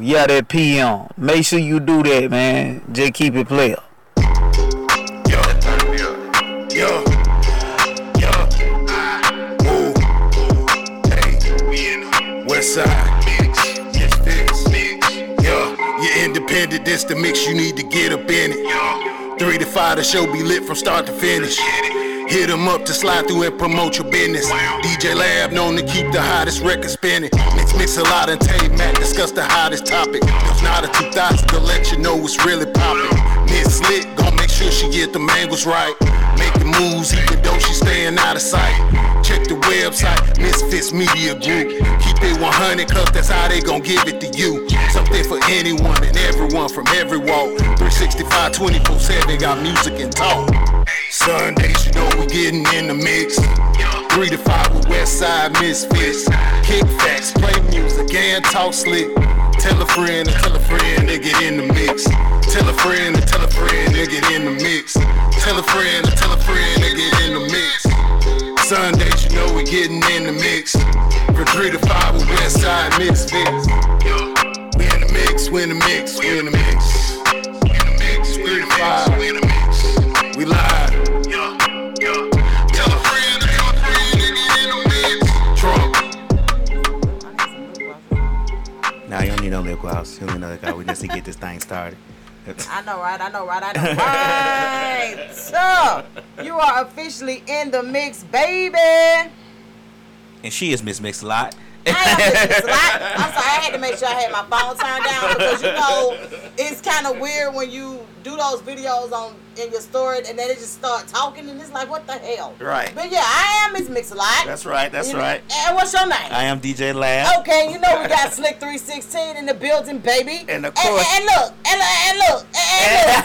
Yeah, that PM. Make sure you do that, man. Just keep it player. Yo, yo, yo, ooh, hey, West Side, yo, you're independent, this the mix, you need to get up in it. Three to five, the show be lit from start to finish. Hit 'em up to slide through and promote your business. DJ Lab known to keep the hottest record spinning. Mix mix a lot and Tay Mac discuss the hottest topic. There's not a two thoughts to let you know what's really poppin'. Miss Lit gon' make sure she get the angles right. Making moves even though she staying out of sight. Check the website, Misfits Media Group. Keep it 100 cause that's how they gon' give it to you. Something for anyone and everyone from every walk. 365 24 7 got music and talk. Sundays, you know we getting in the mix. Three to five with Westside Misfits. Kick facts, play music, and talk slick. Tell a friend tell a friend they get in the mix. Tell a friend tell a friend they get in the mix. Tell a friend tell a friend they get in the mix. Sundays, you know we getting in the mix. From three to five with Westside Misfits. We in the mix, we in the mix, we in the mix. We in the mix, three to five. We in the mix. We live. Nah, you don't need no lip gloss. You don't need no lip gloss. We just need to get this thing started. I know, right? I know, right? I know, right? so, you are officially in the mix, baby. and she is Miss Mixalot. I am Miss Lot. I'm sorry, I had to make sure I had my phone turned down because you know it's kind of weird when you do those videos on in your story and then it just start talking and it's like, what the hell? Right. But yeah, I am Miss Mixalot. That's right. That's You know- right. And what's your name? I am DJ Lab. Okay, you know we got Slick 316 in the building, baby. And of And, course- and, look, and, and look, and, and look,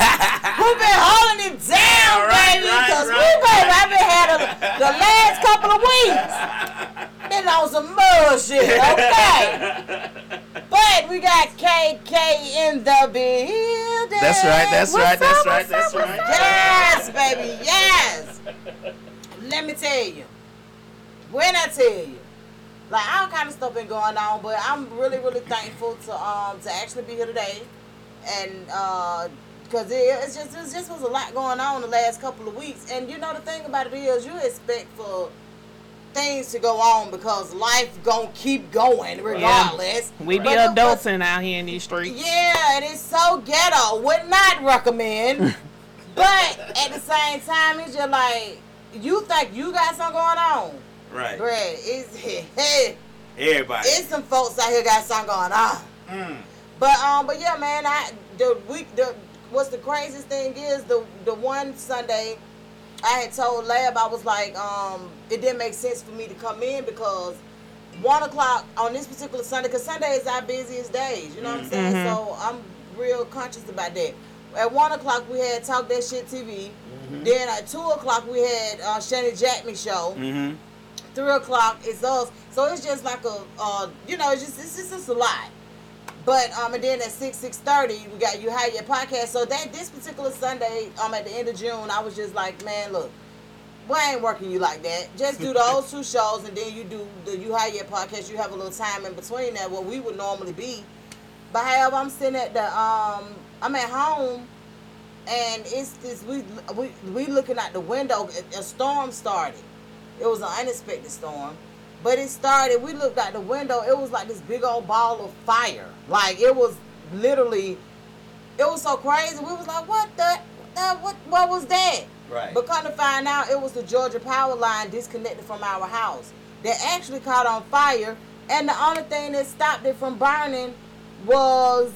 we've been holding it down, Right, baby, right, because right. we, baby, I've been had a, the last couple of weeks. Been on some bullshit, okay? but we got KK in the building. That's right. That's What's right. That's up, right. That's up, right. Yes, baby, yes. Let me tell you. When I tell you, like all kind of stuff been going on, but I'm really, really thankful to um to actually be here today, and uh, cause it, it's just it just was a lot going on the last couple of weeks, and you know the thing about it is you expect for things to go on because life gonna keep going regardless. We be But- adulting out here in these streets. yeah, and it's so ghetto. Would not recommend. but at the same time, it's just like you think you got something going on. Right. Bruh, it's hey, Everybody. it's some folks out here got something going on. Mm. But um, but yeah, man, I the week the what's the craziest thing is the the one Sunday I had told Lab I was like um it didn't make sense for me to come in because one o'clock on this particular Sunday because Sunday is our busiest days. You know what I'm saying? So I'm real conscious about that. At one o'clock we had Talk That Shit TV. Then at two o'clock we had uh, Shannon Jackman show Mm-hmm. three o'clock is us. So it's just like a, uh, you know, it's just it's just, it's a lot. But um, and then at six six thirty, we got you had your podcast. So that this particular Sunday, um, at the end of June, I was just like, man, look, we ain't working you like that. Just do those two shows, and then you do the you have your podcast. You have a little time in between that where we would normally be. But however, I'm sitting at the um, I'm at home, and it's this we we we looking out the window. A a storm started. It was an unexpected storm. But it started, we looked out the window, it was like this big old ball of fire. Like it was literally it was so crazy. We was like, what the, the what what was that? Right. But come to find out it was the Georgia power line disconnected from our house that actually caught on fire. And the only thing that stopped it from burning was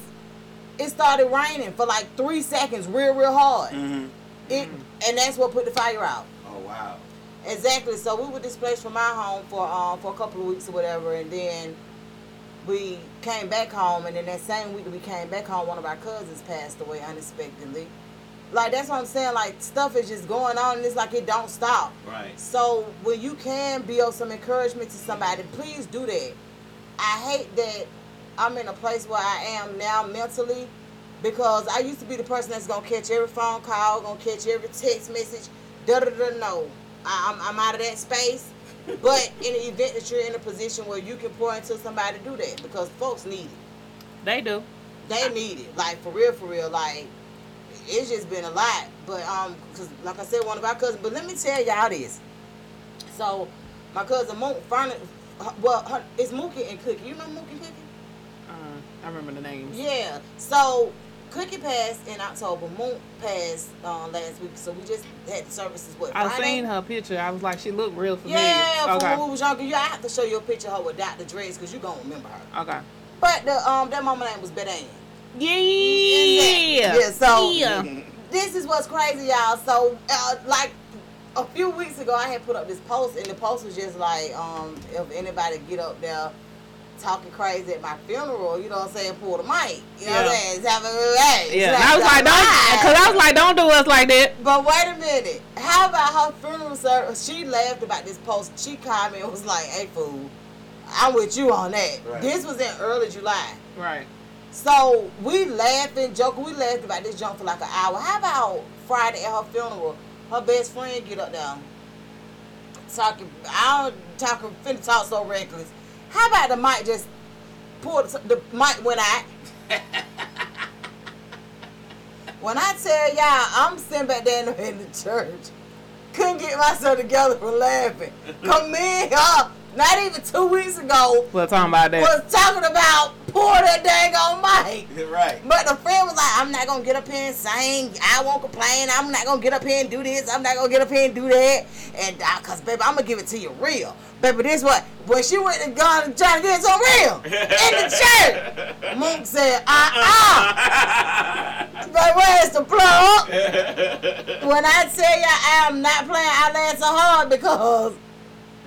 it started raining for like three seconds, real, real hard. Mm-hmm. It and that's what put the fire out. Oh wow. Exactly. So we were displaced from our home for um for a couple of weeks or whatever, and then we came back home. And then that same week that we came back home, one of our cousins passed away unexpectedly. Like that's what I'm saying. Like stuff is just going on, and it's like it don't stop. Right. So when you can build some encouragement to somebody, please do that. I hate that I'm in a place where I am now mentally because I used to be the person that's gonna catch every phone call, gonna catch every text message. Da da da. No, I, I'm I'm out of that space. But in the event that you're in a position where you can pour into somebody, do that because folks need it. They do. they need it. Like for real, for real. Like it's just been a lot. But um, cause like I said, one of our cousins. But let me tell y'all this. So my cousin Mook, finally, well, her, it's Mookie and Cookie. You know Mookie and Cookie? Uh, I remember the names. Yeah. So Cookie passed in October. Mook passed uh, last week. So we just had the services. What? I Friday? seen her picture. I was like, she looked real familiar. Yeah, okay. when we was younger. Yeah, I have to show you a picture of her with Dr. dress because you gonna remember her. Okay. But the um that mama name was Betty Ann. Yeah. Yeah, so Yeah. this is what's crazy, y'all. So, uh, like a few weeks ago, I had put up this post, and the post was just like, um, if anybody get up there talking crazy at my funeral, you know what I'm saying, pull the mic. You know what I'm saying? It's having a hey, Yeah. it's And I was like, don't, cause I was like, don't do us like that. But wait a minute. How about her funeral service? She laughed about this post. She commented was like, hey, fool, I'm with you on that. Right. This was in early July. Right. So we laughing, joking, we laughed about this junk for like an hour. How about Friday at her funeral? Her best friend get up there talking. I don't talk finna talk so reckless. How about the mic just pulled the mic went out? when I tell y'all, I'm sitting back there in the, in the church, couldn't get myself together for laughing. Come in, huh? Not even two weeks ago, We're talking about that. was talking about pour that dang on Mike. right. But the friend was like, I'm not gonna get up here and sing. I won't complain. I'm not gonna get up here and do this. I'm not gonna get up here and do that. And uh, cause baby, I'm gonna give it to you real. Baby, this what when she went and gone and tried to get it so real in the church. Monk said, uh uh But where's the plug? when I tell you I am not playing Outland so hard because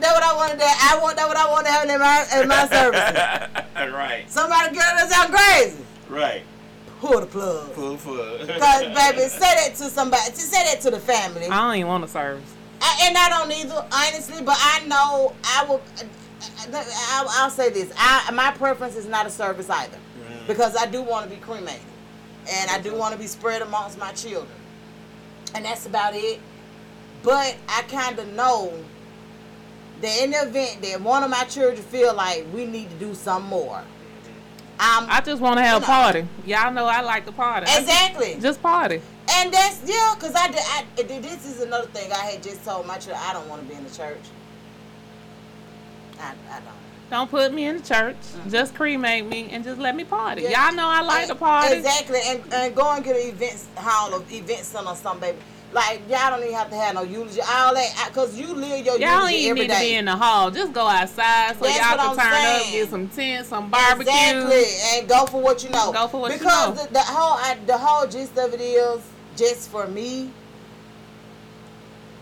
that's what I wanted to I want that what I want to have in my in my services. right. Somebody get us out crazy. Right. Pull the plug. Pull the plug. Cause baby, say that to somebody. Say that to the family. I don't even want a service. I, and I don't either, honestly. But I know I will. I, I'll say this. I my preference is not a service either, mm. because I do want to be cremated, and I do want to be spread amongst my children, and that's about it. But I kind of know that in the event that one of my children feel like we need to do some more, I'm I just want to have a party. Y'all know I like to party. Exactly. Just party. And that's yeah, cause I did. I, this is another thing I had just told my children. I don't want to be in the church. I, I don't. Don't put me in the church. Just cremate me and just let me party. Yeah. Y'all know I like to party. Exactly, and, and go and get an event hall or event center or something, baby. Like y'all don't even have to have no eulogy, all that, cause you live your Y'all don't eulogy even need to be in the hall. Just go outside so That's y'all can I'm turn up, get some tents, some barbecue. Exactly, and go for what you know. Go for what you because know. the, the whole I, the whole gist of it is just for me.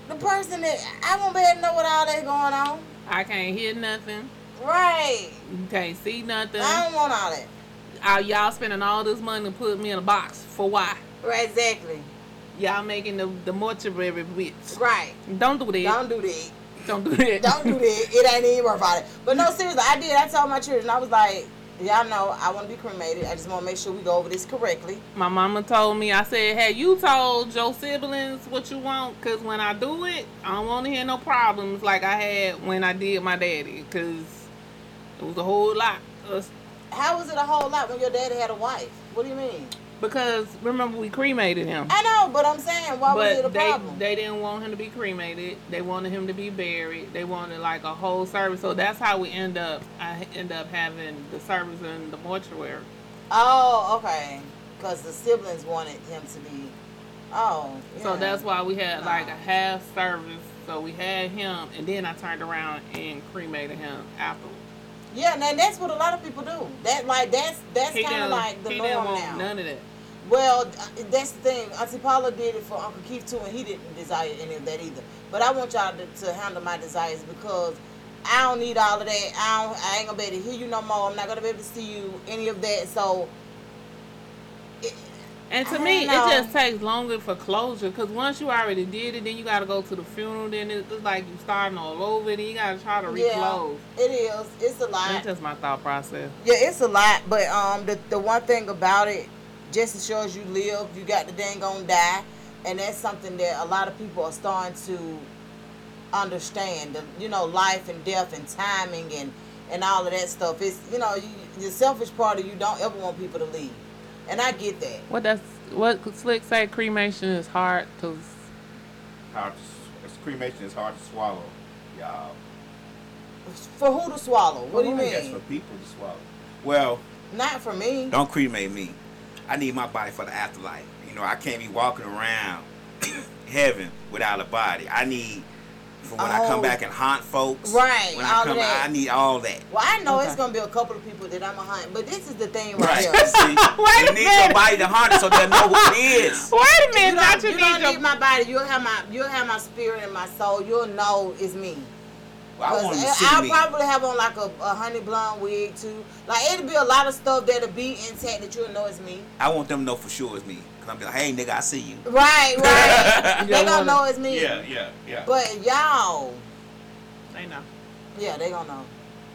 The person that I won't be able to know what all that going on. I can't hear nothing. Right. You can't see nothing. I don't want all that. Uh, y'all spending all this money to put me in a box for why? Right, exactly. Y'all making the the mortuary rich. Right. Don't do that. Don't do that. Don't do that. Don't do that. It ain't even worth it. But no, seriously, I did. I told my children, I was like, y'all know I want to be cremated. I just want to make sure we go over this correctly. My mama told me, I said, hey, you told your siblings what you want, because when I do it, I don't want to hear no problems like I had when I did my daddy, because it was a whole lot. How was it a whole lot when your daddy had a wife? What do you mean? Because remember, we cremated him. I know, but I'm saying, why was it a they, problem? they didn't want him to be cremated. They wanted him to be buried. They wanted like a whole service. So that's how we end up. I end up having the service in the mortuary. oh, okay. Because the siblings wanted him to be. Oh. So that's why we had like a half service. So we had him, and then I turned around and cremated him afterwards. Yeah, and that's what a lot of people do. That like that's that's kind of like the he norm now. none of that. Well, uh, that's the thing. Auntie Paula did it for Uncle Keith too, and he didn't desire any of that either. But I want y'all to, to handle my desires because I don't need all of that. I, don't, I ain't gonna be able to hear you no more. I'm not gonna be able to see you any of that. So, it, And to I me, it just takes longer for closure because once you already did it, then you got to go to the funeral. Then it's like you starting all over. Then you got to try to yeah, reclose. it is. It's a lot. That's just my thought process. Yeah, it's a lot, but um, the the one thing about it, just as sure as you live, you got the dang on die, and that's something that a lot of people are starting to understand. The, you know, life and death and timing and and all of that stuff. It's you know, you, the selfish part of you don't ever want people to leave, and I get that. What does what Slick say? Cremation is hard to. Hard to, s- cremation is hard to swallow, y'all. For who to swallow? What do you I guess for people to swallow. Well, Not for me. Don't cremate me. I need my body for the afterlife. You know, I can't be walking around heaven without a body. I need for when I Oh. come back and haunt folks. Right, When all I of come, that. I need all that. Well, I know it's gonna be a couple of people that I'm a hunt, but this is the thing right, Right. here. See, Wait you a need minute. your body to haunt it so they'll know who it is. Wait a minute, not don't, you, you need don't your. need my body. You'll have my you'll have my spirit and my soul. You'll know it's me. Well, I want them to 'Cause see I'll me. probably have on like a, a honey blonde wig too. Like it'll be a lot of stuff that'll be intact that you'll know it's me. I want them to know for sure it's me. Cause I'm be like, hey nigga, I see you. Right, right. They don't gonna know it's me. yeah, yeah, yeah. But y'all, They know. yeah, they gonna know.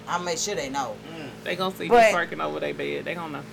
I'll make sure they know. They gonna see But- you parking over their bed. They gonna know.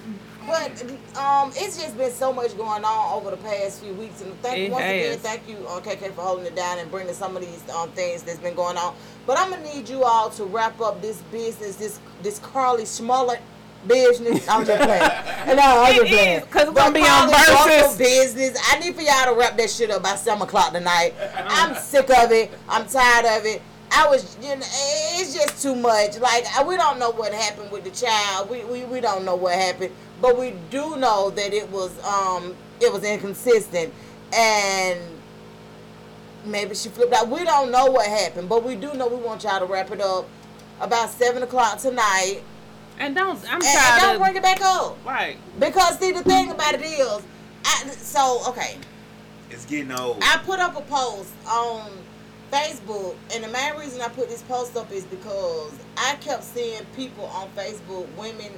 But um, it's just been so much going on over the past few weeks, and thank It once again, thank you, uh, KK, for holding it down and bringing some of these um, things that's been going on. But I'm gonna need you all to wrap up this business, this this Carlee Smollett business. I'm just playing. no, I'm just playing. is, 'cause it's The gonna be on Versus. business. I need for y'all to wrap that shit up by seven o'clock tonight. I'm sick of it. I'm tired of it. I was, you know, it's just too much. Like I- we don't know what happened with the child. We, we we don't know what happened, but we do know that it was um it was inconsistent, and maybe she flipped out. We don't know what happened, but we do know we want y'all to wrap it up about seven o'clock tonight, And don't. I'm and, and don't bring it back up Right. because see the thing about it is, I, so okay. It's getting old. I put up a post on Facebook, and the main reason I put this post up is because I kept seeing people on Facebook, women,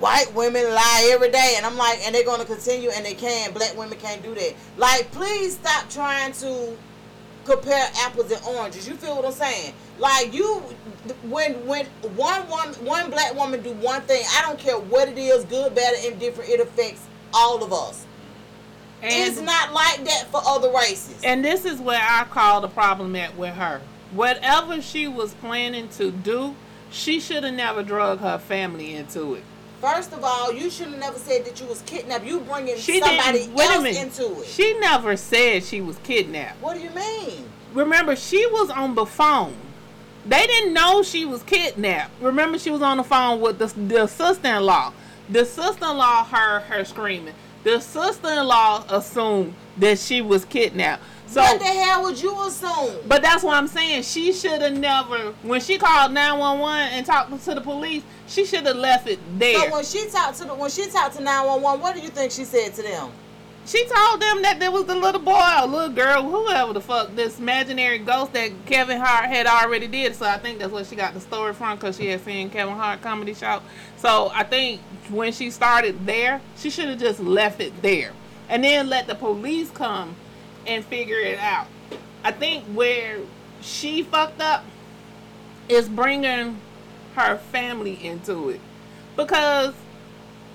white women lie every day, and I'm like, and they're gonna continue, and they can. Black women can't do that. Like, please stop trying to compare apples and oranges. You feel what I'm saying? Like you, when when one woman, one black woman do one thing, I don't care what it is, good, bad, or indifferent, it affects all of us. And, it's not like that for other races. And this is where I call the problem at with her. Whatever she was planning to do, she should have never drug her family into it. First of all, you should have never said that you was kidnapped. You bringing She somebody didn't. Wait a else into it. She never said she was kidnapped. what do you mean? Remember, she was on the phone. They didn't know she was kidnapped. Remember, she was on the phone with the, the sister-in-law. The sister-in-law heard her screaming. The sister-in-law assumed that she was kidnapped. So, what the hell would you assume? but that's what I'm saying. She should have never, when she called 911 and talked to the police, she should have left it there. So when she talked to the when she talked to nine one one, what do you think she said to them? She told them that there was a little boy or little girl, whoever the fuck, this imaginary ghost that Kevin Hart had already did. So I think that's where she got the story from because she had seen Kevin Hart comedy show. So I think when she started there, she should have just left it there and then let the police come and figure it out. I think where she fucked up is bringing her family into it because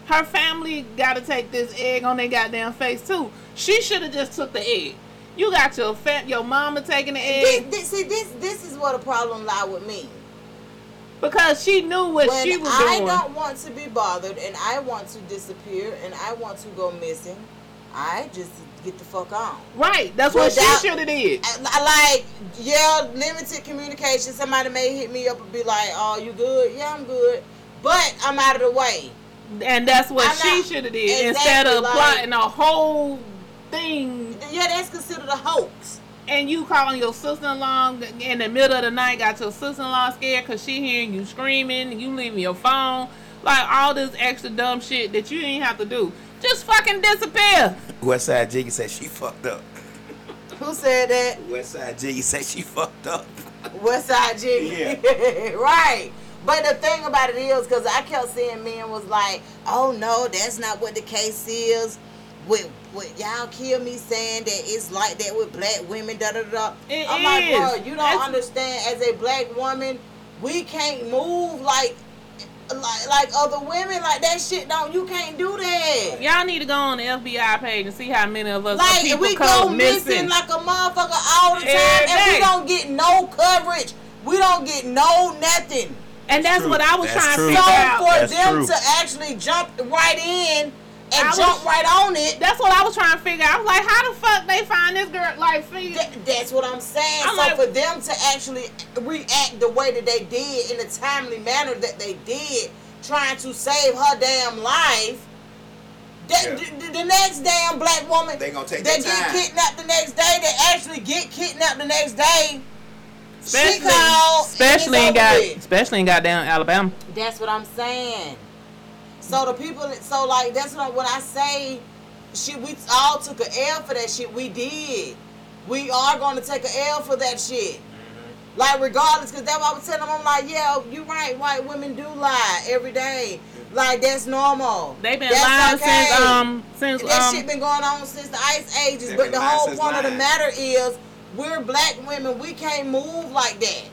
her family got to take this egg on their goddamn face too. She should have just took the egg. You got your fam- your mama taking the This, egg this, see, this this is what a problem lie with me. because she knew what when she was I doing. I don't want to be bothered and I want to disappear and I want to go missing, I just get the fuck on. Right, that's what Without- she should have did. Like, yeah, limited communication. Somebody may hit me up and be like, "Oh, you good? Yeah, I'm good." But I'm out of the way. And that's what I'm she should have did Exactly, instead of like- plotting a whole thing. Yeah, that's considered a hoax. And you calling your sister-in-law in the middle of the night, got your sister-in-law scared because she hearing you screaming, you leaving your phone, like all this extra dumb shit that you didn't have to do. Just fucking disappear. Westside Jiggy said she fucked up. Who said that? Westside Jiggy said she fucked up. West Side Jiggy. right. But the thing about it is, because I kept seeing men was like, oh no, that's not what the case is. With, with y'all kill me saying that it's like that with black women, da da da. It I'm like, bro, you don't That's- understand. As a black woman, we can't move like, like, like other women. Like that shit. Don't you can't do that. Y'all need to go on the FBI page and see how many of us Like people we go missing. missing. like a motherfucker all the time, Every and we don't get no coverage. We don't get no nothing. And that's true. what I was That's trying true. to So out. for That's them true. to actually jump right in and I was- jump right on it, That's what I was trying to figure out. I was like, how the fuck they find this girl? Like, figure. Th- that's what I'm saying. I'm so like- for them to actually react the way that they did in a timely manner that they did, trying to save her damn life. That, Yeah. the, the next damn black woman They gonna take that their get kidnapped the next day, they actually get kidnapped the next day. she Especially, called, especially it's in got, over with. especially in goddamn Alabama. That's what I'm saying. So the people, so like that's what when I say, shit, we all took an L for that shit. We did. We are going to take an L for that shit. Like regardless, cause that's what I was telling them. I'm like, yeah, you right. White women do lie every day. Like that's normal. They've been That's lying okay. since um since That um shit been going on since the ice ages. But the whole since point of the matter is, we're black women. We can't move like that.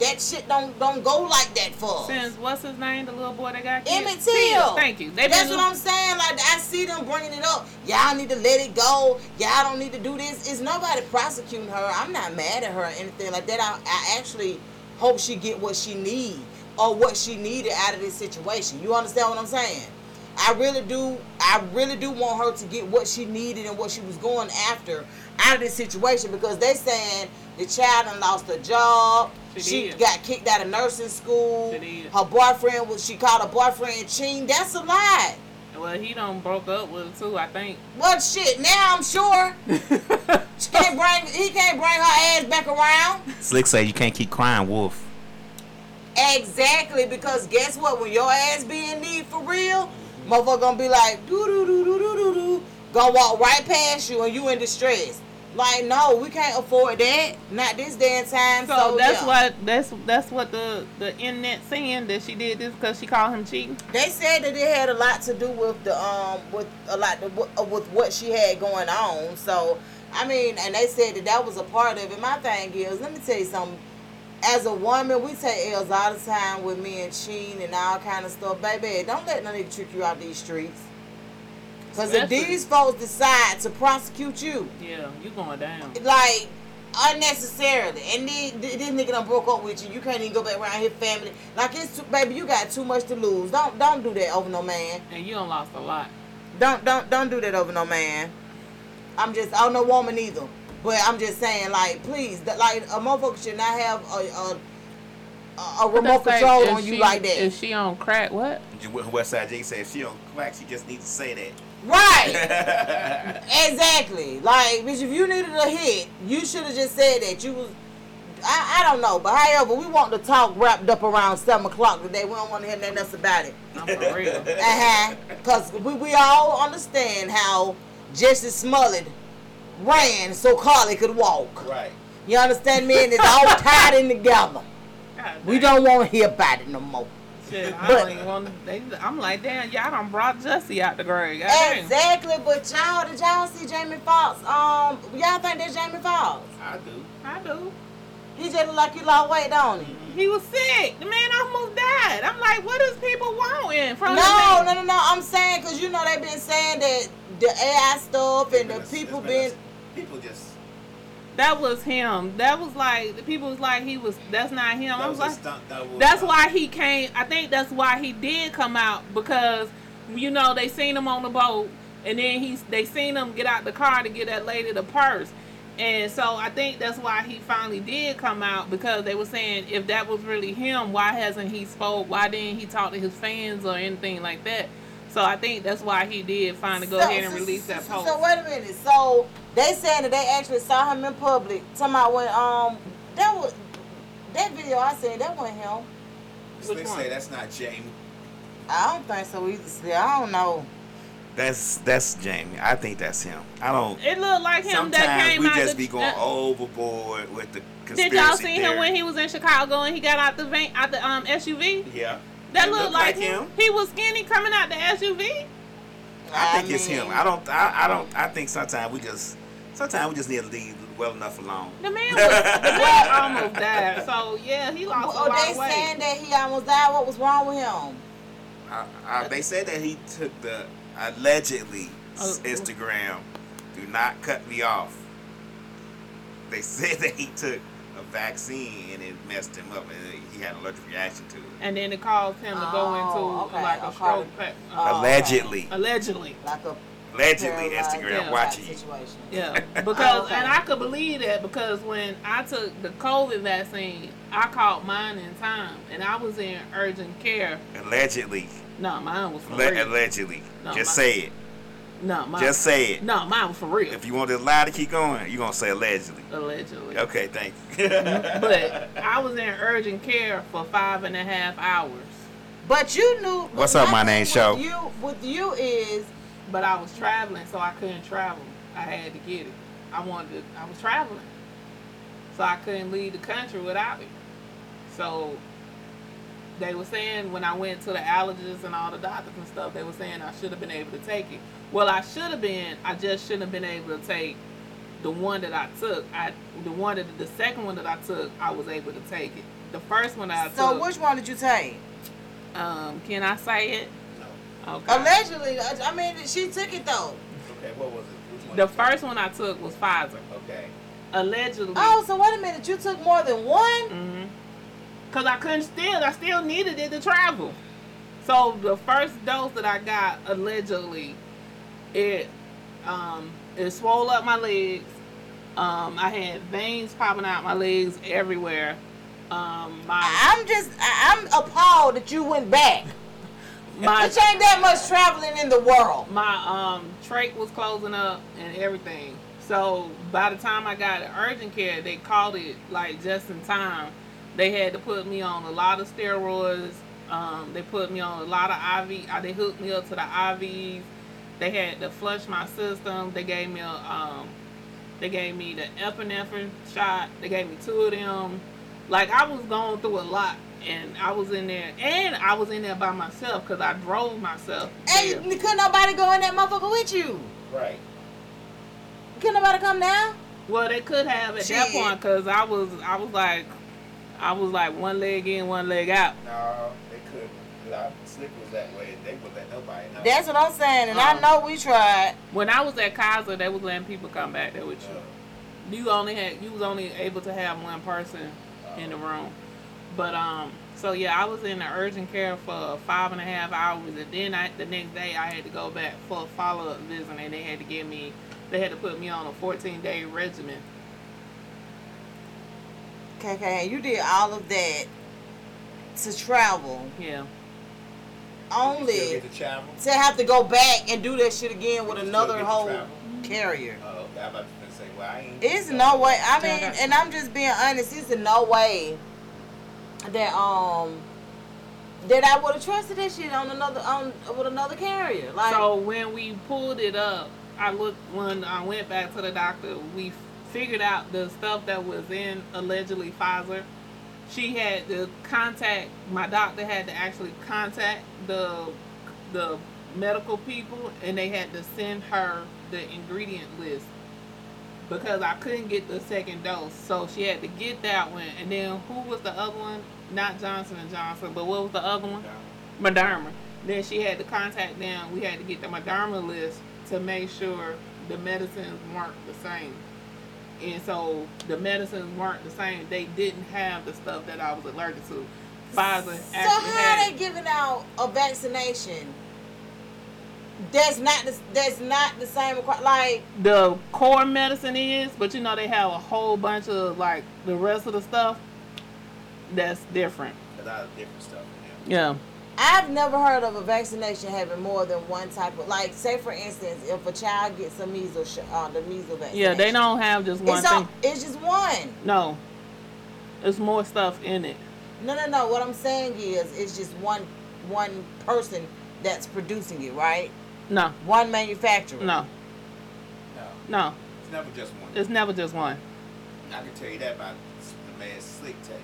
That shit don't don't go like that for us. since what's his name, the little boy that got killed. Emmett Till. Thank you. They That's what I'm saying. Like I see them bringing it up. Y'all need to let it go. Y'all don't need to do this. Is nobody prosecuting her? I'm not mad at her or anything like that. I, I actually hope she get what she need or what she needed out of this situation. You understand what I'm saying? I really do. I really do want her to get what she needed and what she was going after out of this situation because they saying the child done lost her job. She She, got kicked out of nursing school. She. Her boyfriend was. She called her boyfriend cheating. That's a lie. well, he done broke up with her too. I think. What shit? Now I'm sure she can't bring. He can't bring her ass back around. Slick said you can't keep crying wolf. Exactly, because guess what? When your ass be in need for real, motherfucker gonna be like doo doo doo doo doo doo doo, gonna walk right past you and you in distress. Like no, we can't afford that. Not this day and time. So, So, that's yeah. what that's that's what the the internet saying that she did this because she called him cheating. They said that it had a lot to do with the um with a lot to, with, uh, what she had going on. So I mean, and they said that that was a part of it. My thing is, let me tell you something. As a woman, we take L's all the time with men cheating and all kind of stuff. Baby, don't let no nigga trick you out these streets. Cause if these folks decide to prosecute you, Yeah, you going down. like unnecessarily, and then this nigga done broke up with you, you can't even go back around his family. Like it's too, baby, you got too much to lose. Don't don't do that over no man. And you done lost a lot. Don't don't don't do that over no man. I'm just I'm no woman either. But I'm just saying, like, please, that, like a motherfucker should not have a a, a, a remote That's like, control is on you like that. Is she on crack? What? Westside J said she on crack. She just needs to say right. exactly. Like, bitch, if you needed a hit, you should have just said that. You was I, I don't know, but however, we want the talk wrapped up around seven o'clock today. We don't want to hear nothing else about it. I'm for real. Uh-huh. Because we, we all understand how Jussie Smollett ran so Carlee could walk. right. You understand me? And it's all tied in together. God We don't want to hear about it no more. Shit, I but- don't even want. They, I'm like, damn, y'all done brought Jussie out the grave. God damn. Exactly, but y'all, did y'all see Jamie Foxx? Um, y'all think that's Jamie Foxx? I do. I do. He just look like he lost weight, don't he? He was sick. The man almost died. I'm like, what is people wanting from the No, man? no, no, no. I'm saying because you know they've been saying that the AI stuff and the people being. People just. That was him. That was like the people was like he was. That's not him. I was was like, stunt double. that's why he came. I think that's why he did come out because you know they seen him on the boat and then he's they seen him get out the car to get that lady the purse. And so I think that's why he finally did come out because they were saying if that was really him, why hasn't he spoke? Why didn't he talk to his fans or anything like that? So I think that's why he did finally go So- ahead and so- release that post. So wait a minute. So they saying that they actually saw him in public. Talking about when um that was that video I seen that wasn't him. Slick Which one? say that's not Jamie. I don't think so either. See, I don't know. That's that's Jamie. I think that's him. I don't. It looked like him that Sometimes came we out. just the- be going the- overboard with the conspiracy Did y'all see him when he was in Chicago and he got out the van, out the um SUV? Yeah. That It looked looked like, like him. him. He was skinny coming out the SUV. I think it's him. I don't. I, I don't. I think sometimes we just. Sometimes we just need to leave well enough alone. The man was the man almost died. So yeah, he lost a Oh, lot they of weight. saying that he almost died. What was wrong with him? I, I, they said that he took the allegedly Oh. Instagram. Do not cut me off. They said that he took a vaccine and it messed him up and he had an allergic reaction to it. And then it caused him to go Oh, into okay, like a okay. stroke. pa- Oh, Uh, Allegedly. allegedly. Like a Allegedly, Instagram yeah, watching you. situation. Yeah, because Okay. and I could believe that because when I took the COVID vaccine, I caught mine in time, and I was in urgent care. Allegedly. No, mine was for Alle- real. allegedly. No, Just my- say it. No, mine. Just say it. No, mine was for real. If you want this lie to keep going, you're going to say allegedly. allegedly. Okay, thank you. But I was in urgent care for five and a half hours. But you knew. What's up, my thing name, with Show? You with you is But I was traveling, so I couldn't travel. I had to get it. I wanted to, I was traveling. So I couldn't leave the country without it. So they were saying when I went to the allergists and all the doctors and stuff, they were saying I should have been able to take it. Well, I should have been. I just shouldn't have been able to take the one that I took. I the one that the second one that I took, I was able to take it. The first one I so. took. So which one did you take? um, can I say it? No. Okay. Allegedly, I I mean, she took it though. Okay, what was it? One? The first one I took was Pfizer. Okay. Allegedly. Oh, so wait a minute, you took more than one? hmm Cause I couldn't still, I still needed it to travel. So the first dose that I got allegedly, it um it swole up my legs. Um, I had veins popping out my legs everywhere. Um, my I'm just, I'm appalled that you went back. My Which ain't that much traveling in the world. my um trach was closing up and everything. So by the time I got to urgent care, they called it like just in time. They had to put me on a lot of steroids. Um, they put me on a lot of IV. Uh, they hooked me up to the IVs. They had to flush my system. They gave me a um, they gave me the epinephrine shot. They gave me two of them. Like I was going through a lot, and I was in there, and I was in there by myself because I drove myself. there. And couldn't nobody go in that motherfucker with you. Right. Couldn't nobody come down? Well, they could have at that point because I was, I was like, I was like one leg in, one leg out. No, they couldn't. 'Cause I- Slick was that way. They would let nobody know. That's what I'm saying, and Um, I know we tried. When I was at Kaiser, they was letting people come back there with Uh, you. You only had, you was only able to have one person in the room. But um, so yeah, I was in the urgent care for five and a half hours, and then I, the next day I had to go back for a follow up visit, and they had to give me, they had to put me on a 14 day regimen. Okay, okay, and you did all of that to travel Yeah. only to travel? to have to go back and do that shit again with another whole travel? carrier. Oh, okay. I'm about to say, well, I ain't. It's no way. I mean, and I'm just being honest. It's no way that um that I would have trusted that shit on another on with another carrier. Like, So when we pulled it up, I looked when I went back to the doctor. We figured out the stuff that was in allegedly Pfizer. She had to contact my doctor. Had to actually contact the the medical people, and they had to send her the ingredient list because I couldn't get the second dose. So she had to get that one, and then who was the other one? Not Johnson and Johnson, but what was the other one? Moderna. Then she had to contact them. We had to get the Moderna list to make sure the medicines weren't the same. And so the medicines weren't the same. They didn't have the stuff that I was allergic to. Pfizer so actually how had. they giving out a vaccination? That's not the, that's not the same. Like, the core medicine is, but you know they have a whole bunch of like the rest of the stuff that's different. A lot of different stuff in there. Yeah. I've never heard of a vaccination having more than one type of. Like, say for instance, if a child gets a measles, sh- uh, the measles vaccination. Yeah, they don't have just one It's, thing. all, it's just one. No. There's more stuff in it. No, no, no. What I'm saying is, it's just one one person that's producing it, right? No. One manufacturer. No. No, No. it's never just one. It's never just one. I can tell you that by the man Slick take.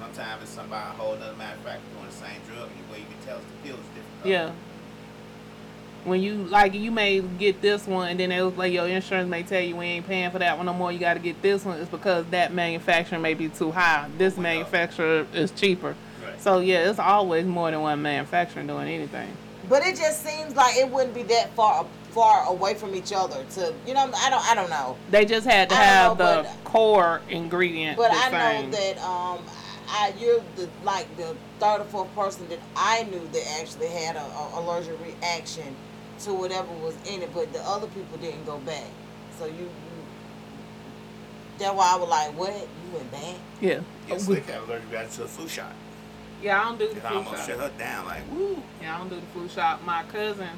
Sometimes it's somebody a whole other manufacturer doing the same drug, and the way you can tell is the pill is different. Yeah. When you like you may get this one and then it was like your insurance may tell you we ain't paying for that one no more, you gotta get this one, it's because that manufacturer may be too high. This Wow. manufacturer is cheaper. Right. So yeah, it's always more than one manufacturer doing anything. But it just seems like it wouldn't be that far far away from each other to you know I don't I don't know. They just had to I have know, the but- core ingredient. But the I same. know that um I you're the like the third or fourth person that I knew that actually had a, a allergic reaction to whatever was in it, but the other people didn't go back. So you, you that's why I was like, what? You went back? Yeah. Yeah, Slick had allergic reaction to a flu shot. Yeah, I don't do the It flu almost shot. shut her down. Like, woo. Yeah, I don't do the flu shot. My cousin,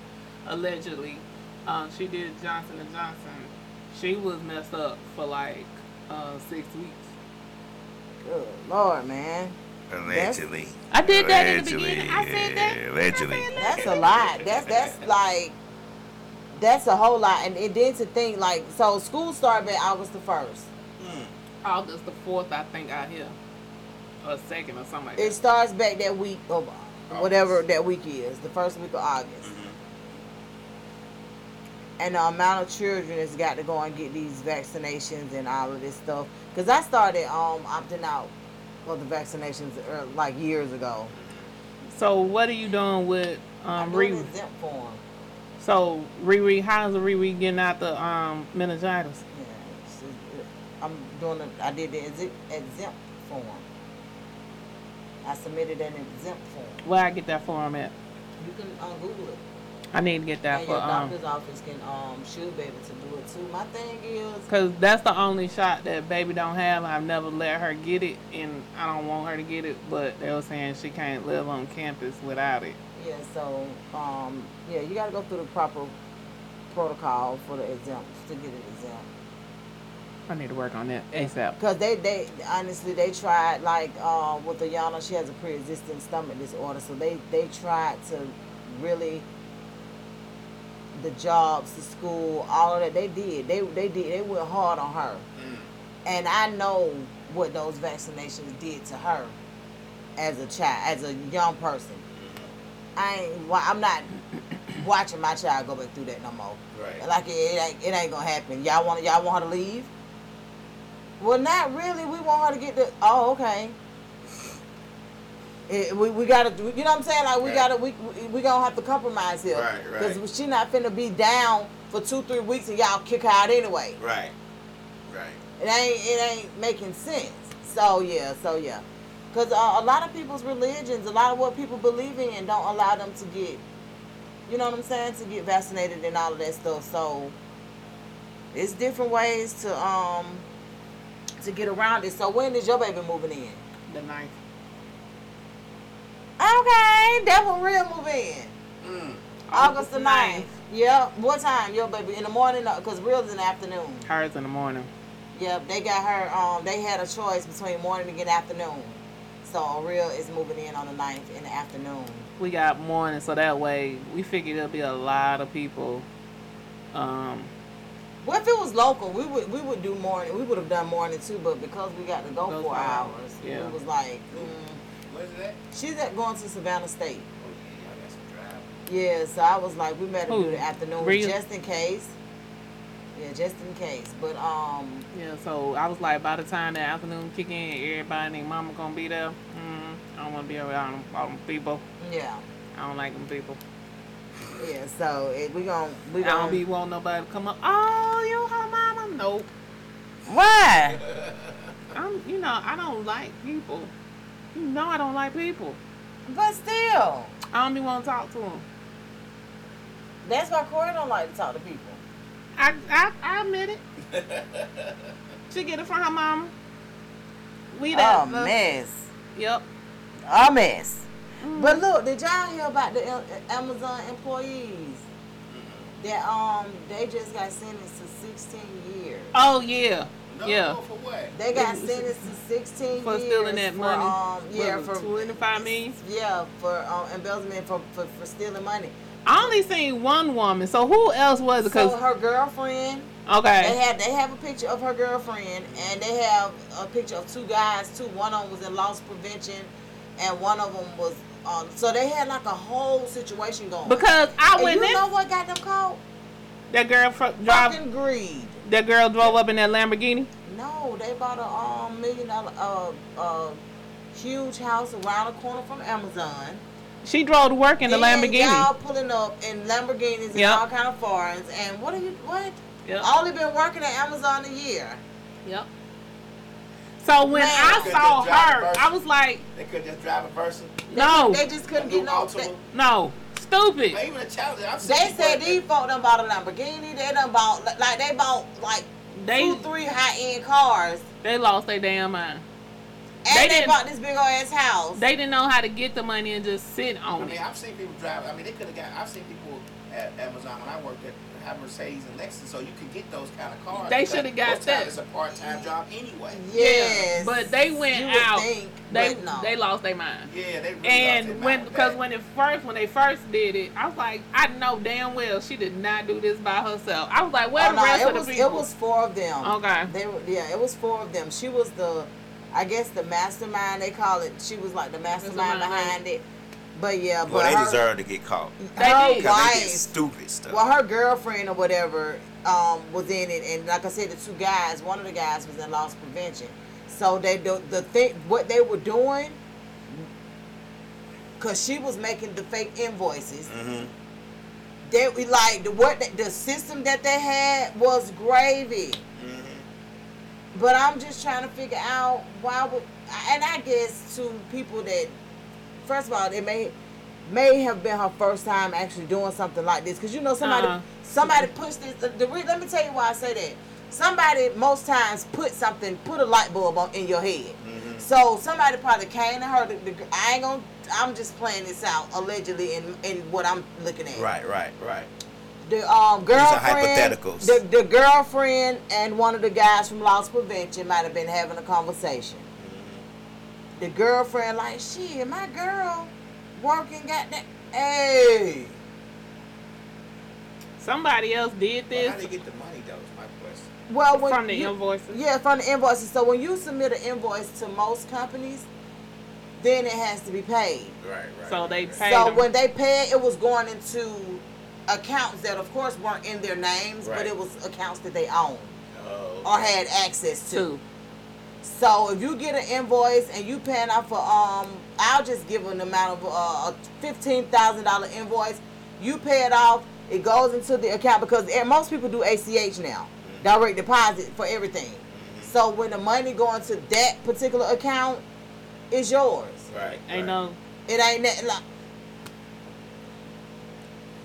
allegedly, um, she did Johnson and Johnson. She was messed up for like uh, six weeks. Good lord, man. Allegedly. I did that in the beginning. I said that. Allegedly. I said That's a lot. That's that's like that's a whole lot. And, and then to think like so school started back August the first. August the fourth, I think out here, or second or something like It starts back that week of whatever that week is, the first week of August. Mm-hmm. And the amount of children that's got to go and get these vaccinations and all of this stuff. Because I started um opting out for the vaccinations uh, like years ago. So what are you doing with um Riri? exempt form. So Riri, how's Riri getting out the um meningitis? Yeah, it's- it- I'm doing. A, I did the exempt, exempt form. I submitted an exempt form. Where I get that form at? You can uh, Google it. I need to get that and for your um, doctor's office can um should be able to do it too. My thing is, cause that's the only shot that baby don't have. I've never let her get it, and I don't want her to get it. But they were saying she can't live on campus without it. yeah. So um yeah, you got to go through the proper protocol for the exempt to get it exempt. I need to work on that ASAP. Cause they they honestly they tried like uh, with Ayana, she has a pre-existing stomach disorder, so they they tried to really the jobs, the school, all of that. They did. They they did. They went hard on her, mm. and I know what those vaccinations did to her as a child, as a young person. I ain't. I'm not watching my child go back through that no more. Right. Like it, it ain't it ain't gonna happen. Y'all want y'all want her to leave? Well, not really. We want her to get the. Oh, okay. It, we, we gotta do. You know what I'm saying? Like we Right. gotta we we, we gonna have to compromise here. Right, right. Because she not finna be down for two three weeks and y'all kick her out anyway. Right. Right. It ain't it ain't making sense. So yeah, so yeah. Cause uh, a lot of people's religions, a lot of what people believe in, don't allow them to get, you know what I'm saying, to get vaccinated and all of that stuff. So it's different ways to um to get around it. So when is your baby moving in? The ninth. Okay, that one real move in. Mm. August the 9th. Yep. What time? Your baby in the morning? Because real's in the afternoon. Hers in the morning. Yep, they got her. Um, they had a choice between morning and afternoon. So real is moving in on the 9th in the afternoon. We got morning, so that way we figured there'll be a lot of people. Um, Well, if it was local, we would we would do morning. We would have done morning too, but because we got to go four hours, hours, yeah. it was like mm. Where's it at? she's at going to Savannah State. Oh, yeah, y'all got some drive. Yeah, so I was like, we better Who? do the afternoon Rhea? just in case. Yeah, just in case. But um, yeah, so I was like, by the time the afternoon kick in, everybody and their mama gonna be there. Mm, I don't want to be around them, all them people. yeah, I don't like them people. yeah. So it, we gon' we I don't gonna be wanting nobody to come up. Oh, you her mama? Nope. why? I'm, you know, I don't like people. You know, I don't like people. But still, I don't even want to talk to them. that's why Corey don't like to talk to people. I, I, I admit it. she get it from her mama. We that. A mess. Yep. A mess. Mm. But look, did y'all hear about the uh, Amazon employees that um they just got sentenced to 16 years? Oh yeah. Yeah. for what? They got sentenced to 16 For years stealing that for, money. Um, yeah, What for it, 25 million? Yeah, for um, embezzlement for, for for stealing money. I only seen one woman. So who else was it? Cause So her girlfriend, they okay. have they have a picture of her girlfriend, and they have a picture of two guys too. One of them was in loss prevention, and one of them was um. So they had like a whole situation going. Because I and went you in. know what got them caught? That girl fr- drive. Fucking greed. That girl drove up in that Lamborghini. No, they bought a um million dollar uh uh huge house around the corner from Amazon. She drove to work in the And Lamborghini. Y'all pulling up in Lamborghinis and Yep. all kind of foreigns. And what are you? What? Yep. Only been working at Amazon a year. Yep. So when Man. I saw her. I was like, They could just drive a person. no, They just couldn't get no. Altima. no, stupid. Or even a Challenger. I've They said that- these folk done bought a Lamborghini. They done bought like they bought like They two, three high end cars, they lost their damn mind. and They they, didn't- bought this big old ass house. They didn't know how to get the money and just sit I on mean, it. I've seen people drive. I mean, they could have got. I've seen people at Amazon when I worked at have Mercedes and Lexus, so you could get those kind of cars. They shoulda got most that. It's a part-time job anyway. yes, but they went You would out. think, they but no. they lost their mind. Yeah, they really lost And their when mind with because that. when it first when they first did it, I was like, I know damn well she did not do this by herself. I was like, where Oh, the no, rest it of was the people? it was four of them. Okay. They were yeah, it was four of them. She was the, I guess the mastermind they call it. She was like the mastermind Mastermind, behind it. But yeah, Well, but they her, deserve to get caught. They her did. They did wife, stupid stuff. well, her girlfriend or whatever um, was in it, and like I said, the two guys, one of the guys was in loss prevention. So they do the thing, what they were doing, cause she was making the fake invoices. hmm They we like the what the, the system that they had was gravy. hmm But I'm just trying to figure out why would, and I guess to people that, first of all, it may may have been her first time actually doing something like this, because you know somebody Uh-uh. somebody pushed this. The, the, let me tell you why I say that. Somebody most times put something, put a light bulb on in your head. Mm-hmm. So somebody probably came to her. The, the, I ain't gonna. I'm just playing this out allegedly in in what I'm looking at. Right, right, right. The um are girlfriend, hypotheticals. the, the girlfriend and one of the guys from loss prevention might have been having a conversation. The girlfriend like, shit, my girl working got that. Hey, Somebody else did Well, how this they get the money though? Is my question. well, when from the you, invoices. yeah, from the invoices. So when you submit an invoice to most companies, then it has to be paid. Right, right. So they right. pay so them. when they paid, it was going into accounts that, of course, weren't in their names, but it was accounts that they owned Oh, or had access to. too. So if you get an invoice and you paying out for um, I'll just give an amount of uh, a fifteen thousand dollar invoice. You pay it off. It goes into the account because most people do ACH now, direct deposit for everything. So when the money go into that particular account, it's yours. right. Ain't right. no It ain't that like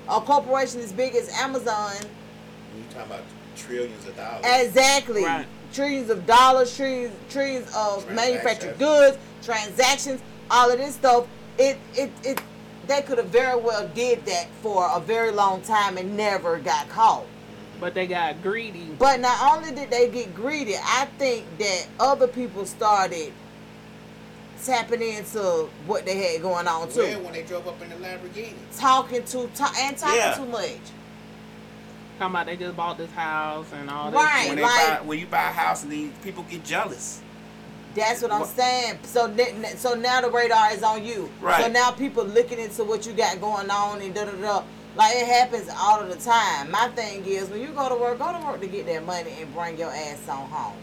a corporation as big as Amazon. You talking about trillions of dollars? Exactly. Right. Trillions of dollars, trillions, trillions of manufactured goods, transactions, all of this stuff. It, it, it. They could have very well did that for a very long time and never got caught. but they got greedy. But not only did they get greedy, I think that other people started tapping into what they had going on too. When when they drove up in the Lamborghini. Talking too, ta- and talking Yeah. too much. Talking about they just bought this house and all that. Right. When, they like- buy, when you buy a house and these people get jealous. That's what I'm What- saying. So ne- ne- so now the radar is on you. Right. So now people looking into what you got going on and da da da. Like it happens all of the time. My thing is when you go to work, go to work to get that money and bring your ass on home.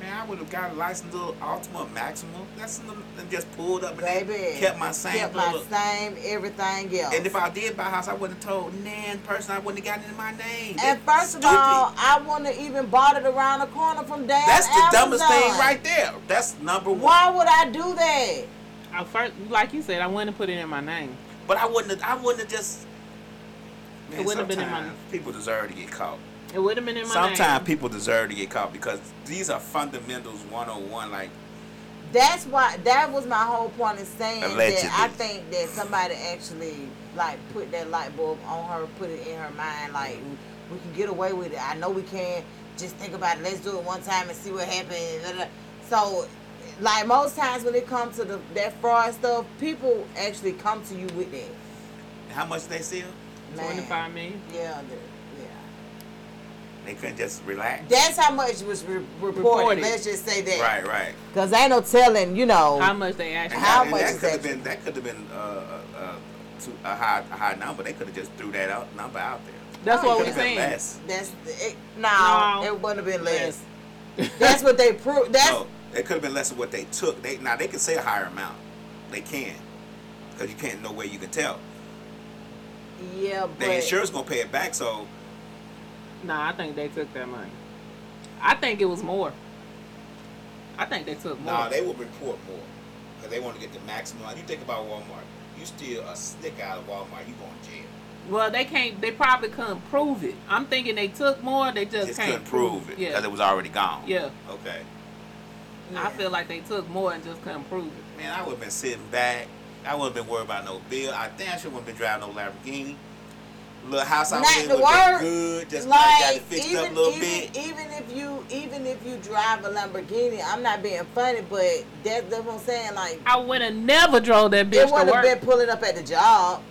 Man, I would have got a license little Altima Maxima. That's them and just pulled up and Baby. kept my same Kept my little- same everything else. And if I did buy a house, I wouldn't have told nan person. I wouldn't have gotten it in my name. And That's first of stupid. all, I wouldn't have even bought it around the corner from damn that's the dumbest thing right there. That's number one. Why would I do that? I first, like you said, I wouldn't have put it in my name. But I wouldn't. Have, I wouldn't have just. Man, It wouldn't have been in my- sometimes People deserve to get caught. It would have been in my Sometimes name. people deserve to get caught because these are fundamentals 101. Like That's why that was my whole point in saying Allegedly. that I think that somebody actually like put that light bulb on her, put it in her mind, like mm-hmm. we can get away with it. I know we can. Just think about it. Let's do it one time and see what happens. Da, da. So, like most times when it comes to the that fraud stuff, people actually come to you with that. how much they steal? Man. 25 million. Yeah. They couldn't just relax. That's how much was re- reported. Reported. Let's just say that. Right, right. Cause ain't no telling, you know. How much they actually? How much that is could have that? been that could have been uh, uh, uh, a high a high number. They could have just threw that out number out there. That's Oh, what we're saying. less. That's it, no, No. it wouldn't have been less. Less. That's what they proved. That's no, it could have been less of what they took. They now they can say a higher amount. They can, because you can't know where you can tell. Yeah, but The insurance gonna pay it back, so Nah, I think they took that money. I think it was more. I think they took more. No, they will report more because they want to get the maximum. You think about Walmart, you steal a snick out of Walmart, you going to jail. well, they can't. They probably couldn't prove it. I'm thinking they took more. They just, just can't couldn't prove it because Yeah, it was already gone. yeah. Okay. I feel like they took more and just couldn't prove it. Man, I would have been sitting back. I wouldn't have been worried about no bill. I damn sure wouldn't been driving no Lamborghini. Little house I Not was in the would have word. good. Just like, got it fixed even up a little even, bit. even if you even if you drive a Lamborghini, I'm not being funny, but that, that's what I'm saying. Like I would have never drove that it bitch to would have work. been pulling up at the job.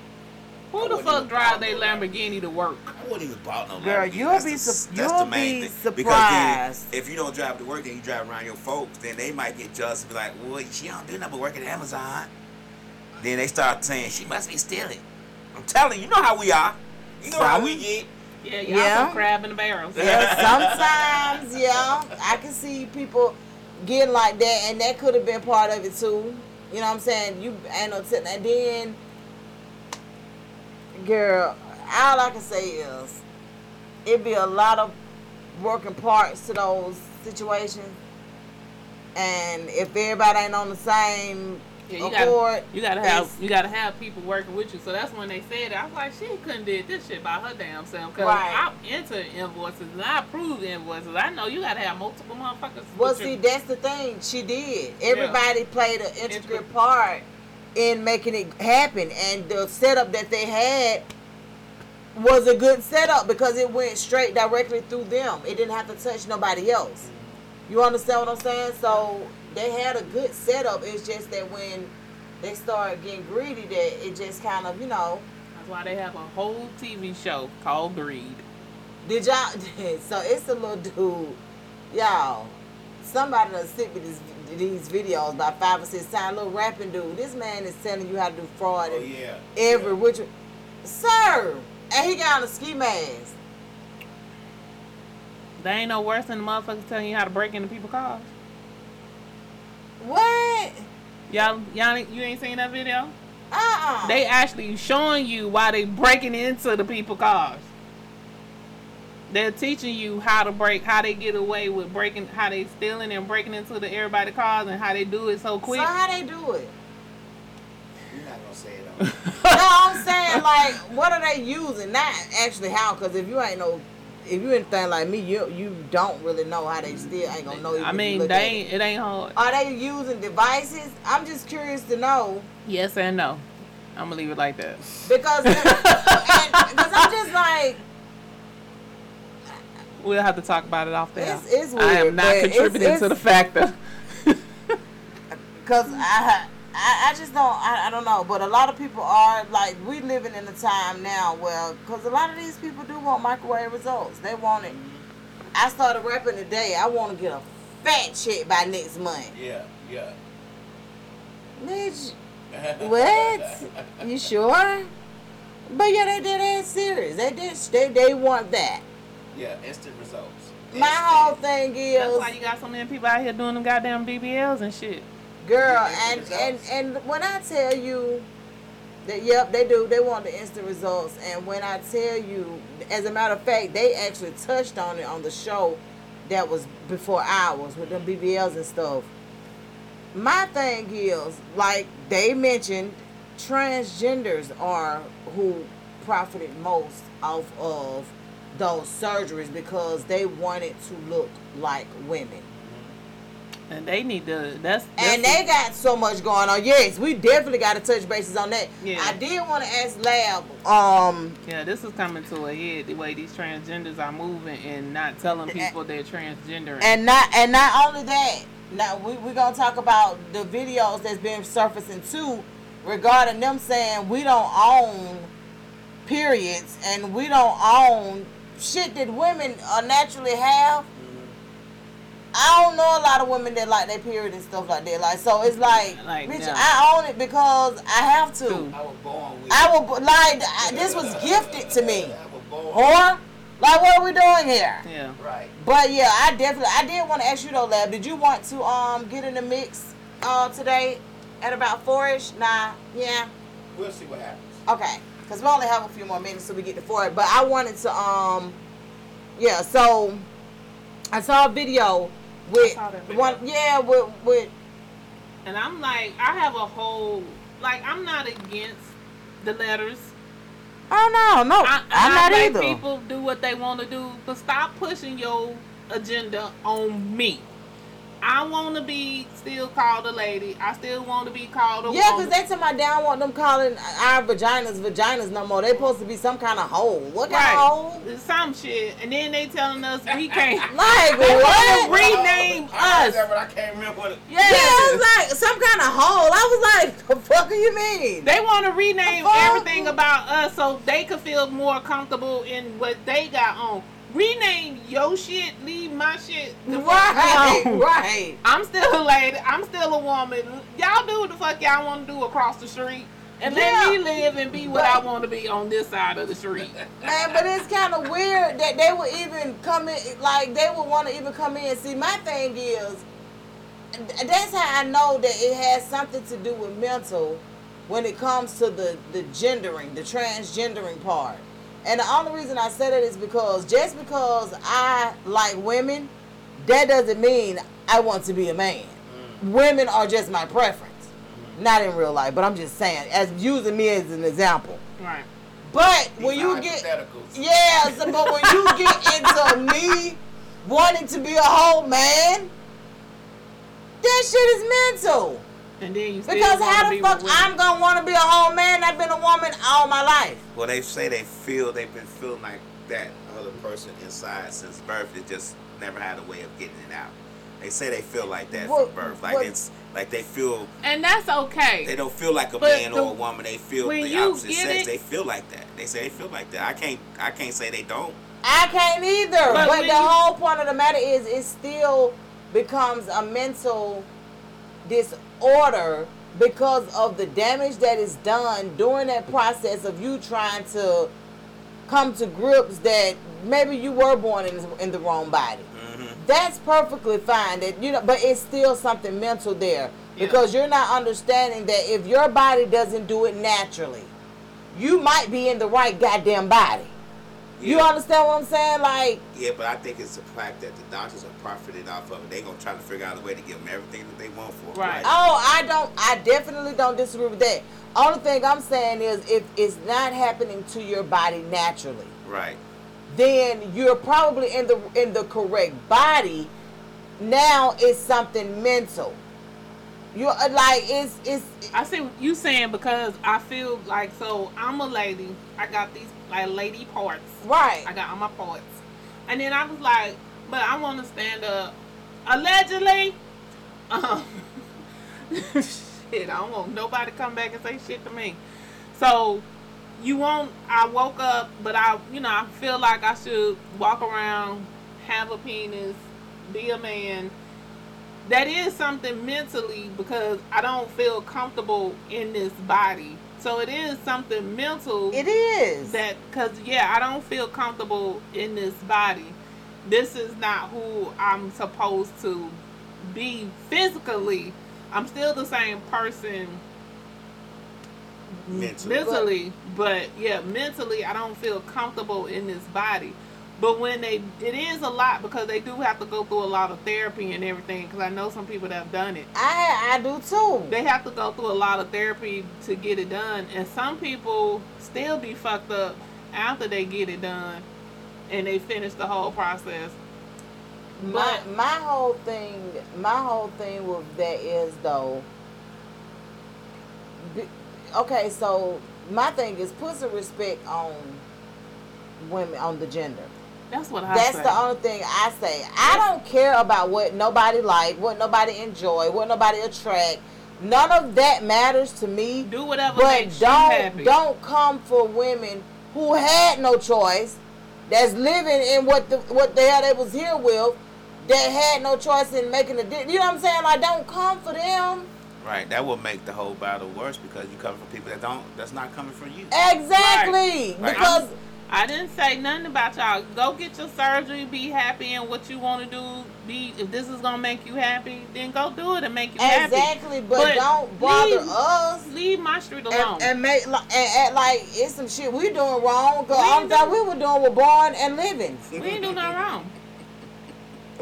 Who I the fuck even drive their that. Lamborghini to work? I wouldn't even bought no Girl, you'll That's be the- sup- that's you'll the main be thing. Because then, surprised. if you don't drive to work and you drive around your folks, then they might get jealous and be like, well, she don't do nothing but work at Amazon. Then they start saying, she must be stealing. I'm telling you, you know how we are. You know how we get. Yeah, y'all Yeah. some crab in the barrels. Yeah, sometimes, yeah, I can see people getting like that, and that could have been part of it too. You know what I'm saying? You ain't no telling. And then, girl, all I can say is, it be a lot of working parts to those situations, and if everybody ain't on the same Yeah, you gotta, you gotta have you gotta have people working with you. So that's when they said it. I was like, she couldn't did this shit by her damn self. Cause Right. I enter invoices and I approve invoices. I know you gotta have multiple motherfuckers. Well, see, you. that's the thing. She did. Everybody played an intricate part in making it happen, and the setup that they had was a good setup because it went straight directly through them. It didn't have to touch nobody else. You understand what I'm saying? So they had a good setup. It's just that when they started getting greedy, that it just kind of, you know, That's why they have a whole TV show called Greed. Did y'all? So it's a little dude, y'all. Somebody done sent me this, these videos about five or six times. A little rapping dude. This man is telling you how to do fraud Oh yeah. every Yeah. which, sir. And he got on a ski mask. They ain't no worse than the motherfuckers telling you how to break into people's cars. What? Y'all, y'all, ain't- you ain't seen that video? Uh uh They actually showing you why they breaking into the people cars. They're teaching you how to break, how they get away with breaking, how they stealing and breaking into the everybody cars, and how they do it so quick. So how they do it? You're not gonna say it. On. no, I'm saying like, what are they using? Not actually how, because if you ain't no, if you anything like me, you you don't really know how they still ain't gonna know. I mean, they at it. ain't, it ain't hard. Are they using devices? I'm just curious to know. Yes and no. I'm gonna leave it like that. Because because I'm just like We'll have to talk about it off there. It's- it's I am not but it's- contributing to it's- the factor. because I, I I just don't I, I don't know but a lot of people are like we living in a time now well because a lot of these people do want microwave results. They want it. I started rapping today. I want to get a fat check by next month. Yeah, yeah. Bitch, what? You sure? But yeah they did that serious they did they they want that. Yeah, instant results. my whole thing is That's is why you got so many people out here doing them goddamn BBLs and shit. Girl, and, and and when I tell you that, yep, they do. They want the instant results. And when I tell you, as a matter of fact, they actually touched on it on the show that was before ours with them BBLs and stuff. My thing is, like they mentioned, transgenders are who profited most off of those surgeries because they wanted to look like women. And they need to. That's, that's And they got so much going on. Yes, we definitely got to touch bases on that. Yeah. I did want to ask Lab. Um, Yeah, this is coming to a head the way these transgenders are moving and not telling people they're transgender. and not and not only that. Now we we gonna talk about the videos that's been surfacing too, regarding them saying we don't own periods and we don't own shit that women naturally have. I don't know a lot of women that like their period and stuff like that. Like so, it's like, Like, bitch, no. I own it because I have to. True. I was born with. I will like I- this was gifted to me, I was born. whore. Like what are we doing here? yeah. Right. But yeah, I definitely I did want to ask you though, Lab. Did you want to um get in the mix uh today at about four ish? Nah, yeah. We'll see what happens. Okay, because we only have a few more minutes so we get to four. But I wanted to, um, yeah. So I saw a video with saw that video. one, yeah, with with And I'm like, I have a whole like I'm not against the letters. oh no, no, I, I'm I not let either. people do what they want to do, but stop pushing your agenda on me. I want to be still called a lady. I still want to be called a Yeah, woman. because they tell my dad want them calling our vaginas vaginas no more. They supposed to be some kind of hole. What kind of hole? some shit, and then they telling us we can't. Like They want what? to rename I heard us. that, but I can't remember what it. Yeah, it was like some kind of hole. I was like, the fuck do you mean? They want to rename everything about us so they could feel more comfortable in what they got on. Rename your shit, leave my shit. right, alone. right. I'm still a lady. I'm still a woman. Y'all do what the fuck y'all want to do across the street. And Yeah. let me live and be what I want to be on this side of the street. Man, but it's kind of weird that they would even come in, like they would want to even come in. See, my thing is, that's how I know that it has something to do with mental when it comes to the the gendering, the transgendering part. And the only reason I said it is because just because I like women, that doesn't mean I want to be a man. Mm. Women are just my preference, mm-hmm. not in real life. But I'm just saying, as using me as an example. Right. But when you get hypotheticals. yeah, so, but when you get into me wanting to be a whole man, that shit is mental. And then you Because wanna how be the fuck. I'm gonna want to be a whole man? I've been a woman all my life. Well, they say they feel they've been feeling like that other person inside since birth. They just never had a way of getting it out. They say they feel like that What- from birth. Like what- it's like they feel And that's okay. they don't feel like a But man the- or a woman. They feel the opposite sex. it- They feel like that. They say they feel like that. I can't I can't say they don't. I can't either. But But, the you- whole point of the matter is, it still becomes a mental disorder because of the damage that is done during that process of you trying to come to grips that maybe you were born in, in the wrong body. hmm That's perfectly fine. That you know, but it's still something mental there Yeah. because you're not understanding that if your body doesn't do it naturally, you might be in the right goddamn body. You Yeah. understand what I'm saying? Like, Yeah, but I think it's a fact that the doctors are profiting off of it. They gonna try to figure out a way to give them everything that they want for it. Right. oh, I don't, I definitely don't disagree with that. Only thing I'm saying is, if it's not happening to your body naturally, Right. then you're probably in the in the correct body. Now it's something mental. You're uh, like it's it's I see what you saying because I feel like so I'm a lady. I got these like lady parts. right. I got all my parts. And then I was like, but I want to stand up. Allegedly, um, shit, I don't want nobody to come back and say shit to me. So, you won't, I woke up, but I, you know, I feel like I should walk around, have a penis, be a man. That is something mentally because I don't feel comfortable in this body. So it is something mental It is. that because yeah i don't feel comfortable in this body this is not who i'm supposed to be physically i'm still the same person Mentally. mentally but yeah mentally i don't feel comfortable in this body but when they it is a lot because they do have to go through a lot of therapy and everything because i know some people that have done it I I do too. they have to go through a lot of therapy to get it done and some people still be fucked up after they get it done and they finish the whole process My my whole thing, my whole thing with that is though. Okay, so my thing is put some respect on women on the gender. That's what i That's say. the only thing I say. I don't care about what nobody like, what nobody enjoy, what nobody attract. None of that matters to me. do whatever But makes you don't happy don't come for women who had no choice, that's living in what the what the hell they was here with, that had no choice in making a di- you know what I'm saying? Like don't come for them. Right. That will make the whole battle worse because you come from people that don't. That's not coming from you. Exactly. Right. Because I didn't say nothing about y'all. Go get your surgery. Be happy in what you want to do. Be if this is gonna make you happy, then go do it and make you happy. Exactly, but, But don't bother leave- us. Leave my street alone. And, and make like, and act like it's some shit we doing wrong. Cause We all the we were doing was born and living. we ain't do nothing wrong.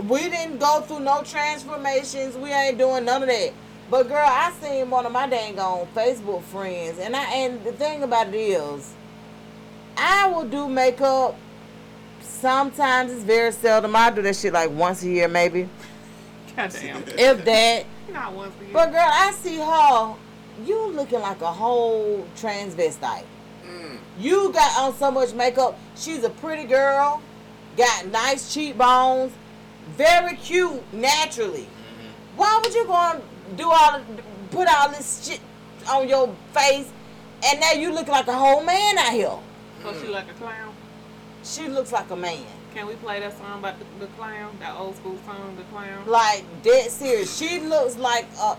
We didn't go through no transformations. We ain't doing none of that. But girl, I seen one of my dang on Facebook friends, and I and the thing about it is, I will do makeup. Sometimes it's very seldom. I do that shit like once a year, maybe, Goddamn. if that. Not once a year. But girl, I see her. You looking like a whole transvestite. Mm. You got on so much makeup. She's a pretty girl. Got nice cheekbones. Very cute naturally. Mm-hmm. Why would you go and do all put all this shit on your face and now you look like a whole man out here? So she like a clown. She looks like a man. Can we play that song about the, the clown? That old school song, the clown. Like dead serious. She looks like a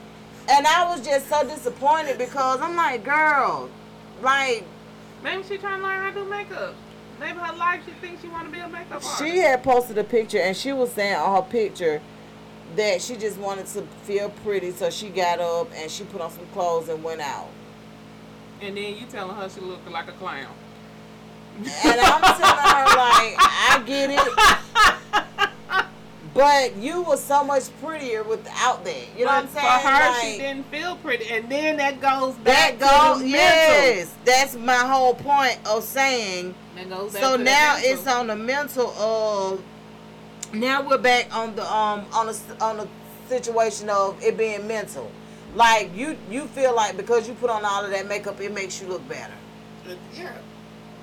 and I was just so disappointed because I'm like, girl, like Maybe she trying to learn how to do makeup. Maybe her life she thinks she want to be a makeup artist. She had posted a picture and she was saying on her picture that she just wanted to feel pretty, so she got up and she put on some clothes and went out. and then you telling her she look like a clown. And I'm telling her like, I get it, but you was so much prettier without that. You know what I'm saying? For her, Like, she didn't feel pretty, and then that goes back that to goes the yes. That's my whole point of saying. That goes back So to the now it's on the mental of. Now we're back on the um on a on a situation of it being mental. Like you you feel like because you put on all of that makeup, it makes you look better. Yeah,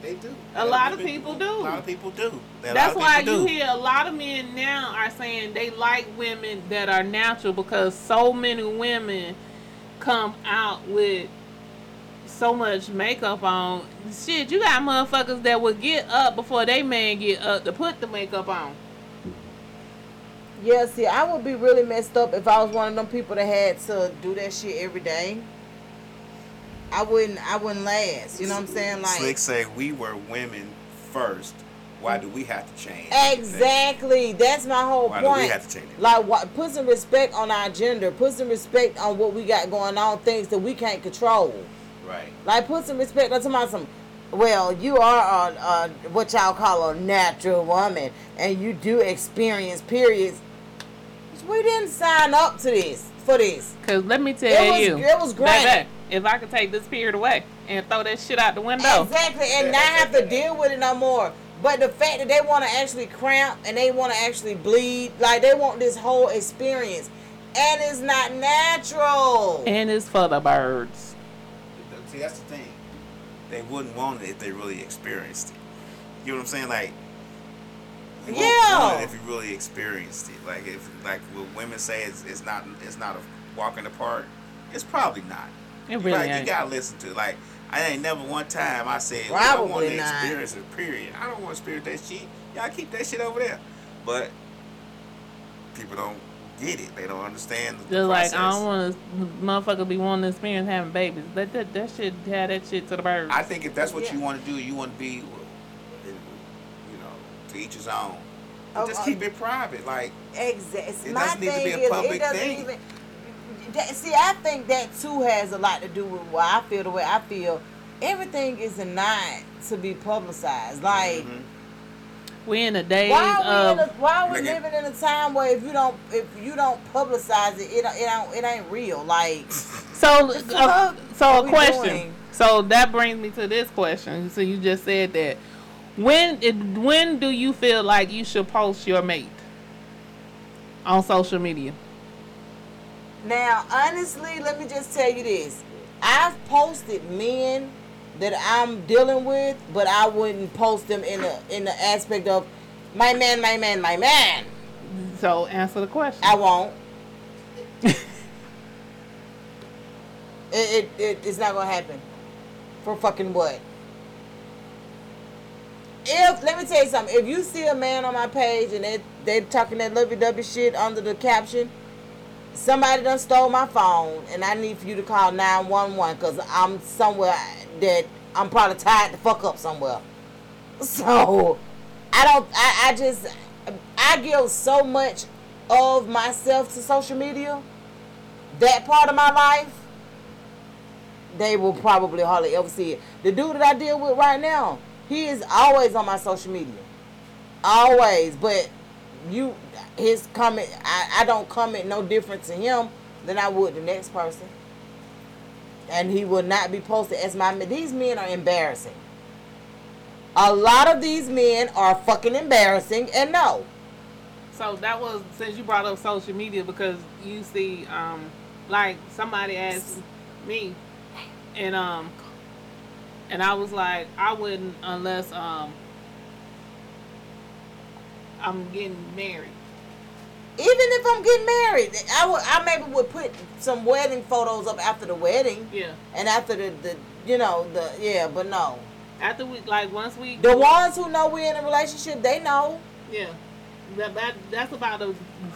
they do. A lot of people do. A lot of people do. A That's why people you do. hear a lot of men now are saying they like women that are natural because so many women come out with so much makeup on. Shit, you got motherfuckers that would get up before they man get up to put the makeup on. Yeah, see, I would be really messed up if I was one of them people that had to do that shit every day. I wouldn't I wouldn't last. You know what I'm saying? Like Slick say we were women first. Why do we have to change? everything? Exactly. That's my whole Why do we point. have to change it? Like, what, put some respect on our gender. Put some respect on what we got going on. Things that we can't control. Right. Like, put some respect on somebody. Some, well, you are a, a what y'all call a natural woman, and you do experience periods. We didn't sign up to this for this. Cause let me tell It was- you, it was great. Baby, if I could take this period away and throw that shit out the window, Exactly, and not have to deal with it no more. But the fact that they want to actually cramp and they want to actually bleed, like they want this whole experience, and it's not natural. and it's for the birds. See, that's the thing. They wouldn't want it if they really experienced it. You know what I'm saying? Like, you won't Yeah. want it if you really experienced it. Like, if like what women say, it's, it's not it's not a walk in the park. It's probably not. It You really gotta- you gotta listen to it. Like, I ain't never one time I said well, I want Probably to not. experience it. Period. I don't want to experience that shit. Y'all keep that shit over there. But people don't get it. They don't understand the Just like process. I don't want to motherfucker be wanting to experience having babies. Let that that shit have that shit to the birds. I think if that's what you want to do, you want to be, you know, to each his own. Oh, Just uh, keep it private. Like, Exactly. It My doesn't need to be a is, public it doesn't thing. even. That, see, I think that too has a lot to do with why I feel the way I feel. Everything is not to be publicized. Like. mhm. we in the days Why are we, in of a, why are we Nigga. living in a time where if you don't if you don't publicize it, it it don't, it ain't real. Like so uh, so a question. doing? So that brings me to this question. So you just said that when it, when do you feel like you should post your mate on social media? Now, honestly, let me just tell you this: I've posted men that I'm dealing with, but I wouldn't post them in the in the aspect of my man, my man, my man. So answer the question. I won't. it, it, it it's not gonna happen. For fucking what? If let me tell you something, if you see a man on my page and they they talking that lovey dovey shit under the caption, somebody done stole my phone and I need for you to call nine one one because I'm somewhere that I'm probably tied the fuck up somewhere. So I don't. I, I just I give so much of myself to social media. That part of my life, they will probably hardly ever see it. The dude that I deal with right now, he is always on my social media, always. But you, his comment, I, I don't comment no different to him than I would the next person. And he will not be posted as my. These men are embarrassing. A lot of these men are fucking embarrassing, and no. So that was since you brought up social media because you see, um, like somebody asked me, and um, and I was like, I wouldn't unless um, I'm getting married. Even if I'm getting married, I would I maybe would put some wedding photos up after the wedding Yeah. and after the, the you know the yeah, but no. After we like once we The ones who know we're in a relationship, they know. Yeah. That, that that's about the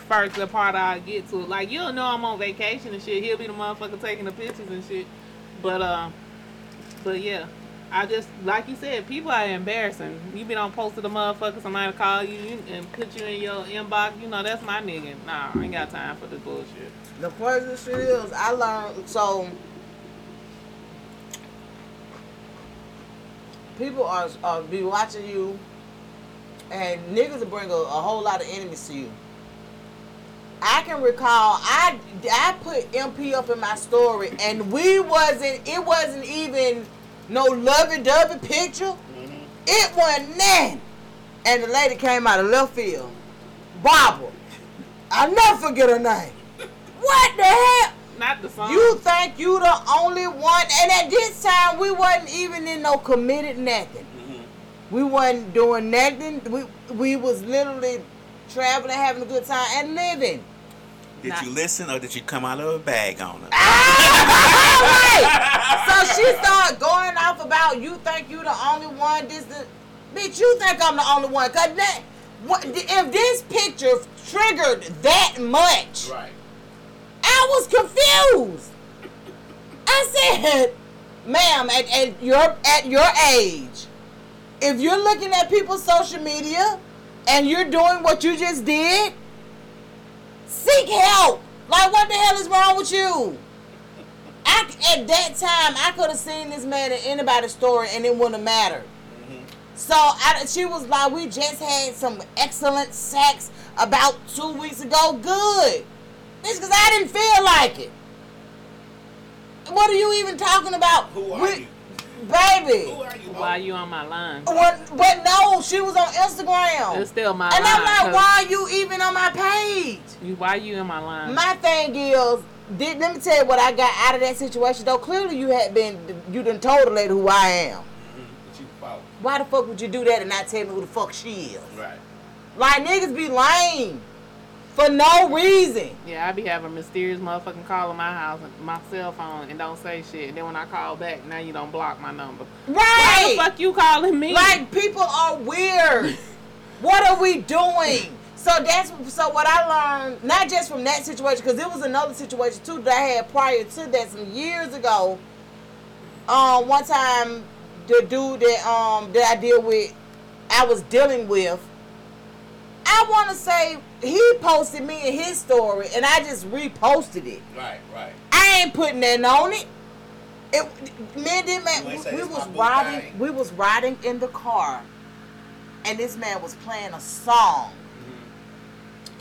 first the part I get to. Like you'll know I'm on vacation and shit. He'll be the motherfucker taking the pictures and shit. But uh, but yeah, I just like you said, people are embarrassing. You been on post to the motherfucker, somebody call you and put you in your inbox. You know that's my nigga. Nah, I ain't got time for this bullshit. The crazy shit is, I learned so. People are, are be watching you, and niggas will bring a, a whole lot of enemies to you. I can recall I I put MP up in my story, and we wasn't. It wasn't even no lovey-dovey picture. Mm-hmm. It wasn't nothing. And the lady came out of left field, Barbara. I'll never forget her name. What the hell? Not the song. You think you the only one? And at this time, we wasn't even in no committed nothing. Mm-hmm. We wasn't doing nothing. We we was literally traveling, having a good time, and living. Did Nah. you listen or did you come out of a bag on her? Ah, right. So she started going off about you think you the only one. This, the, bitch, you think I'm the only one? Cause that, what, if this picture triggered that much, Right. I was confused. I said, "Ma'am, at, at your at your age, if you're looking at people's social media and you're doing what you just did, seek help. Like, what the hell is wrong with you?" I, at that time, I could have seen this man in anybody's story and it wouldn't have mattered. Mm-hmm. So I, she was like, "We just had some excellent sex about two weeks ago. Good." It's because I didn't feel like it. What are you even talking about? Who are We- you? Baby. Who are you? Why you on my line? What, but no, she was on Instagram. It's still my and line. I'm like, why are you even on my page? You, why are you in my line? My thing is, did, let me tell you what I got out of that situation. Though clearly you had been, you done told the lady who I am. But you fault. Why the fuck would you do that and not tell me who the fuck she is? Right. Like niggas be lame for no reason. Yeah, I be having mysterious motherfucking call on my house, my cell phone, and don't say shit. And then when I call back, now you don't block my number. Right? Why the fuck you calling me? Like people are weird. what are we doing? So that's so what I learned, not just from that situation, because it was another situation too that I had prior to that some years ago. Um, one time the dude that um that I deal with, I was dealing with. I want to say he posted me in his story, and I just reposted it. Right. Right. I ain't putting that on it. It me this man, we, we was riding, we was riding in the car, and this man was playing a song.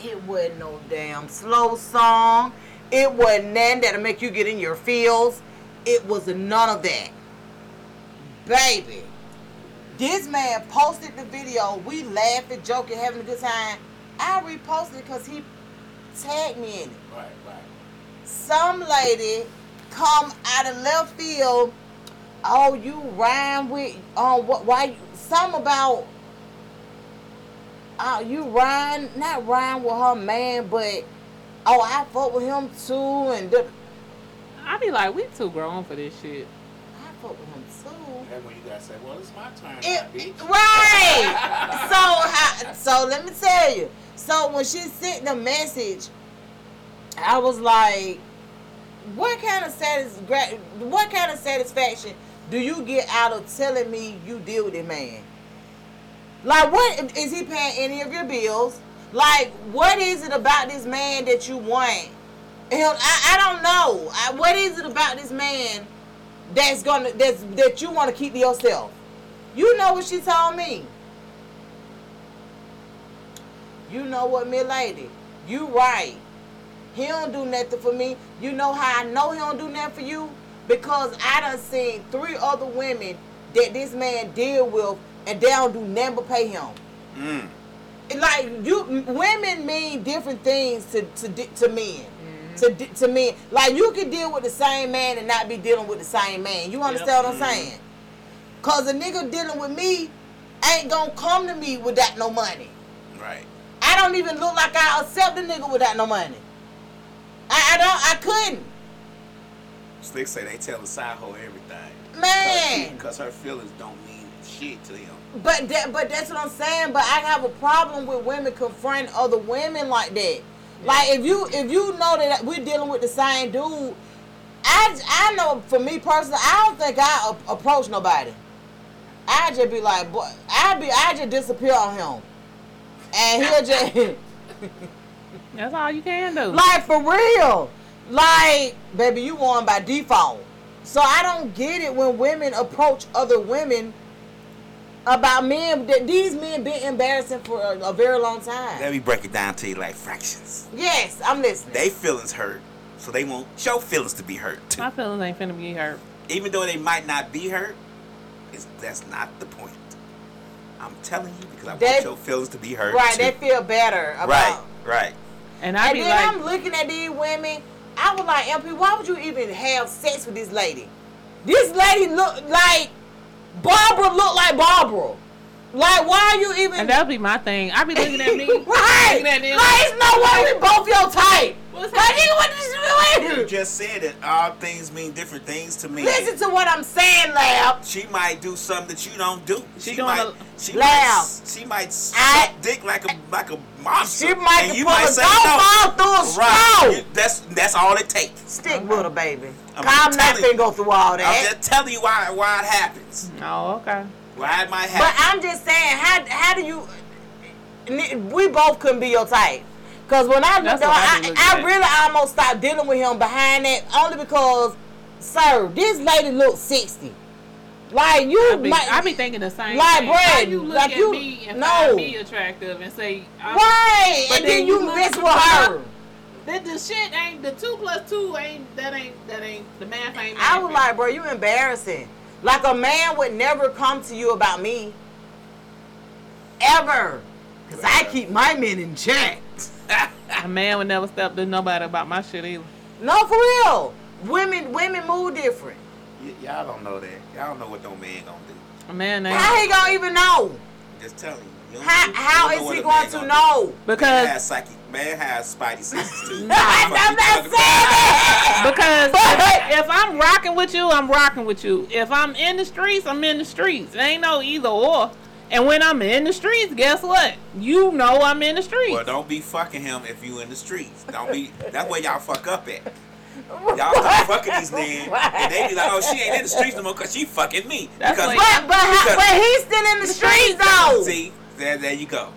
It wasn't no damn slow song. It wasn't nothing that'll make you get in your feels. It was none of that. Baby, this man posted the video. We laughing, joking, having a good time. I reposted it because he tagged me in it Right. Right. some lady come out of left field. Oh, you rhyme with oh what? Why? you- Some about uh, you rhyme not rhyme with her man, but oh I fuck with him too, and da- I be like, we too grown for this shit. I fuck with him too. That's when you gotta say, well, it's my turn, It, right. so, I, so let me tell you. So when she sent the message, I was like, "What kind of satis- What kind of satisfaction do you get out of telling me you deal with a man?" Like, what is he paying any of your bills? Like, what is it about this man that you want? Hell, I, I don't know. I, what is it about this man that's gonna that's that you want to keep to yourself? You know what she told me. You know what, me lady? You right. He don't do nothing for me. You know how I know he don't do nothing for you? Because I done seen three other women that this man deal with and they don't do nothing but pay him. Mm. Like you, women mean different things to to to men. To to men, like you can deal with the same man and not be dealing with the same man. You understand what I'm mm-hmm. saying? Cause a nigga dealing with me ain't gonna come to me without no money. Right. I don't even look like I accept a nigga without no money. I, I don't. I couldn't. Slick say they tell the side hoe everything. Man. Because her feelings don't mean shit to him. But that, but that's what I'm saying. But I have a problem with women confronting other women like that. Like if you if you know that we're dealing with the same dude, I I know for me personally, I don't think I a- approach nobody. I just be like, boy, I be I just disappear on him, and he'll just That's all you can do. like for real, like baby, you won by default. So I don't get it when women approach other women about men that these men been embarrassing for a, a very long time. Let me break it down to you like fractions. Yes, I'm listening. They feelings hurt, so they want your feelings to be hurt too. My feelings ain't finna be hurt. Even though they might not be hurt, it's, that's not the point. I'm telling you because I They- want your feelings to be hurt right, too. they feel better about. right, right. And I And be then like, I'm looking at these women. I was like, MP, why would you even have sex with this lady? This lady look like Barbara. Look like Barbara. Like, why are you even? and that'll be my thing. I be looking at me. right. Looking at them. Like, it's no way we both your type. What's Like, happening? nigga, what is You you just said that all things mean different things to me. Listen to what I'm saying, Lab. She might do something that you don't do. She She, doing might. a- she Loud. might. She might suck I- dick like a like a monster. She might and you pull might a say golf no. ball through a Right. straw. You- That's that's all it takes. Stick with her, baby. I'm I'm, not telling you. finna go through all that. I'm just telling you why why it happens. Oh, okay. Why it might happen. But. I'm just saying, how how do you? We both couldn't be your type. Cause when I That's looked, what I I, I, really almost stopped dealing with him behind that only because, sir, this lady looks sixty. Like you, I be, might, I be thinking the same Like, thing. How you look like at you- me and no. find me attractive and say, I'm, right, But and then then you you mess with the- her. that the shit ain't the two plus two ain't that ain't that ain't the math ain't. I was like, bro, you embarrassing. Like a man would never come to you about me, ever, cause I keep my men in check. a man would never step to nobody about my shit either. No, for real. Women, women move different. Y- y'all don't know that. Y'all don't know what no man gonna do. A man ain't How he gonna even know? Just tell you. you How you how don't is what he going to know? do. Man because has psychic. Man has spidey senses too. No, I'm not saying about? that. because But- if, if I'm rocking with you, I'm rocking with you. If I'm in the streets, I'm in the streets. It ain't no either or. And when I'm in the streets, guess what? You know I'm in the streets. Well, don't be fucking him if you in the streets. Don't be. That's where y'all fuck up at. Y'all start fucking these men, and they be like, "Oh, she ain't in the streets no more because she fucking me." That's because what- But but Because- but he's still in the streets though. see, there, there you go.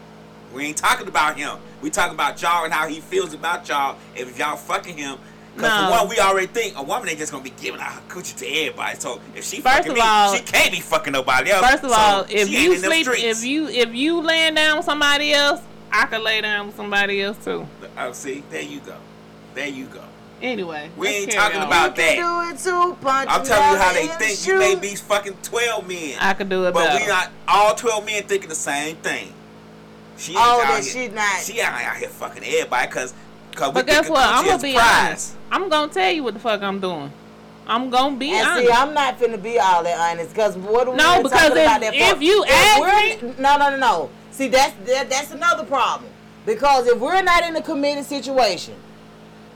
We ain't talking about him. We talking about y'all and how he feels about y'all. If y'all fucking him, because No. for one, we already think a woman ain't just gonna be giving out her coochie to everybody. So if she First fucking of me, all- she can't be fucking nobody else. First of So all, if you sleep, if you if you laying down with somebody else, I could lay down with somebody else too. oh, see, there you go, there you go. Anyway, We let's ain't carry talking on. about You that. can do it too, punch I'm telling you how they think. the You may be fucking 12 men. I could do it but better. we not all 12 men thinking the same thing. She ain't Oh, out that here. she not. She ain't out here fucking everybody because cause we But guess what? I'm I'm gonna be prize. honest. I'm gonna tell you what the fuck I'm doing. I'm gonna be And honest. see, I'm not finna be all that honest, cause what are we No, because talking if- about that if for? you ask we're- no, no, no, no. See, that's that, that's another problem. Because if we're not in a committed situation,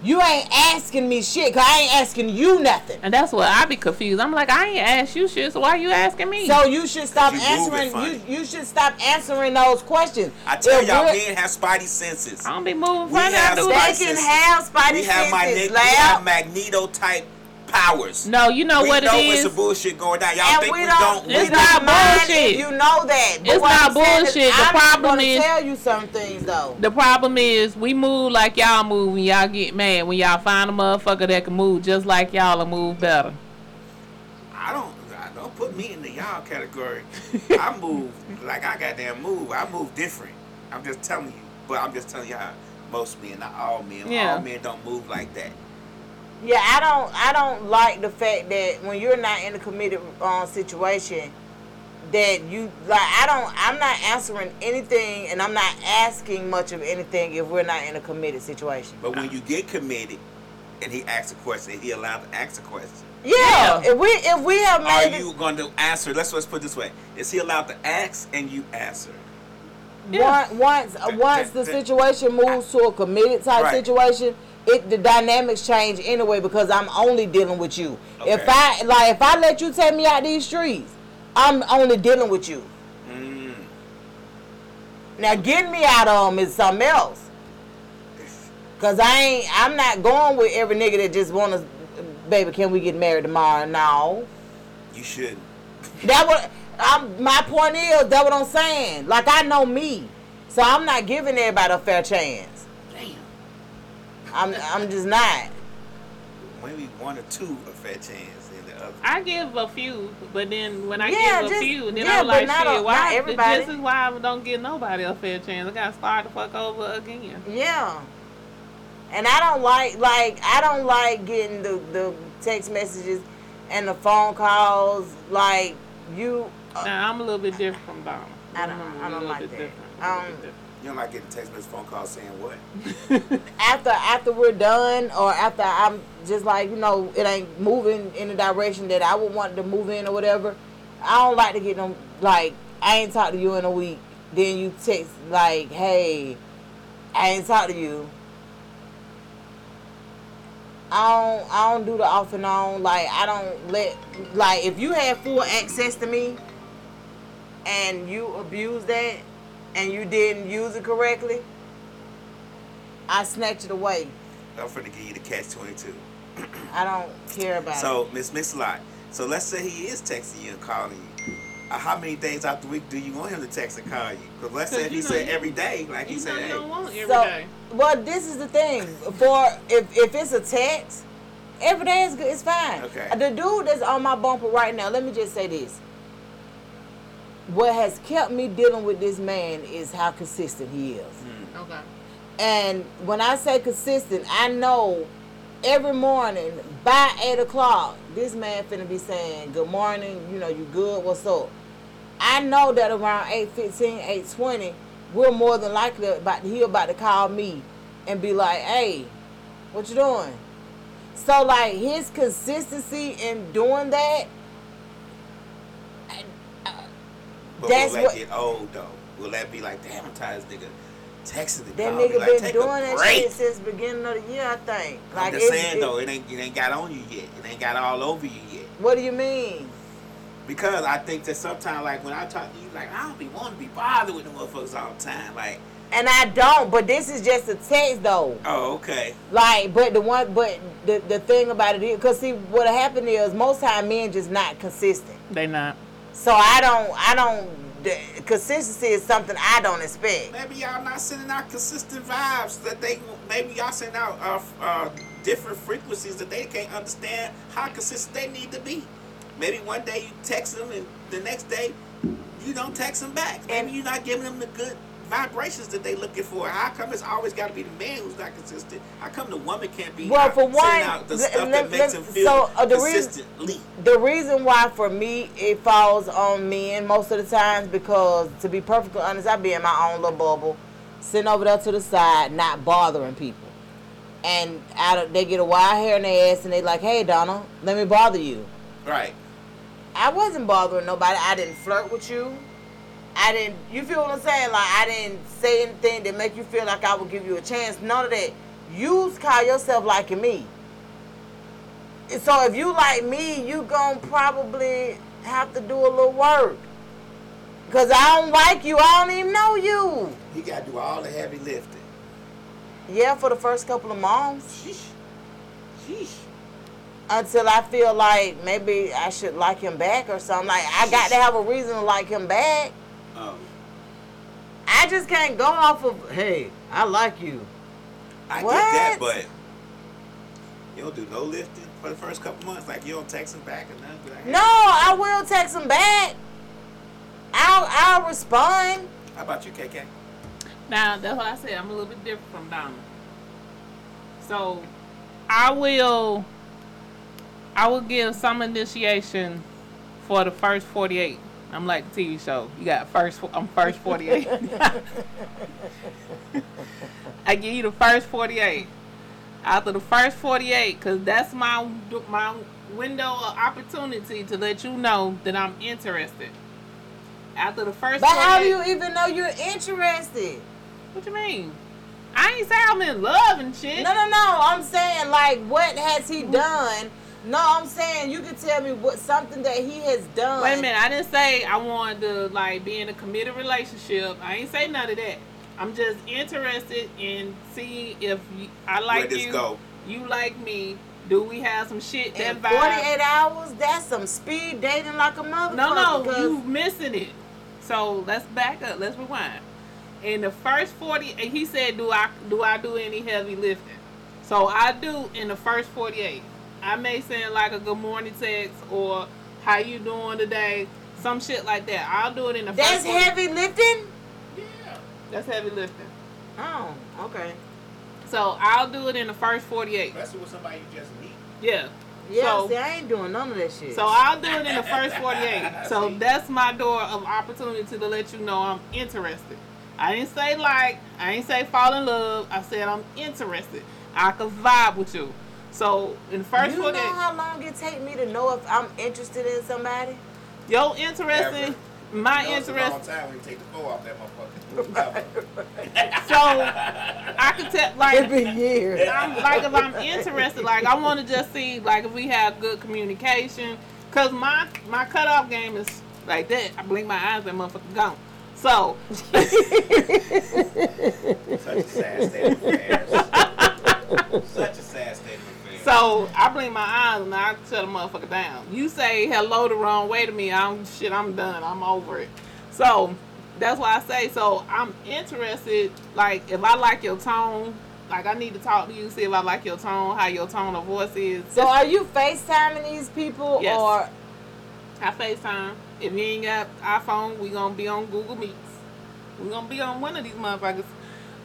you ain't asking me shit. Cause I ain't asking you nothing. and that's what I be confused. I'm like, I ain't asked you shit, so why you asking me? So you should stop you answering. You you should stop answering those questions. I tell If y'all, we're- men have spidey senses. I don't be moving We funny. I have do spidey they can senses. have spidey we have, senses. my, we have magneto type powers. No, you know we what it know is. it's some bullshit going down. Y'all And think we we, don't, don't? we It's don't bullshit. you know that. But It's what not I'm saying is, bullshit. The I'm problem gonna is- tell you some things though. The problem is we move like y'all move when y'all get mad. When y'all find a motherfucker that can move just like y'all and move better. I don't. I don't put me in the y'all category. I move like I goddamn move. I move different. I'm just telling you. But I'm just telling you how most men, not all men. Yeah. All men don't move like that. Yeah, I don't. I don't like the fact that when you're not in a committed um, situation, that you like. I don't. I'm not answering anything, and I'm not asking much of anything if we're not in a committed situation. But when you get committed, and he asks a question, he allowed to ask a question. Yeah, Yeah. if we if we have Are you it, going to answer? Let's let's put it this way: Is he allowed to ask and you answer? Yeah. One, once uh, once that- the that- situation moves to a committed type Right. situation, it the dynamics change anyway because I'm only dealing with you. If I like if I let you take me out these streets, I'm only dealing with you. Mm. Now getting me out of them is something else. Cause I ain't I'm not going with every nigga that just wanna baby, can we get married tomorrow? No. You shouldn't. That what I'm my point is that what I'm saying. Like I know me. So I'm not giving everybody a fair chance. Damn. I'm I'm just not. Maybe one or two a fair chance, and the other. I give a few, but then when I Yeah, give a few, then yeah, I'm like, not shit, a- why? not everybody. This is why I don't give nobody a fair chance. I gotta start the fuck over again. Yeah. And I don't like like I don't like getting the the text messages and the phone calls like you uh, Now I'm a little bit different from Donna. I don't- I'm a I don't like that. different, a Um, little different. You don't like getting text message, phone calls saying what? after after we're done or after I'm just like you know it ain't moving in the direction that I would want to move in or whatever. I don't like to get them like I ain't talked to you in a week. Then you text like, hey, I ain't talked to you. I don't I don't do the off and on. Like I don't let like if you have full access to me and you abuse that and you didn't use it correctly, I snatch it away. I'm finna give you the catch 22. I don't care about it. So, Miss Mixalot. So let's say he is texting you and calling you. Uh, how many days out the week do you want him to text and call you? Because let's say Cause if he said you- every day, like he You said, you hey, don't want every So, day. well, this is the thing. For if if it's a text, every day is good. It's fine. Okay. The dude that's on my bumper right now. Let me just say this. What has kept me dealing with this man is how consistent he is. Mm. Okay. And when I say consistent, I know every morning by eight o'clock, this man finna be saying, Good morning, you know, you good, what's up? I know that around 8.15, 8.20, we're more than likely about he about to call me and be like, Hey, what you doing? So like his consistency in doing that, but That's will that what- get old though? Will that be like, damn, I'm tired nigga texting the that call me, nigga like, been doing that shit since beginning of the year, I think. Like I'm just saying it- though, it ain't it ain't got on you yet. It ain't got all over you yet. What do you mean? Because I think that sometimes, like when I talk to you, like I don't be wanting to be bothered with the motherfuckers all the time. Like, And I don't, but this is just a text though. oh, okay, Like, but the one, but the the thing about it is, cause see, what happened is most time men just not consistent. They not. So I don't, I don't. Consistency is something I don't expect. maybe y'all not sending out consistent vibes that they. Maybe y'all sending out uh, uh, different frequencies that they can't understand how consistent they need to be. Maybe one day you text them and the next day you don't text them back. Maybe And- you're not giving them the good vibrations that they looking for. How come it's always got to be the man who's not consistent? How come the woman can't be Well, for one, out the stuff that makes them feel so, uh, the reason- The reason why for me it falls on men most of the times because to be perfectly honest, I be in my own little bubble, sitting over there to the side, not bothering people. And out of, they get a wild hair in their ass and they like, hey Donna, let me bother you. Right. I wasn't bothering nobody. I didn't flirt with you. I didn't. You feel what I'm saying? Like I didn't say anything that make you feel like I would give you a chance. None of that. You call yourself liking me. So if you like me, you gonna probably have to do a little work. Cause I don't like you. I don't even know you. You got to do all the heavy lifting. Yeah, for the first couple of months. Sheesh. Sheesh. until I feel like maybe I should like him back or something. Like I got to have a reason to like him back. Um, I just can't go off of hey, I like you. I What? get that, but you don't do no lifting for the first couple months. Like you don't text him back or nothing. Like, hey, No, I will text him back. I'll I'll respond. How about you, KK? Now that's what I said. I'm a little bit different from Donna. So I will I will give some initiation for the first 48. I'm like the TV show. You got first. I'm first 48. I give you the first 48. After the first 48, cause that's my my window of opportunity to let you know that I'm interested. After the first. But how do you even know you're interested? What you mean? I ain't say I'm in love and shit. No, no, no. I'm saying like, what has he mm. done? No, I'm saying you can tell me what something that he has done. Wait a minute. I didn't say I wanted to like be in a committed relationship. I ain't say none of that. I'm just interested in seeing if you, I like Where this you, go? you like me. Do we have some shit that In vibe? 48 hours, that's some speed dating like a motherfucker. No, no, 'cause- you missing it. So let's back up. Let's rewind. In the first forty, and he said, "Do I do I do any heavy lifting?" So I do in the first forty-eight. I may send like a good morning text or how you doing today, some shit like that. I'll do it in the That's first. 48. heavy lifting? Yeah. That's heavy lifting. Oh, okay. So I'll do it in the first forty-eight. Especially with somebody you just meet. Yeah. Yeah, So- see, I ain't doing none of that shit. So I'll do it in the first 48. So that's my door of opportunity to let you know I'm interested. I didn't say like, I didn't say fall in love. I said I'm interested. I could vibe with you. So in the first you 48, know how long it take me to know if I'm interested in somebody? your interested, my You know, it's a long interest. time when you take the floor off that motherfucker. So I could tell It like. been years. I'm like if I'm interested, like I want to just see like if we have good communication, cause my my cutoff game is like that. I blink my eyes, that motherfucker gone. So Such a sad state of affairs. Such a sad state of affairs. So I blink my eyes and I shut the motherfucker down. You say hello the wrong way to me, I'm shit. I'm done. I'm over it. So that's why I say so. I'm interested. Like if I like your tone, like I need to talk to you, see if I like your tone, how your tone of voice is. So are you FaceTiming these people Yes. or I FaceTime. If you ain't got iPhone, we gonna be on Google Meets. We gonna be on one of these motherfuckers.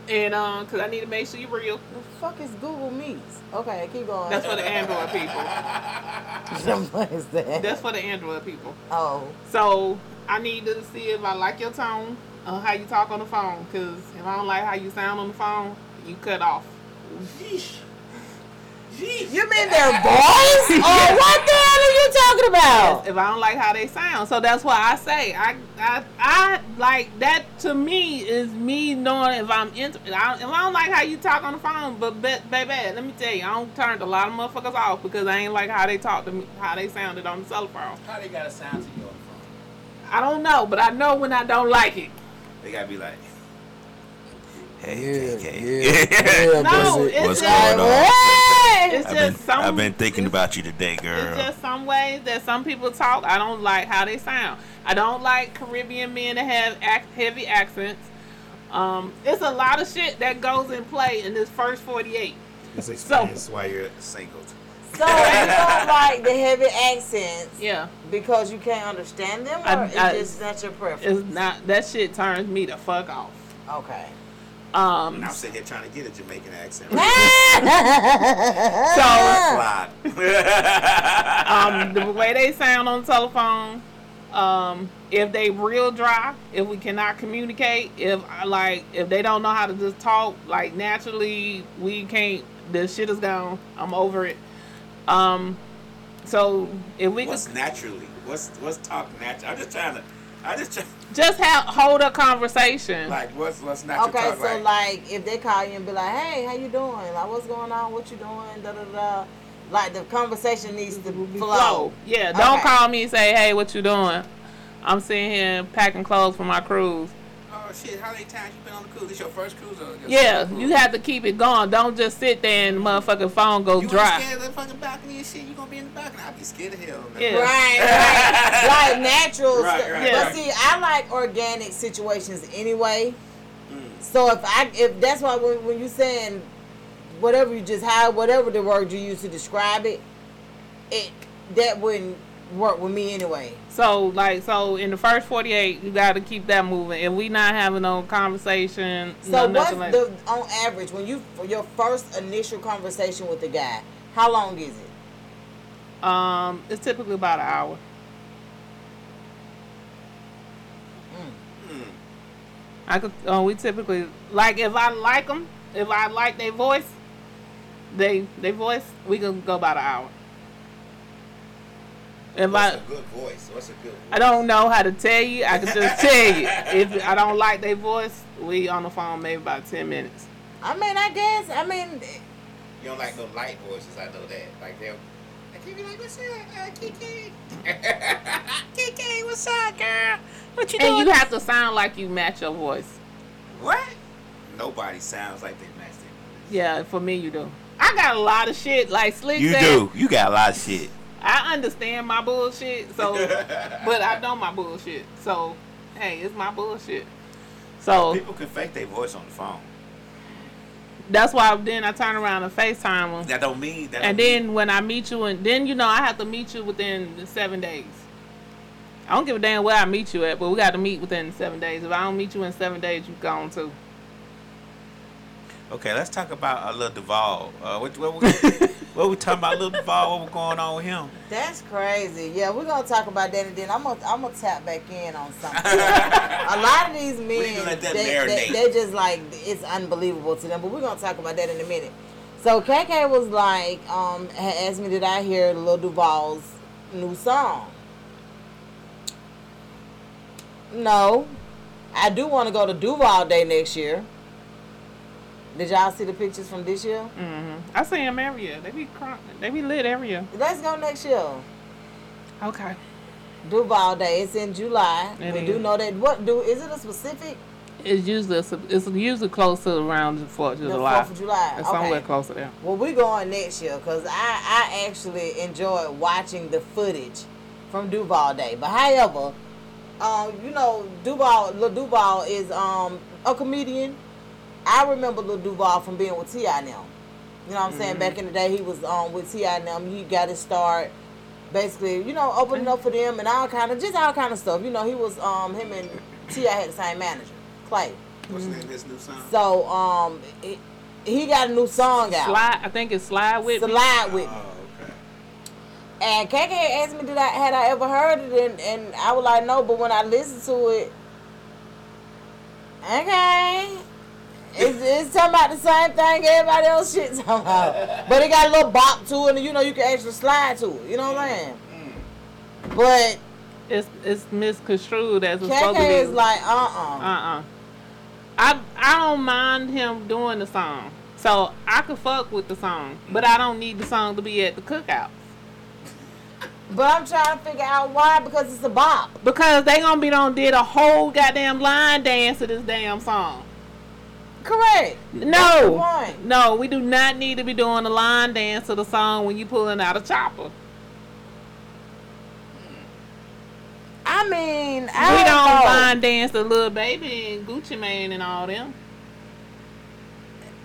And um, cause I need to make sure you're real. the fuck is Google Meets? Okay, keep going. That's for the Android people. what is that? That's for the Android people. oh. So I need to see if I like your tone, uh, how you talk on the phone. Cause if I don't like how you sound on the phone, you cut off. Yeesh. Yeesh. You mean their voice? Oh, what the hell are you talking about? If I don't like how they sound, so that's why I say I I I like that. To me, is me knowing if I'm into. I, if I don't like how you talk on the phone, but ba- baby, let me tell you, I don't turn a lot of motherfuckers off because I ain't like how they talk to me, how they sounded on the cell phone. How they got a sound to you on the phone? I don't know, but I know when I don't like it. They gotta be like, hey, Yeah, KK. yeah, No, pussy. it's What's just, going on? What? It's I've just been, some. I've been thinking about you today, girl. It's just some ways that some people talk. I don't like how they sound. I don't like Caribbean men that have ac- heavy accents. Um, it's a lot of shit that goes in play in this first 48. This So- explains why you're single. So you don't like the heavy accents Yeah, because you can't understand them, or I- it's I- just not your preference? it's not that shit turns me the fuck off. Okay. Um, And I'm sitting here trying to get a Jamaican accent. so um, the way they sound on the telephone, um, if they real dry, if we cannot communicate, if like, if they don't know how to just talk like naturally, we can't. The shit is gone. I'm over it. Um, so if we what's could naturally? What's what's talk natural? I'm just trying to. I just try, just have hold a conversation. like what's what's natural Okay, talk so like? like if they call you and be like, "Hey, how you doing? Like, what's going on? What you doing?" Da da da. Like the conversation needs to flow. flow. Yeah, don't Okay. call me and say, "Hey, what you doing?" I'm sitting here packing clothes for my cruise. Oh shit! How many times you been on the cruise? This your first cruise or? your Yeah, second you have to keep it going. Don't just sit there and motherfucking phone go You ain't dry. scared of the fucking balcony and shit. You gonna be in the balcony? I'd be scared of hell. man. Yeah. Right, right. like natural Right, stuff. right, but see, I like organic situations anyway. Mm. So if I if that's why when, when you saying whatever you just had whatever the word you use to describe it, it that wouldn't work with me anyway. So like so in the first forty eight you gotta keep that moving. If we not having no conversation, So no, what's like the on average when you for your first initial conversation with the guy? How long is it? um it's typically about an hour. Mm. I could uh, we typically like if I like them, if I like their voice, they they voice, we can go about an hour. If What's I a good voice? What's a good? Voice? I don't know how to tell you. I can just tell you. If I don't like their voice, we on the phone maybe about ten minutes. I mean, I guess. I mean, You don't like no light voices. I know that. Like they'll. Like you be like, "What's up, uh, Kiki? Kiki, what's up, girl? What you And doing?" you have to sound like you match your voice. what? Nobody sounds like they match their voice. Yeah, for me you do. I got a lot of shit like Slick You said. do. You got a lot of shit. I understand my bullshit, so but I know my bullshit. So hey, it's my bullshit. So People can fake their voice on the phone. that's why then I turn around and FaceTime them. That don't mean that. And don't mean- then when I meet you, and then you know I have to meet you within seven days. I don't give a damn where I meet you at, but we got to meet within seven days. If I don't meet you in seven days, you gone too. Okay, let's talk about a Lil Duval. Uh, what, what, we, what we talking about, Lil Duval? What was going on with him? That's crazy. Yeah, we're gonna talk about that, and then I'm gonna I'm gonna tap back in on something. a lot of these men, gonna let that they, they, they just like it's unbelievable to them. But we're gonna talk about that in a minute. So KK was like, um, asked me did I hear Lil Duval's new song? No, I do want to go to Duval Day next year. Did y'all see the pictures from this year? Mm-hmm. I see them every year. They be cr- they be lit every year. Let's go next year. Okay. Duval Day. It's in July. It we do know that. What do is it a specific? It's usually it's usually close to around the Fourth of July. Fourth of July. It's somewhere Okay. close to there. Well, we going next year because I I actually enjoyed watching the footage from Duval Day. But however, um, you know, Duval Lil Duval is um a comedian. I remember Lil Duval from being with T.I. now. You know what I'm saying? Back in the day, he was um with T.I. now. them. He got his start. Basically, you know, opening up for them and all kind of just all kind of stuff. You know, he was um him and T.I. had the same manager, Clay. What's the name of his new song? So um, he, he got a new song out. Slide. I think it's slide with me. Slide with me. Oh, okay. And KK asked me, did I had I ever heard it, and, and I was like, no. But when I listened to it, okay, it's, it's talking about the same thing everybody else shit talking about. But it got a little bop to it, and you know you can actually slide to it. You know what I'm saying? But It's it's misconstrued as it's supposed to be. KK is like, uh uh Uh-uh. I I don't mind him doing the song. So I could fuck with the song. But I don't need the song to be at the cookout. But I'm trying to figure out why because it's a bop. Because they gonna be done did a whole goddamn line dance to this damn song. Correct. No. No, we do not need to be doing a line dance to the song when you pulling out a chopper. I mean, I we don't, don't line dance to Lil Baby and Gucci Mane and all them.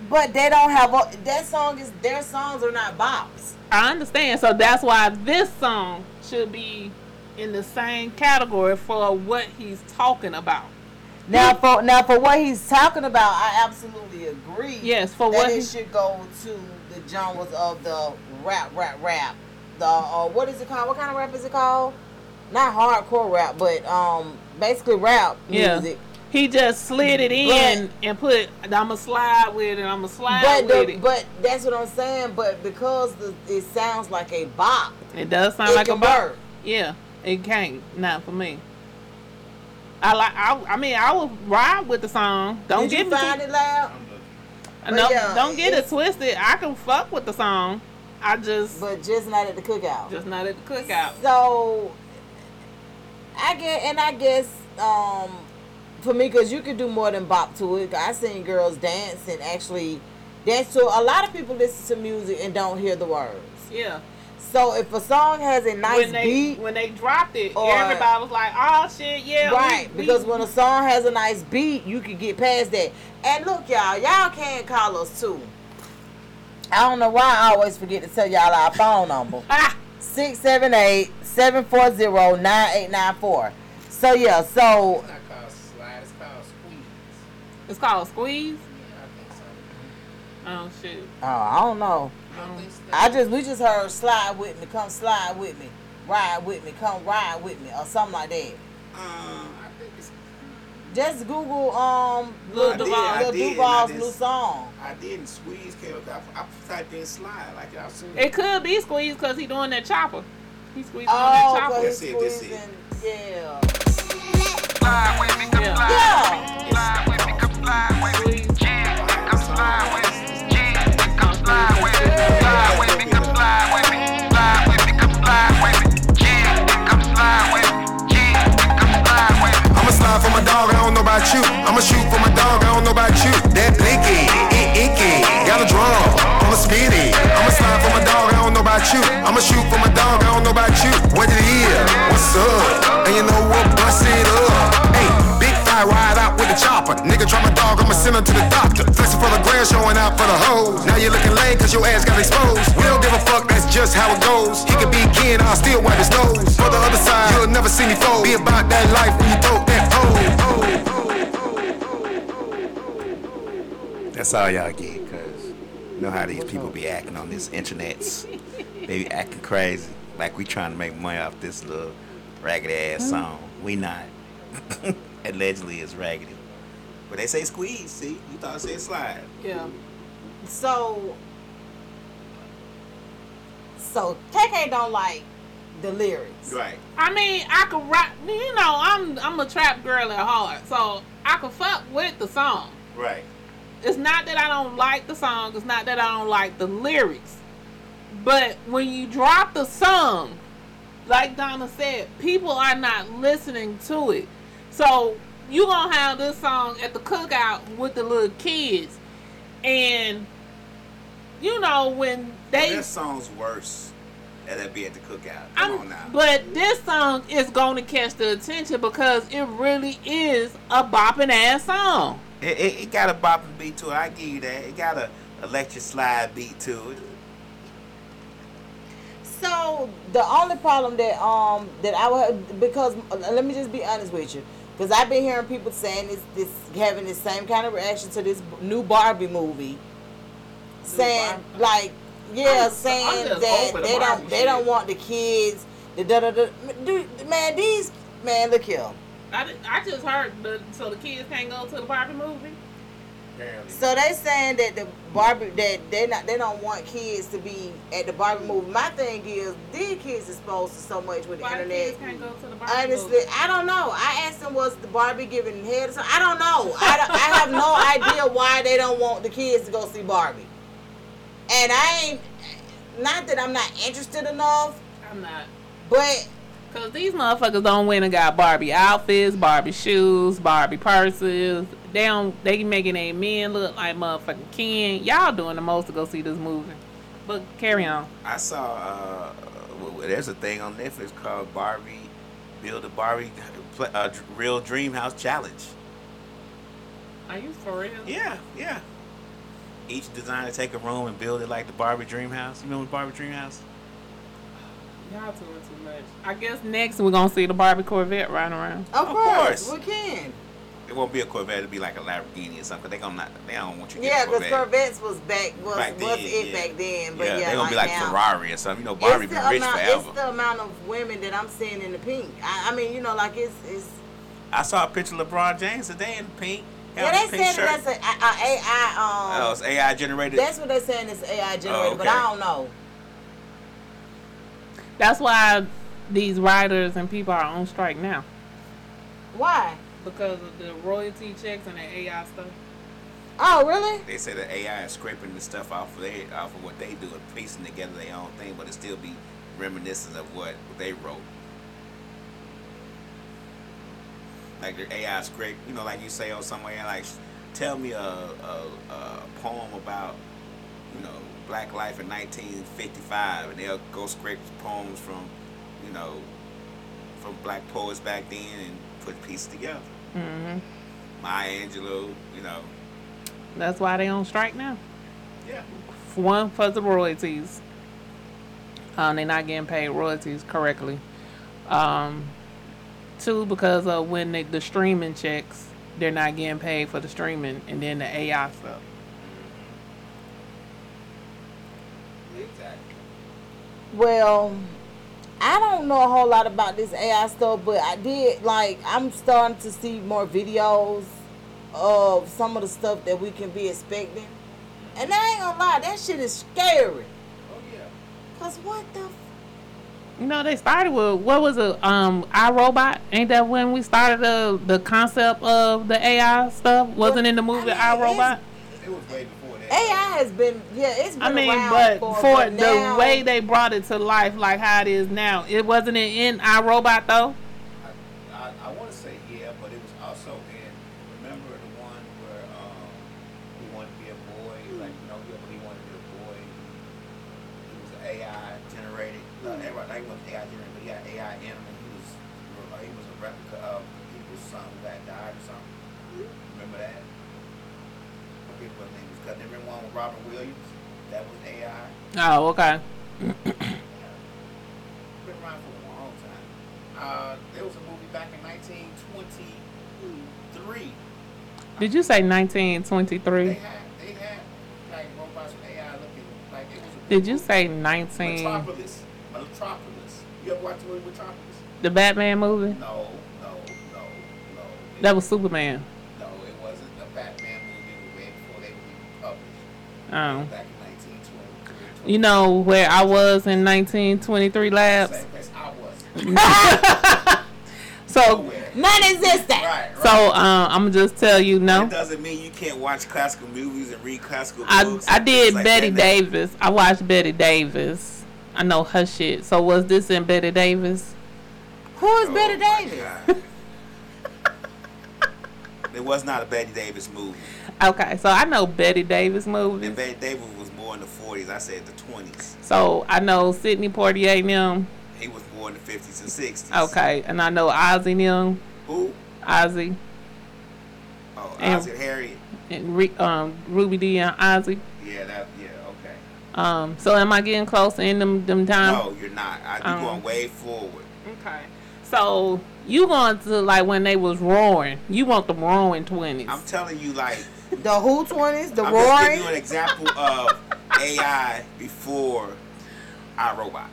But they don't have a, that song is their songs are not bops. I understand. So that's why this song should be in the same category for what he's talking about. Now for now for what he's talking about, I absolutely agree. Yes, for that what it he- should go to the genres of the rap, rap, rap. The uh, what is it called? What kind of rap is it called? Not hardcore rap, but um, basically rap Yeah. music. He just slid it in and put I'ma slide with it, I'ma slide But with the, it. but that's what I'm saying. But because the, it sounds like a bop, it does sound it like a work. Yeah, it can't. Not for me. I like. I, I mean, I will ride with the song. Don't Did get you me find it loud? No, yeah, don't get it twisted. I can fuck with the song. I just But just not at the cookout. just not at the cookout. So I get, and I guess um, for me because you can do more than bop to it. I seen girls dance and actually dance to. A lot of people listen to music and don't hear the words. Yeah. So if a song has a nice when they beat, when they dropped it, Or- everybody was like, "Oh shit, yeah." right? we- we- because when a song has a nice beat, you can get past that. And look, y'all, y'all can call us too. I don't know why I always forget to tell y'all our phone number. ah, 678-740-9894. So yeah, so It's not called slide, it's called squeeze. it's called squeeze. Yeah, I think so. Oh shit. oh, I don't know. I don't think so. I just we just heard slide with me, come slide with me, ride with me, come ride with me, or something like that. Um, I think it's. Just Google um Lil Lil Duval. Duval, I Lil did, Duval's and new song. I didn't squeeze. Came up. I, I typed in slide like y'all seen. It could be squeeze because he doing that chopper. He squeezing on Oh, that chopper. but That's it, that's it. squeezing, yeah. Yeah. I'ma slide for my dog, I don't know about you. I'ma shoot for my dog, I don't know about you. That blicky, icky, got a drum, I'ma. I'ma slide for my dog, I don't know about you. I'ma shoot for my dog, I don't know about you. What it is, what's up? And you know what, bust it up. Hey, big fire the chopper. Nigga try my dog, I'ma send him to the doctor. Flexing for the grand, showing out for the hoes. Now you looking lame cause your ass got exposed. We don't give a fuck, that's just how it goes. He could be kin, I'll still wipe his nose. For the other side, you'll never see me fold. Be about that life when you throw that pole. That's all y'all get, cause you know how these people be acting on this internets. they be acting crazy, like we trying to make money off this little raggedy ass mm-hmm. song. We not. Allegedly, it's raggedy. But they say squeeze. See, you thought it said slide. Yeah. So so KK don't like the lyrics. Right. I mean, I could rap. You know, I'm I'm a trap girl at heart, so I could fuck with the song. Right. It's not that I don't like the song. It's not that I don't like the lyrics. But when you drop the song, like Donna said, people are not listening to it. So you gonna have this song at the cookout with the little kids, and you know when they. Their song's worse. That would be at the cookout. Come I'm- on now. But this song is going to catch the attention because it really is a bopping ass song. It, it, it got a bopping beat to it. I give you that. It got a electric slide beat to it. So the only problem that um that I would because uh, let me just be honest with you because I've been hearing people saying this this having the same kind of reaction to this new Barbie movie, saying Barbie? like yeah, I'm- I'm saying that over the they don't they shit. don't want the kids the da da da dude, man these man look here. I, I just heard the so the kids can't go to the Barbie movie. Apparently. So they saying that the Barbie that they not they don't want kids to be at the Barbie movie. My thing is these kids exposed to so much with the Why the internet. kids can't go to the Barbie Honestly, movie? I don't know. I asked them was the Barbie giving head or something. I don't know. I, don't- I have no idea why they don't want the kids to go see Barbie. And I ain't not that I'm not interested enough, I'm not. but Cause these motherfuckers don't win and got Barbie outfits, Barbie shoes, Barbie purses. They don't. They making their men look like motherfucking Ken. Y'all doing the most to go see this movie. But carry on. I saw uh, there's a thing on Netflix called Barbie Build a Barbie uh, Real Dream House Challenge. Are you for real? Yeah, yeah. Each designer take a room and build it like the Barbie Dream House. You remember Barbie Dream House? Y'all too. I guess next we're gonna see the Barbie Corvette riding around. of, Of course, course. we can. It won't be a Corvette. It'll be like a Lamborghini or something. They gonna not. They don't want you to Yeah, get a because Corvette. Corvettes was back was Back was then, it yeah. back then. But yeah, yeah, they gonna be like now, Ferrari or something. You know, Barbie it's been the rich amount, forever. It's the amount of women that I'm seeing in the pink. I, I mean, you know, like it's it's. I saw a picture of LeBron James today in pink. Yeah, they pink said shirt. that's a, a, a AI. Um, Oh, it's AI generated. that's what they're saying is AI generated, but okay. I don't know. That's why these writers and people are on strike now Why? because of the royalty checks and the AI stuff. Oh, really? They say that AI is scraping the stuff off of they off of what they do and piecing together their own thing, but it still be reminiscent of what they wrote. like their AI script. You know, like you say or somewhere like, tell me a, a, a poem about you know Black life in 1955, and they'll go scrape poems from you know from Black poets back then and put pieces together. hmm Maya Angelou, you know, That's why they on strike now. yeah. One, for the royalties. Um, they're not getting paid royalties correctly. Um, two, because of when they, the streaming checks, they're not getting paid for the streaming, and then the AI stuff. Exactly. Well, I don't know a whole lot about this AI stuff, but I did like I'm starting to see more videos of some of the stuff that we can be expecting. And I ain't gonna lie, that shit is scary. Oh yeah. Cause what the f- You know, they started with what was it? Um, iRobot. Ain't that when we started the the concept of the AI stuff? Wasn't in the movie I mean, iRobot? It was way before that. AI has been yeah, it's been I mean, but for, for but the now- way they brought it to life, like how it is now, it wasn't it in iRobot though. I, I, I want to say yeah, but it was also in. Remember the one where um, he wanted to be a boy, like you know, he, he wanted to be a boy. He was an AI generated. No, everybody, like, he wasn't AI generated, but he had AI in him, and he was uh, he was a replica of people's son that died or something. Remember that? I forget what his name was. Cutting every one with Robin Williams. That was AI. Oh, okay. been around for a long time. Uh, there was a movie back in 1923. Did you say They 1923? had they had like robots with AI looking like it was. A Did you say 19? Metropolis? Metropolis. You ever watch the movie Metropolis? The Batman movie? No, no, no, no. That was Superman. no, it wasn't a Batman movie. It was way before they were published. Oh. Back in 1923. You know where I was in 1923 labs? Same place I was. So, Nowhere. non-existent. Right, right. so uh, I'm gonna just tell you It no. doesn't mean you can't watch classical movies and read classical I books. I and did things like Betty that. Davis. I watched Bette Davis. I know her shit. So was this in Bette Davis? Who is Oh Bette Davis? It was not a Bette Davis movie. Okay, so I know Bette Davis And movies. Bette Davis in the 40s. I said the 20s. So I know Sidney Poitier and them. He was born in the 50s and 60s. Okay, and I know Ossie and them. Who? Ozzy Oh, And- Ozzie and Harriet. and Re- um, Ruby Dee and Ossie. Yeah, that. Yeah, okay. Um, so am I getting close in them them time? no, you're not. I, you're um, going way forward. Okay. So you going to like when they was roaring? You want them roaring twenties? I'm telling you, like, The Who twenties, the I'm just Roaring. giving you an example of AI before iRobot.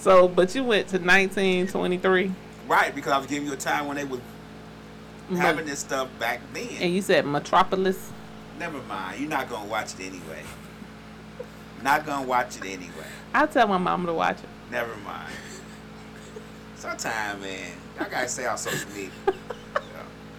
So, but you went to 1923, Right, because I was giving you a time when they was mm-hmm. having this stuff back then. and you said Metropolis. Never mind. You're not gonna watch it anyway. Not gonna watch it anyway. I'll tell my mom to watch it. Never mind. Sometime, man, I gotta stay on social media.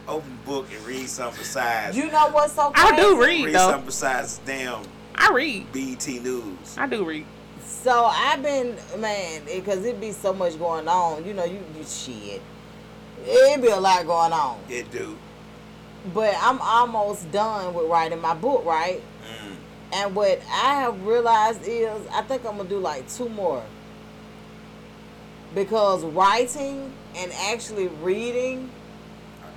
Yeah. Open book and read something besides. You know what's so crazy? I do read read though. something besides damn I read. BT News. I do read. So I've been man, because it be so much going on. You know, you, you shit. It be a lot going on. It do. But I'm almost done with writing my book, right? Mm. And what I have realized is I think I'm gonna do like two more. Because writing and actually reading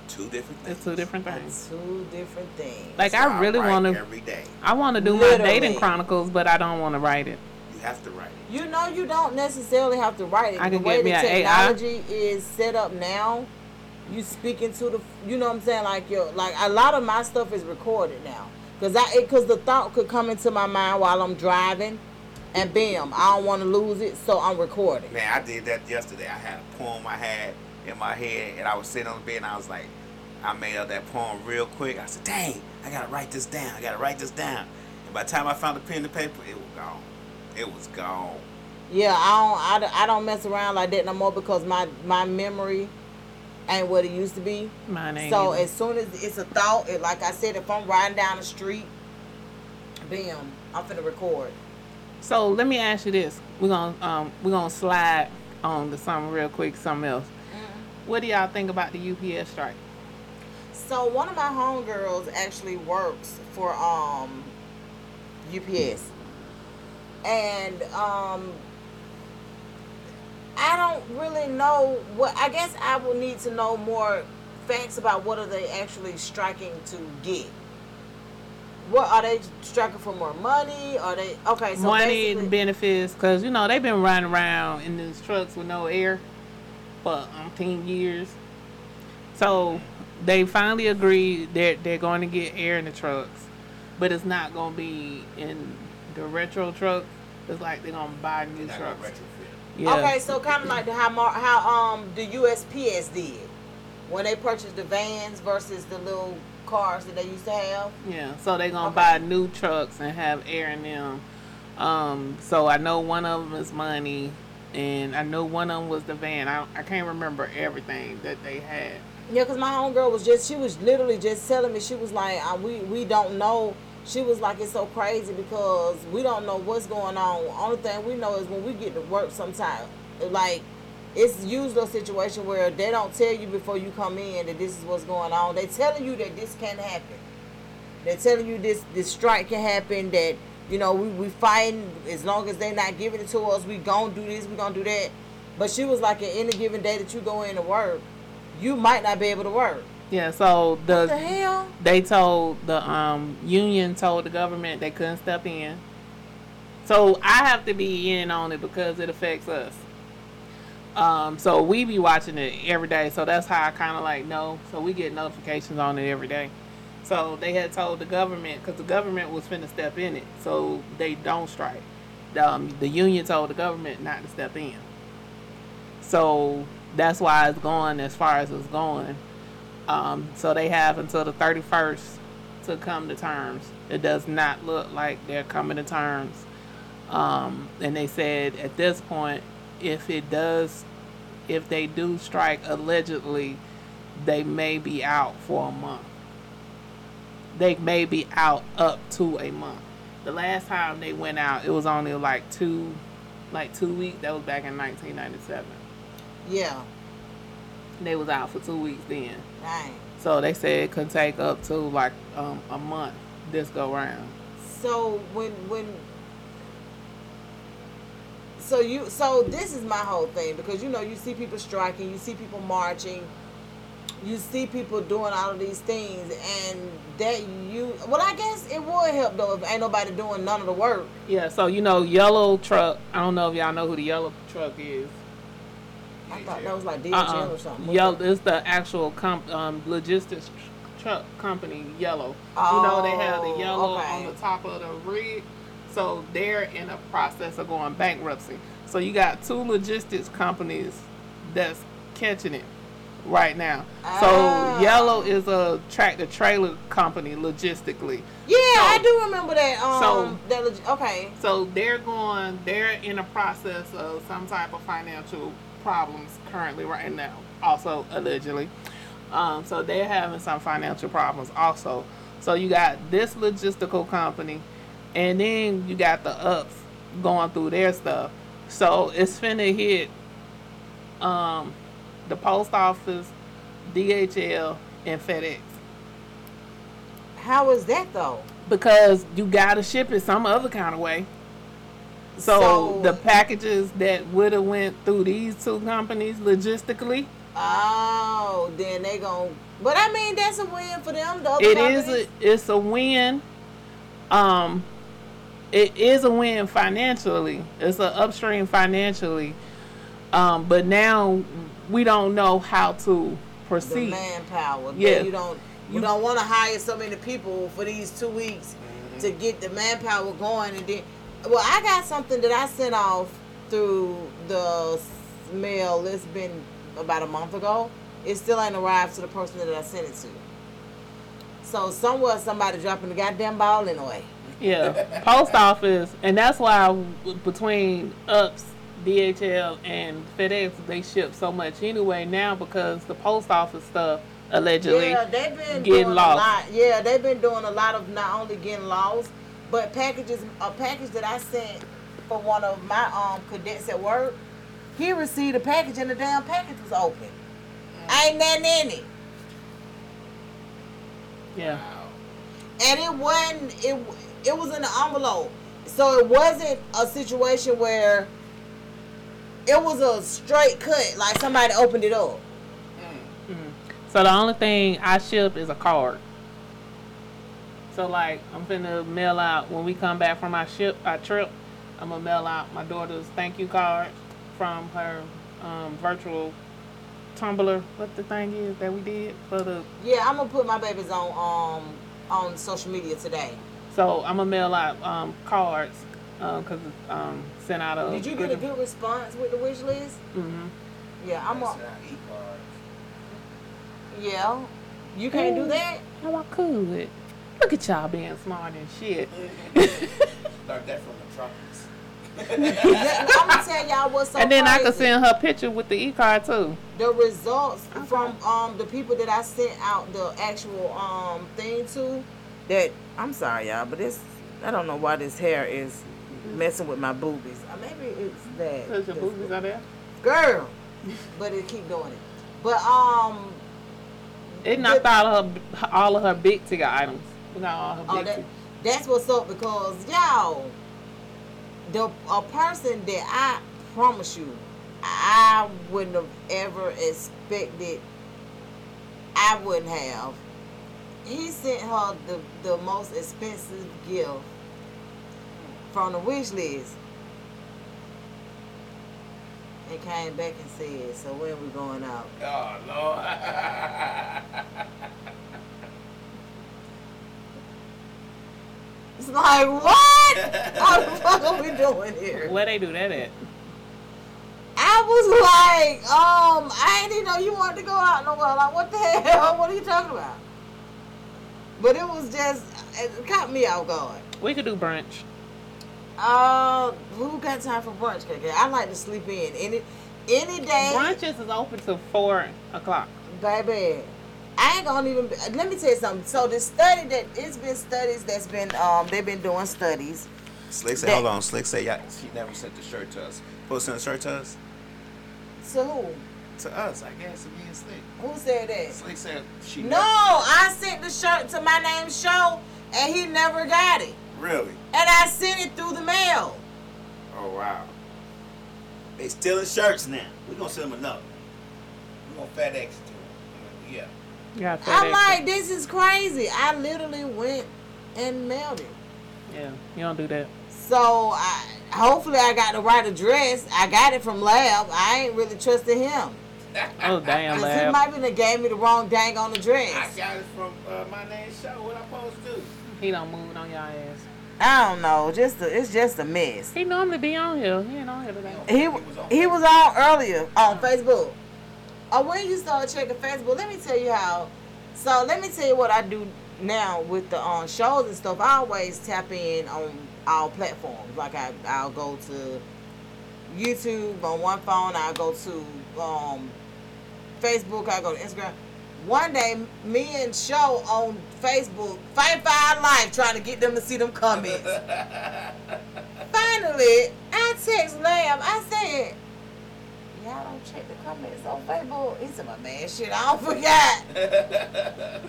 Two different things. It's two different are things. two different things. Like So I really want to. every day. I want to do my dating chronicles, but I don't want to write it. You have to write it. You know, you don't necessarily have to write it. I the can way me the a AI. technology is set up now, you speaking to the, you know what I'm saying? Like your, like a lot of my stuff is recorded now, cause I, cause the thought could come into my mind while I'm driving, and bam, I don't want to lose it, so I'm recording. Man, I did that yesterday. I had a poem I had in my head, and I was sitting on the bed, and I was like, I made up that poem real quick. I said, dang, I gotta write this down. I gotta write this down. And by the time I found the pen and paper, it was gone. It was gone. Yeah, I don't, I, don't- I don't mess around like that no more because my my memory ain't what it used to be. Mine ain't. So either. as soon as it's a thought, it, like I said, if I'm riding down the street, bam, I'm finna record. So let me ask you this: We're gonna um we're gonna slide on to something real quick, something else. What do y'all think about the UPS strike? so one of my homegirls actually works for um UPS. And um I don't really know what I guess I will need to know more facts about what are they actually striking to get. What are they striking for more money? Are they okay? So Money and benefits, because you know they've been running around in these trucks with no air for um, 10 years. So they finally agreed that they're going to get air in the trucks, but it's not going to be in the retro trucks. It's like they're going to buy new Not gonna trucks. Yeah. Okay, so kind of like the, how Mar- how um the USPS did when they purchased the vans versus the little cars that they used to have. Yeah, so they're gonna Okay. buy new trucks and have air in them. Um, so I know one of them is money, and I know one of them was the van. I I can't remember everything that they had. Yeah, cause my homegirl was just she was literally just telling me she was like uh, we we don't know. She was like it's so crazy because we don't know what's going on. Only thing we know is when we get to work sometime, like it's usually a situation where they don't tell you before you come in that this is what's going on. They're telling you that this can happen. They're telling you this this strike can happen. That you know we we fighting as long as they not giving it to us. We gonna do this. We gonna do that. But she was like, at any given day that you go in to work, you might not be able to work. Yeah, so the, What the hell? they told the um union told the government they couldn't step in. So I have to be in on it because it affects us. Um, so we be watching it every day. So that's how I kind of like know. So we get notifications on it every day. So they had told the government because the government was finna step in it, so they don't strike. Um, the union told the government not to step in. So that's why it's going as far as it's going. Um, so they have until the 31st to come to terms. It does not look like they're coming to terms. Um, and they said at this point, if it does, if they do strike allegedly, they may be out for a month. They may be out up to a month. The last time they went out, it was only like two, like two weeks. That was back in 1997. Yeah. They was out for two weeks then. Dang. So they said it could take up to like um, a month this go round. So when when so you so this is my whole thing because you know you see people striking, you see people marching, you see people doing all of these things, and that you well I guess it would help though if ain't nobody doing none of the work. Yeah, so you know, yellow truck. I don't know if y'all know who the yellow truck is. I thought that was like DHL Uh-uh. or something. Yellow is the actual comp, um, logistics tr- truck company. Yellow. oh, you know they have the Oh, yellow okay. on the top of the rig, so they're in a process of going bankruptcy. So you got two logistics companies that's catching it right now. Ah. So yellow is a tractor trailer company logistically. Yeah, So- I do remember that. Um, So- that leg- okay. So they're going, they're in a process of some type of financial problems currently right now, also allegedly. Um, so they're having some financial problems also. So you got this logistical company, and then you got the ups going through their stuff. So it's finna hit um, the post office, DHL, and FedEx How is that though? because you gotta ship it some other kind of way. So, So- the packages that would have went through these two companies logistically, Oh, then they gonna. But I mean, that's a win for them. The it is a, it's a win. Um, it is a win financially. It's an upstream financially. Um, but now we don't know how to the proceed. manpower. Yeah. You don't you, don't want to hire so many people for these two weeks Mm-hmm. to get the manpower going, and then well, I got something that I sent off through the mail. It's been about a month ago. It still ain't arrived to the person that I sent it to. So somewhere somebody dropping the goddamn ball anyway. Yeah, post office, and that's why between UPS, DHL, and FedEx, they ship so much anyway now because the post office stuff allegedly. Yeah, they've been getting doing lost. a lot. Yeah, they've been doing a lot of not only getting lost, but packages. A package that I sent for one of my um cadets at work, he received a package and the damn package was open. Ain't nothing in it. Yeah. And it wasn't it it was in the envelope so it wasn't a situation where it was a straight cut like somebody opened it up So the only thing I ship is a card. So like I'm finna mail out when we come back from our ship our trip. I'm gonna mail out my daughter's thank you card from her um, virtual Tumblr. What the thing is that we did for the. yeah i'm gonna put my babies on um on social media today So I'm gonna mail out um, cards because um, sent out a. did you get a good response with the wish list hmm yeah i'm They a send out e-cards. yeah you can't do that How I could. Look at y'all being smart and shit. Learned that from the truckers. i'm gonna tell y'all what's so and then I could send her picture with the e card too. the results from um the people that I sent out the actual um thing to that I'm sorry y'all but this I don't know why this hair is messing with my boobies. Uh, maybe it's that. Cause your boobies are there. Girl. But it keep doing it. But um It knocked out of her, all of her big ticket items. Got all her oh, that, that's what's up because y'all the a person that I promise you I wouldn't have ever expected I wouldn't have. He sent her the, the most expensive gift from the wish list. And came back and said, So when we going out? Oh, Lord. It's like, what? How the fuck are we doing here? Where they do that at? I was like, um, I didn't even know you wanted to go out nowhere. Like, what the hell? What are you talking about? But it was just, it caught me off guard. We could do brunch. Uh, who got time for brunch, KK? I like to sleep in any any day, Brunches is open till four o'clock. baby. I ain't gonna even. Let me tell you something. So the study that it's been studies that's been um they've been doing studies. Slick say, That- hold on. Slick say, yeah, she never sent the shirt to us. supposed to send a shirt to us? To who? To us, I guess. To me and Slick. Who said that? Slick said she No, I sent the shirt to my name show and he never got it. Really? And I sent it through the mail. Oh, wow. They stealing shirts now. we going to send them another. We're going to FedEx it to them. Yeah. You got I'm like, this is crazy. I literally went and mailed it. yeah, you don't do that. So I hopefully I got the right address. I got it from Lab. I ain't really trusting him. Oh damn, Cause he might be done gave me the wrong dang on I address. I got it from uh, my name show. What I supposed to do? He don't move on y'all ass. I don't know. Just a, it's just a mess. He normally be on here. He ain't on here today. He he was on earlier on Facebook. Oh, when you start checking Facebook, let me tell you how. So let me tell you what I do now with the um, shows and stuff. I always tap in on all platforms. Like I I'll go to YouTube on one phone. I'll go to um, Facebook. I go to Instagram. One day, me and Show on Facebook fight for our life, trying to get them to see them comments. Finally, I text Lamb. I said, "Y'all don't check the comments on Facebook." He said, "My man, shit, I don't forget."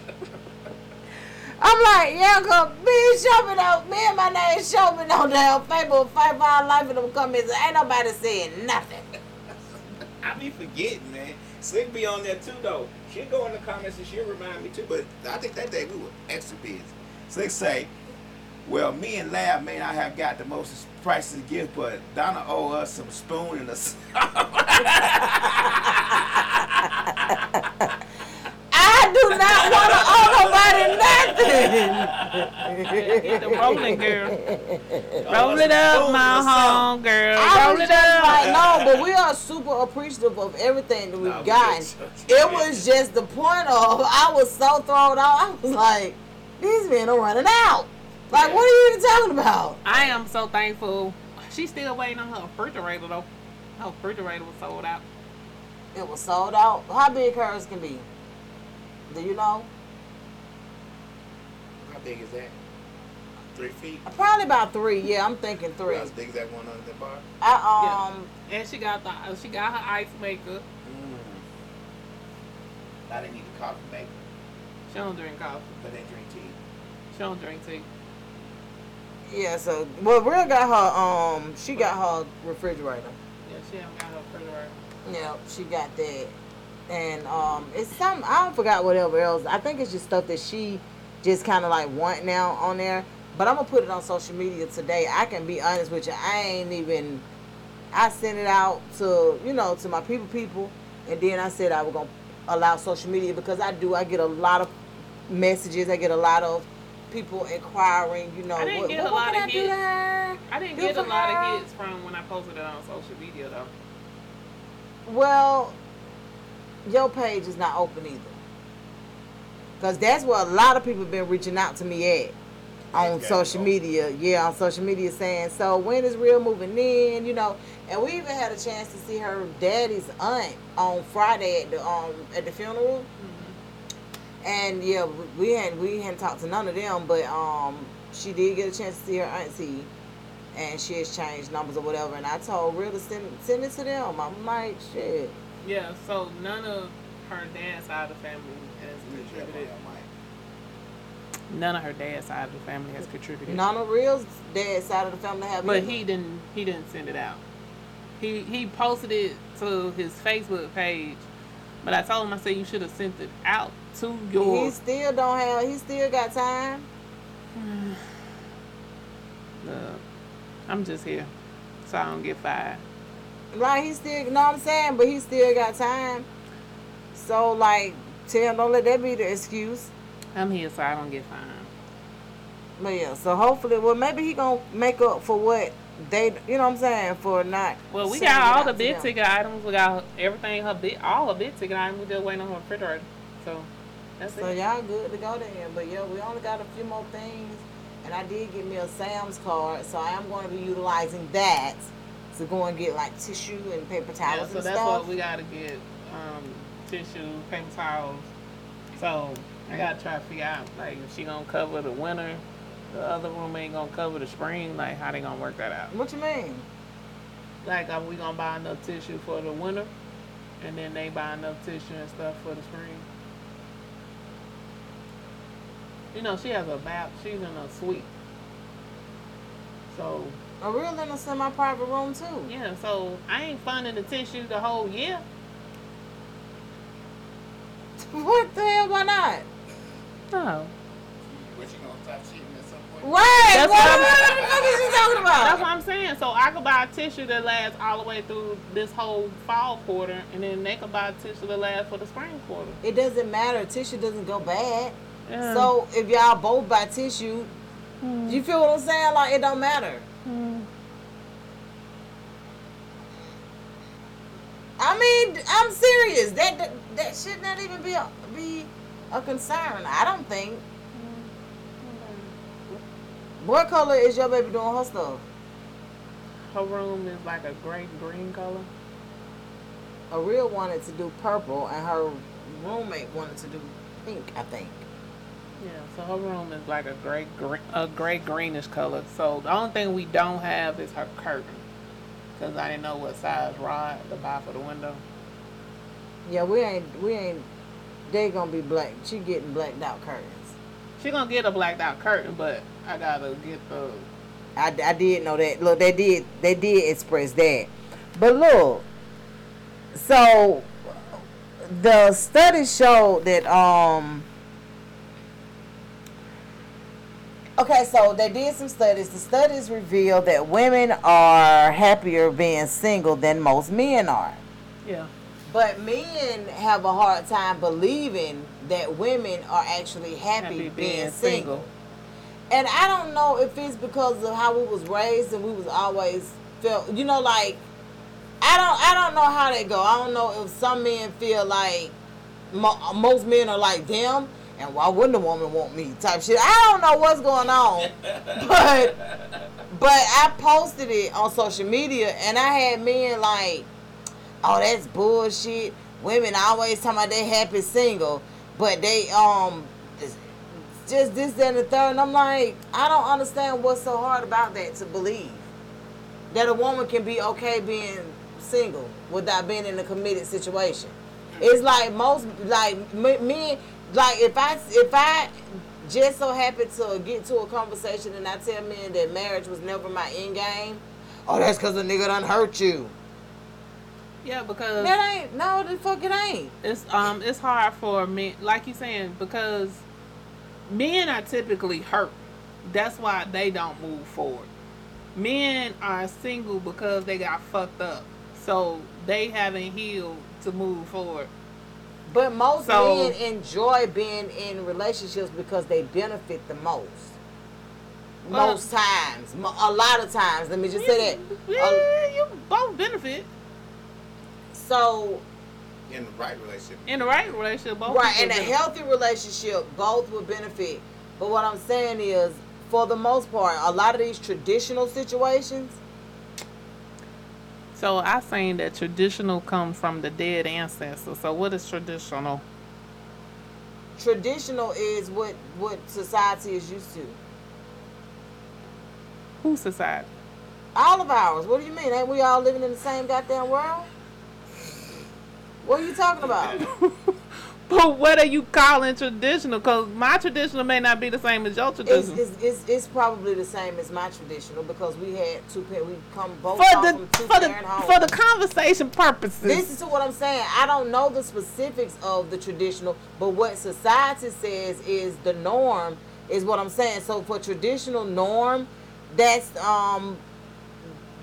I'm like, yeah, cause me me on, me and my name show me on damn Facebook, fight for our life in them comments. Ain't nobody saying nothing. I be forgetting, man. Slick be on there too, though. She'll go in the comments and she'll remind me too. But I think that day we were extra busy. So they say, well, me and Lab may not have got the most prices gift, but Donna owe us some spoon and a. s- I do not want to owe nobody nothing. The rolling girl. Roll it up, my home girl. I Roll was it just like, up. no, but we are super appreciative of everything that we've Nah, gotten. just- It was just the point of I was so thrown out. I was like, these men are running out. Like, what are you even talking about? I am so thankful. She's still waiting on her refrigerator though. Her refrigerator was sold out. It was sold out. How big hers can be? Do you know? How big is that? Three feet? Probably about three. Yeah, I'm thinking three. As big as that one under the bar? I um. And she got the she got her ice maker. Mm. I didn't need a coffee maker. She don't drink coffee. but they drink tea. She don't drink tea. Yeah, so well, Real got her um, she got her refrigerator. Yeah, she haven't got her refrigerator. Yeah, she got that, and um, it's some I don't forgot whatever else. I think it's just stuff that she just kind of like want now on there. But I'm gonna put it on social media today. I can be honest with you. I ain't even. I sent it out to you know to my people, people, and then I said I was gonna allow social media because I do. I get a lot of messages. I get a lot of people inquiring. You know, I didn't what, get a what, lot of I hits. her? I didn't Do get a lot her? of hits from when I posted it on social media though. Well, your page is not open either. Cause that's where a lot of people been reaching out to me at on social media. Yeah, on social media saying, so when is real moving in? You know, and we even had a chance to see her daddy's aunt on Friday at the um at the funeral. And yeah, we- we hadn't we hadn't talked to none of them, but um she did get a chance to see her auntie, and she has changed numbers or whatever. And I told Real to send send it to them. I'm like, shit. Yeah, so none of her dad's side of the family has You just jump on contributed. None of her dad's side of the family has contributed. None of Real's dad side of the family have. But either. he didn't. He didn't send it out. He he posted it to his Facebook page, but I told him I said you should have sent it out to your. He still don't have. He still got time. Uh, I'm just here, so I don't get fired. Right? He still. You know what I'm saying? But he still got time. So like, tell don't let that be the excuse. I'm here, so I don't get fined. But yeah. So hopefully, well, maybe he gonna make up for what they. You know what I'm saying? For not. Well, we got all the big them. ticket items. We got everything. Her big, all her big ticket items. We just waiting on her refrigerator. So that's So it. y'all good to go then. But yeah, we only got a few more things. And I did get me a Sam's card, so I am going to be utilizing that to go and get like tissue and paper towels Yeah, so and that's stuff. what we gotta get. Um, tissue, paper towels. So I gotta try to figure out like if she gonna cover the winter, the other room ain't gonna cover the spring. Like how they gonna work that out? What you mean? Like are we gonna buy enough tissue for the winter, and then they buy enough tissue and stuff for the spring? You know she has a bath. She's in a suite. So A real in a semi-private room too. yeah, so I ain't funding the tissue the whole year. What the hell? Why not? No. But you gonna stop cheating at some point? Right. That's what, what what the fuck is you talking about? That's what I'm saying. So I could buy a tissue that lasts all the way through this whole fall quarter, and then they could buy a tissue that lasts for the spring quarter. It doesn't matter. Tissue doesn't go bad. Yeah. So if y'all both buy tissue, hmm. you feel what I'm saying? Like it don't matter. Hmm. I mean, I'm serious. That, that that should not even be a, be a concern. I don't think. What color is your baby doing her stuff? her room is like a gray green color. A real wanted to do purple, and her roommate wanted to do pink. I think. So her room is like a gray green, a gray greenish color. So the only thing we don't have is her curtain, because I didn't know what size rod to buy for the window. Yeah, we ain't we ain't. They gonna be black. She getting blacked out curtains. She gonna get a blacked out curtain, but I gotta get the I, I did know that. Look, they did they did express that. But look, so the study showed that um Okay, so they did some studies. The studies revealed that women are happier being single than most men are. yeah. But men have a hard time believing that women are actually happy, Happy being, single. And I don't know if it's because of how we was raised and we was always felt, you know, like I don't, I don't know how they go. I don't know if some men feel like mo- most men are like them, and why wouldn't a woman want me? Type shit. I don't know what's going on, but but I posted it on social media, and I had men like, oh, that's bullshit. Women always talking about they happy single, but they um just this, that, and the third. And I'm like, I don't understand what's so hard about that to believe that a woman can be okay being single without being in a committed situation. It's like most, like me, me like if I if I just so happen to get to a conversation and I tell men that marriage was never my end game, oh that's cause a nigga done hurt you. Yeah, because That ain't no the fuck it ain't. it's um it's hard for men like you saying because men are typically hurt that's why they don't move forward men are single because they got fucked up so they haven't healed to move forward But most So- men enjoy being in relationships because they benefit the most. Well- most times, a lot of times. Let me just say that. yeah, Uh, you both benefit so In the right relationship. in the right relationship both right in a benefit. healthy relationship, both will benefit. But what I'm saying is, for the most part, a lot of these traditional situations, so i saying that traditional comes from the dead ancestors so what is traditional traditional is what what society is used to. who society All of ours. What do you mean? Ain't we all living in the same goddamn world? What are you talking about? But what are you calling traditional? Because my traditional may not be the same as your traditional. it's, it's, it's probably the same as my traditional because we had two parents. We come both for the from two for the homes. for the conversation purposes. This is what I'm saying. I don't know the specifics of the traditional, but what society says is the norm is what I'm saying. So for traditional norm, that's um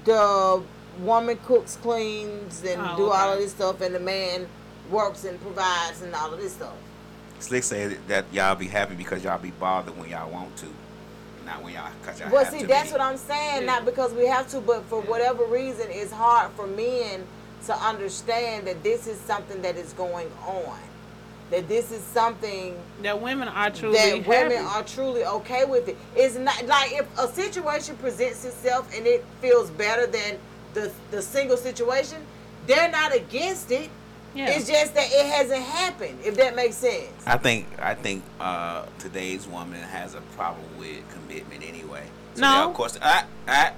the woman cooks, cleans, and Oh, do all of this stuff, and the man works and provides and all of this stuff. Slick said that y'all be happy because y'all be bothered when y'all want to, not when y'all cause y'all Well, have see, to that's be. what I'm saying. Yeah. Not because we have to, but for whatever reason, it's hard for men to understand that this is something that is going on. That this is something that women are truly that women are truly okay with it. It's not like if a situation presents itself and it feels better than the the single situation, they're not against it. Yeah. It's just that it hasn't happened. If that makes sense. I think I think uh, today's woman has a problem with commitment anyway. So No. now, of course, ah, ah,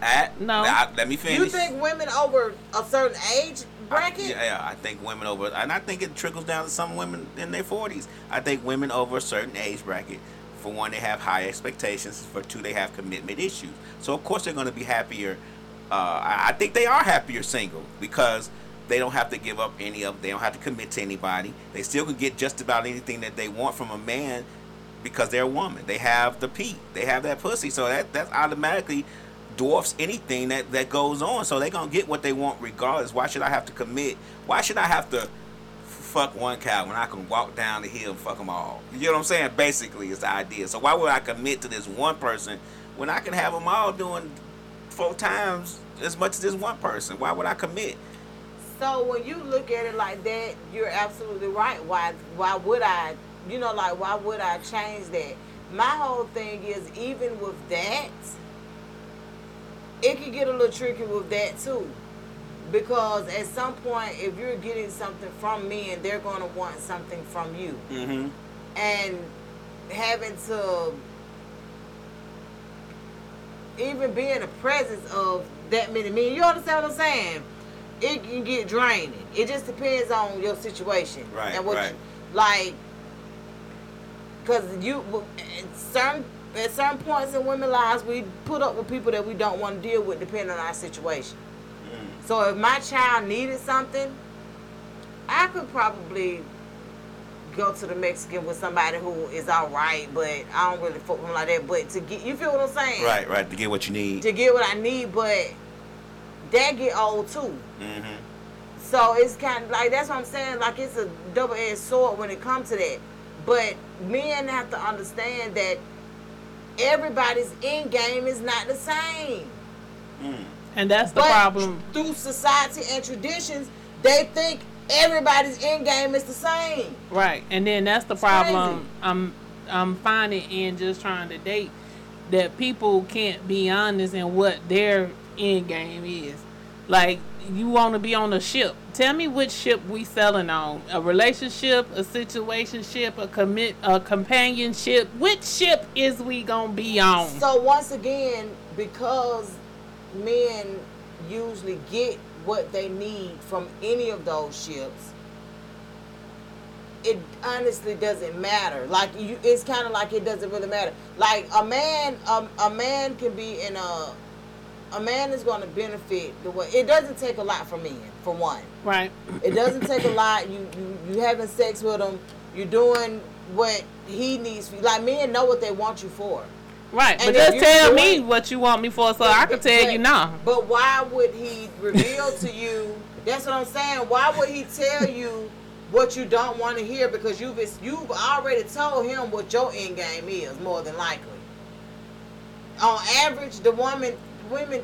ah, No. ah, let me finish. You think women over a certain age bracket? Yeah, yeah, I think women over, and I think it trickles down to some women in their forties. I think women over a certain age bracket, for one, they have high expectations. For two, they have commitment issues. So of course they're going to be happier. Uh, I, I think they are happier single because they don't have to give up any of. Them, they don't have to commit to anybody. They still can get just about anything that they want from a man because they're a woman. They have the P. They have that pussy. So that that automatically dwarfs anything that that goes on. So they're gonna get what they want regardless. Why should I have to commit? Why should I have to fuck one cow when I can walk down the hill and fuck them all? You know what I'm saying? Basically, is the idea. So why would I commit to this one person when I can have them all doing four times as much as this one person? Why would I commit? So when you look at it like that, you're absolutely right. Why why would I you know like why would I change that? My whole thing is even with that, it can get a little tricky with that too. Because at some point if you're getting something from me and they're gonna want something from you. Mm-hmm. And having to even be in the presence of that many men, you understand what I'm saying? It can get draining. It just depends on your situation. Right, And what right. You, like, because you, at certain, at certain points in women's lives, we put up with people that we don't want to deal with depending on our situation. Mm. So if my child needed something, I could probably go to the Mexican with somebody who is all right, but I don't really fuck with them like that. But to get, you feel what I'm saying? Right, right. To get what you need. To get what I need, but that get old too. Mm-hmm. So it's kind of like that's what I'm saying. Like it's a double-edged sword when it comes to that. But men have to understand that everybody's end game is not the same. Mm. and that's the but problem. through society and traditions, they think everybody's end game is the same. Right, and then that's the It's problem crazy. I'm I'm finding in just trying to date that people can't be honest in what their end game is. Like you want to be on a ship. Tell me which ship we selling on? A relationship, a situationship, a commit, a companionship. Which ship is we gonna be on? So once again, because men usually get what they need from any of those ships, it honestly doesn't matter. Like you, it's kind of like it doesn't really matter. Like a man, um, a man can be in a, a man is going to benefit the way. It doesn't take a lot for men, for one. Right. It doesn't take a lot. You you you having sex with him. You're doing what he needs. You like men know what they want you for. Right. And but just tell me what you want me for so I can tell But- you now. But why would he reveal to you? That's what I'm saying. Why would he tell you what you don't want to hear? Because you've you've already told him what your end game is, more than likely. On average, the woman women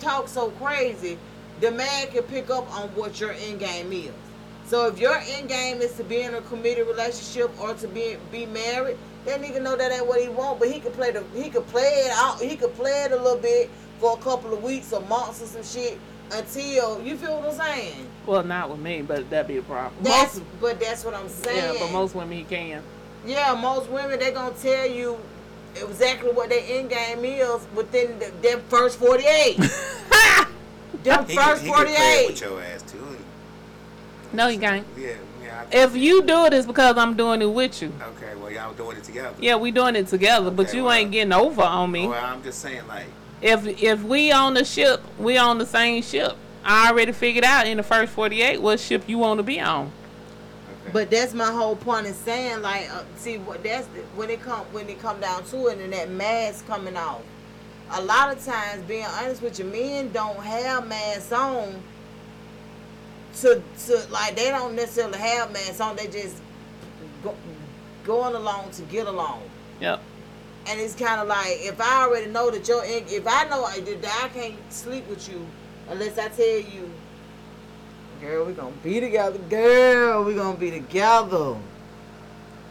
talk so crazy, the man can pick up on what your end game is. So if your end game is to be in a committed relationship or to be be married, that nigga know that ain't what he want. But he could play the he could play it out. He could play it a little bit for a couple of weeks or months or some shit until you feel what I'm saying. Well, not with me, but that'd be a problem. That's most, but that's what I'm saying. yeah, but most women he can. Yeah, most women they gonna tell you exactly what their end game is within the, them first 48. them He first can, he can play 48. with your ass too. No, he can't. Yeah, yeah. If you do it, it's because I'm doing it with you. okay, well y'all doing it together. Yeah, we doing it together, but you well- ain't getting over on me. Well, I'm just saying like. If if we on the ship, we on the same ship. I already figured out in the first 48 what ship you want to be on. But that's my whole point in saying like, uh, see what that's the, when it come when it come down to it and that mask coming off. A lot of times, being honest with you, men don't have masks on. To to like they don't necessarily have masks on. They just go, going along to get along. Yep. And it's kind of like if I already know that you're if I know I- that I can't sleep with you unless I tell you, girl, we gonna be together, girl, we gonna be together,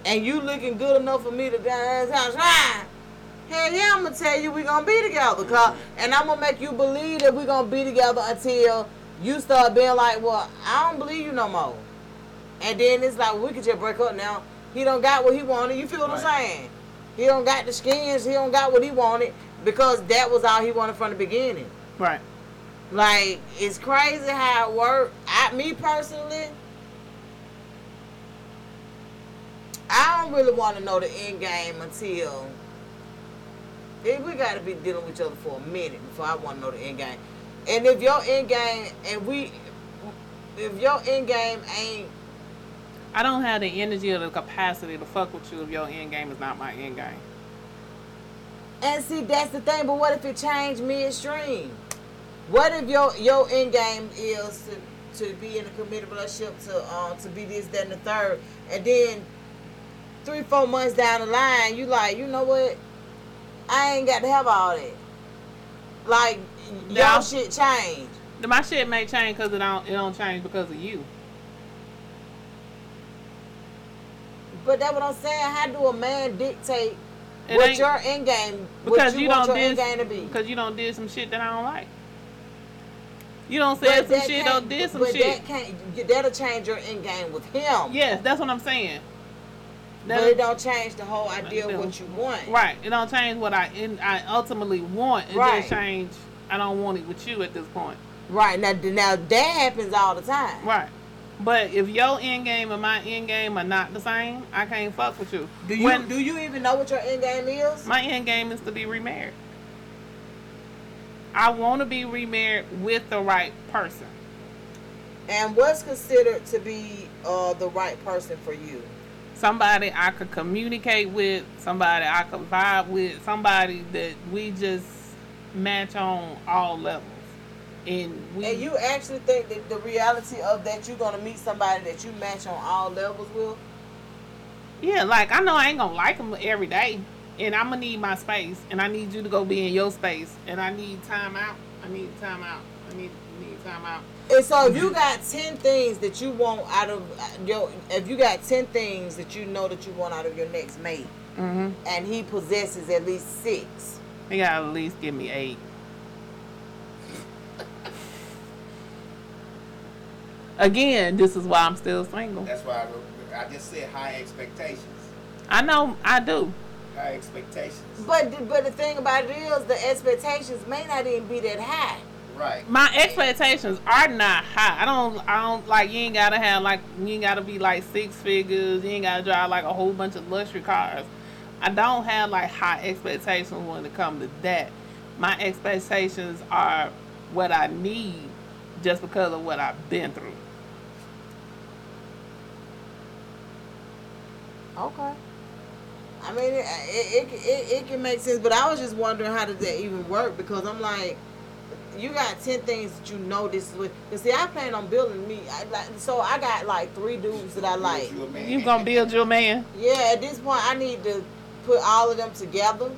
and you looking good enough for me to dance right? Hell yeah, I'm gonna tell you we gonna be together, mm-hmm. cause, and I'm gonna make you believe that we gonna be together until you start being like, well, I don't believe you no more. And then it's like we could just break up now. He don't got what he wanted. You feel what I'm saying? He don't got the skins. He don't got what he wanted because that was all he wanted from the beginning. Right. Like it's crazy how it worked. I, me personally, I don't really want to know the end game until if we got to be dealing with each other for a minute before I want to know the end game. And if your end game and we, if your end game ain't I don't have the energy or the capacity to fuck with you if your end game is not my end game. And see, that's the thing. But what if it changed midstream? What if your your end game is to, to be in a committed relationship, to um to be this, that, and the third, and then three, four months down the line, you like, you know what? I ain't got to have all that. Like y'all shit change. My shit may change because it don't it don't change because of you. But that's what I'm saying. How do a man dictate It what your end game? Because what you, you, want don't your end game to be? because you don't did some shit that I don't like. You don't But say some shit or did some but shit. that can't. That'll change your end game with him. Yes, that's what I'm saying. But That- it don't change the whole idea of what you want. Right. It don't change what I in, I ultimately want. It Right. just change. I don't want it with you at this point. Right now, now that happens all the time. Right. But if your end game and my end game are not the same, I can't fuck with you. Do you When do you even know what your end game is? my end game is to be remarried. I want to be remarried with the right person. And what's considered to be uh, the right person for you? Somebody I could communicate with, somebody I could vibe with, somebody that we just match on all levels. And we And you actually think that the reality of that you're gonna meet somebody that you match on all levels with? Yeah, like I know I ain't gonna like them every day, and I'm gonna need my space, and I need you to go be in your space, and I need time out. I need time out. I need need time out. And so if you got ten things that you want out of uh, your, if you got ten things that you know that you want out of your next mate, Mm-hmm. and he possesses at least six, he gotta at least give me eight. Again, this is why I'm still single. That's why I, I just said high expectations. I know I do. High expectations. but the- but the thing about it is the expectations may not even be that high. Right. my expectations are not high. I don't I don't like you ain't gotta have like you ain't gotta be like six figures, you ain't gotta drive like a whole bunch of luxury cars. I don't have like high expectations when it comes to that. My expectations are what I need just because of what I've been through. Okay. I mean, it, it, it, it, it can make sense, but I was just wondering how does that even work because I'm like, you got 10 things that you know this is what. Because, see, I plan on building me. I, like, so I got like three dudes that I like. You a gonna build your man? Yeah, at this point, I need to put all of them together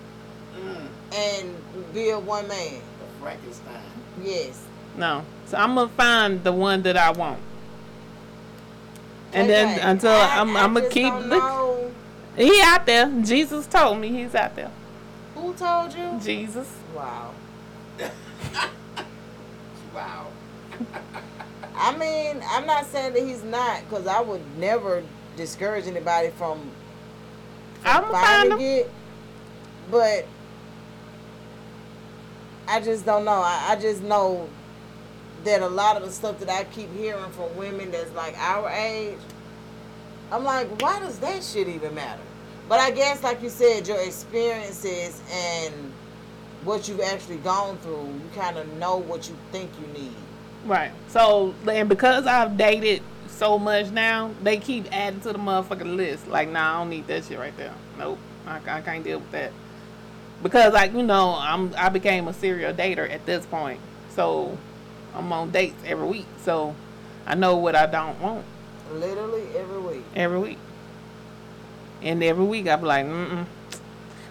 Mm, and build one man. the Frankenstein. Yes. No. So I'm gonna find the one that I want. And then Okay. until I- I'm, I I'm gonna keep don't know. He out there. Jesus told me he's out there. Who told you? Jesus. Wow. Wow. I mean, I'm not saying that he's not, because I would never discourage anybody from, I'm from gonna find finding it. But I just don't know. I, I just know that a lot of the stuff that I keep hearing from women that's like our age, I'm like, why does that shit even matter? But I guess, like you said, your experiences and what you've actually gone through, you kind of know what you think you need. Right. So and because I've dated so much now, they keep adding to the motherfucking list. Like, nah, I don't need that shit right there. Nope. I, I can't deal with that. Because like, you know, I'm I became a serial dater at this point. So I'm on dates every week. So I know what I don't want Literally every week. every week. And every week I be like, mm mm.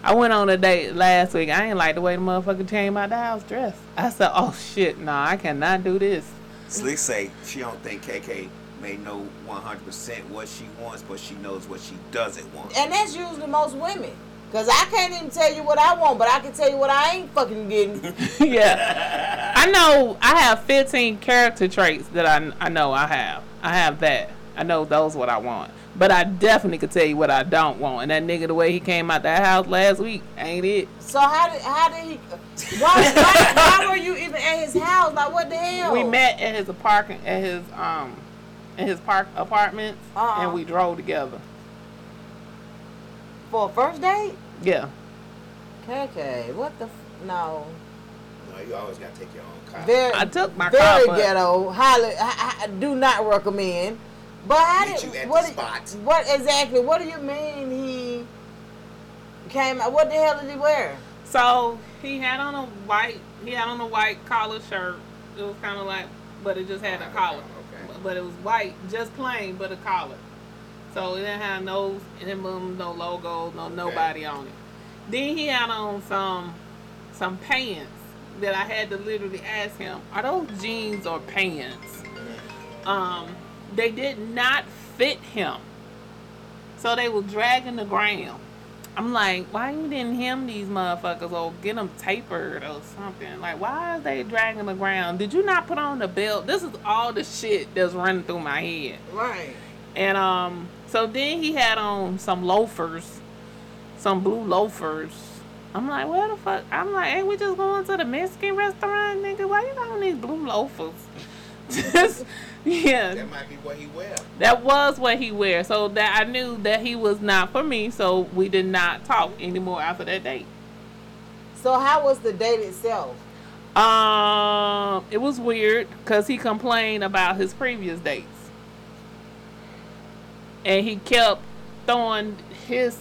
I went on a date last week. I ain't like the way the motherfucker changed my the dress. I said, oh shit, nah, I cannot do this. Slick say she don't think KK may know 100% what she wants, but she knows what she doesn't want. And that's usually most women. Cause I can't even tell you what I want, but I can tell you what I ain't fucking getting. yeah. I know I have 15 character traits that I, I know I have. I have that. I know those what I want. But I definitely could tell you what I don't want. And that nigga, the way he came out that house last week, ain't it? So how did how did he? Why, why, why were you even at his house? Like what the hell? We met at his apartment, at his um, in his park apartments, Uh-uh. and we drove together. for a first date. Yeah. KK, what the? F- no. No, you always gotta take your own car. Very, I took my very car, but- ghetto. Highly, I, I do not recommend. But how Meet did you at what? the spot. What exactly? What do you mean he came? out? What the hell did he wear? So he had on a white, he had on a white collar shirt. It was kind of like, but it just had a collar. Okay. But it was white, just plain, but a collar. So it didn't have no emblem, no logo, no nobody on it. Then he had on some some pants that I had to literally ask him, are those jeans or pants? Um, they did not fit him. So they were dragging the ground. I'm like, why you didn't hem these motherfuckers or get them tapered or something? Like, why are they dragging the ground? Did you not put on the belt? This is all the shit that's running through my head. Right. And um, so then he had on some loafers, some blue loafers. I'm like, where the fuck? I'm like, hey, we just going to the Mexican restaurant, nigga? Why you got on these blue loafers? Just, yeah, That might be what he wear. that was what he wear. So that I knew that he was not for me. So we did not talk anymore after that date. So how was the date itself? Um, it was weird because he complained about his previous dates, and he kept throwing his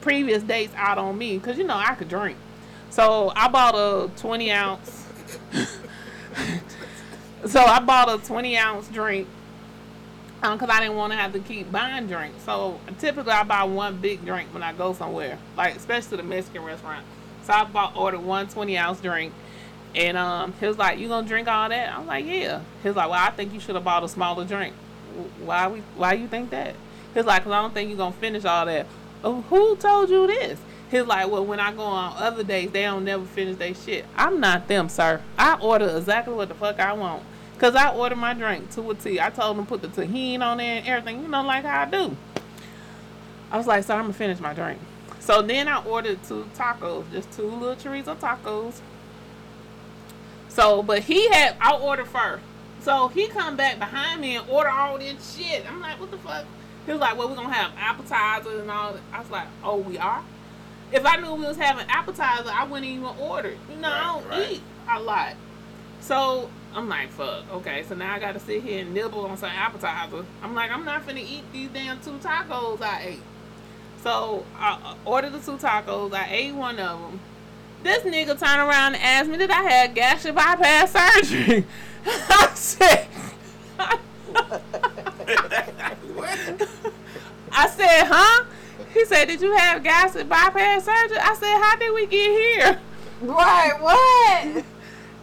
previous dates out on me because you know I could drink. So I bought a twenty ounce. so I bought a twenty ounce drink because I didn't want to have to keep buying drinks. So typically I buy one big drink when I go somewhere, like especially the Mexican restaurant. So I bought ordered one 20 ounce drink, and um, he was like, "You gonna drink all that?" I'm like, "Yeah." He was like, "Well, I think you should have bought a smaller drink." Why we? Why you think that? He's like, "Cause I don't think you're gonna finish all that." Oh, who told you this? He's like, "Well, when I go on other days, they don't never finish their shit. I'm not them, sir. I order exactly what the fuck I want." Cause I order my drink to a tea. I told them to put the Tajín on there and everything, you know, like I do. I was like, so I'm gonna finish my drink. So then I ordered two tacos, just two little chorizo tacos. So, but he had I ordered first. So he come back behind me and order all this shit. I'm like, what the fuck? He was like, well, we're gonna have appetizers and all that. I was like, oh, we are. If I knew we was having appetizer, I wouldn't even order. You know, I don't Right, right. eat a lot. So I'm like, fuck. Okay, so now I gotta sit here and nibble on some appetizer. I'm like, I'm not finna eat these damn two tacos I ate. So I uh, ordered the two tacos. I ate one of them. This nigga turned around and asked me that I had gastric bypass surgery. I said, I said, huh? He said, did you have gastric bypass surgery? I said, how did we get here? Right, what?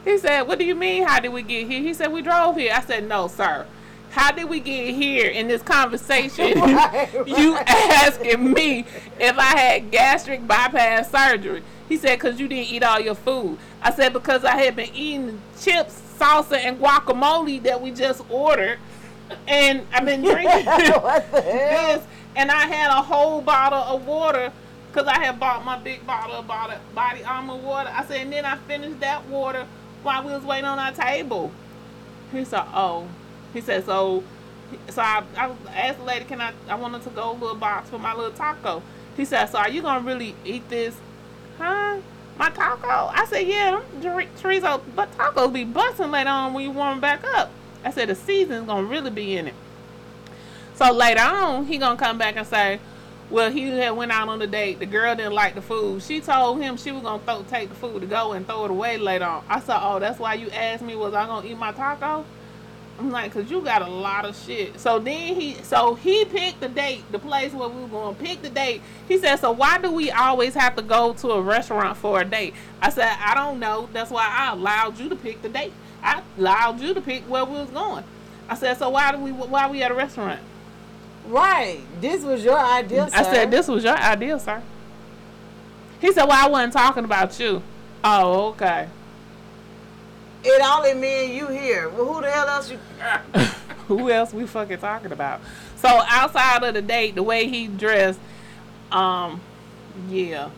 He said, what do you mean, how did we get here? He said, we drove here. I said, no, sir. How did we get here in this conversation? Right, you right. asking me if I had gastric bypass surgery. He said, because you didn't eat all your food. I said, because I had been eating chips, salsa, and guacamole that we just ordered. And I've been drinking what the hell? this. And I had a whole bottle of water because I had bought my big bottle of body, body armor water. I said, and then I finished that water while we was waiting on our table. He said, oh. He said, so, so I, I asked the lady, can I, I wanted to go a little box for my little taco. He said, so are you going to really eat this? Huh? My taco? I said, yeah, them dr- chorizo, but tacos be busting later on when you warm back up. I said, the season's going to really be in it. So later on, he gonna come back and say, "Well, he had went out on a date. The girl didn't like the food. She told him she was gonna throw, take the food to go and throw it away later on." I said, "Oh, that's why you asked me was I gonna eat my taco?" I'm like, "Cause you got a lot of shit." So then he, so he picked the date, the place where we were gonna pick the date. He said, "So why do we always have to go to a restaurant for a date?" I said, "I don't know. That's why I allowed you to pick the date. I allowed you to pick where we was going." I said, "So why do we why we at a restaurant?" Right. This was your idea, sir. I said, "This was your idea, sir." He said, "Well, I wasn't talking about you." Oh, okay. It only me and you here. Well, who the hell else you? Who else we fucking talking about? So outside of the date, the way he dressed, um, yeah,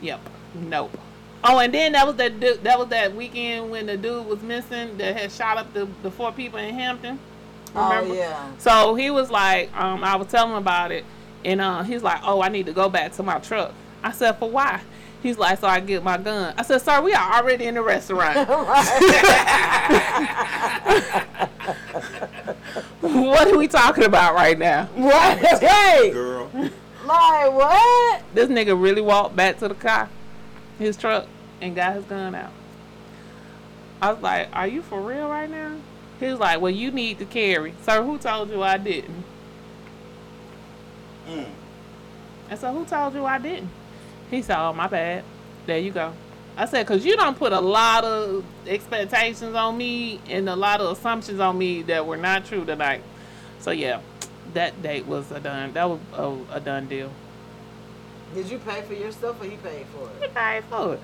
yep, nope. Oh, and then that was that that was that weekend when the dude was missing that had shot up the, the four people in Hampton. Remember? Oh yeah. So he was like, um, I was telling him about it, and uh, he's like, "Oh, I need to go back to my truck." I said, "For why?" He's like, "So I get my gun." I said, "Sir, we are already in the restaurant. what are we talking about right now?" Right. Hey. Girl. Like what? This nigga really walked back to the car, his truck, and got his gun out. I was like, "Are you for real right now?" He was like, "Well, you need to carry." Sir, who told you I didn't? Mm. I said, "Who told you I didn't?" He said, "Oh, my bad. There you go." I said, "Cause you don't put a lot of expectations on me and a lot of assumptions on me that were not true tonight." So yeah, that date was a done. That was a, a done deal. Did you pay for your stuff or he paid for it? He paid for it.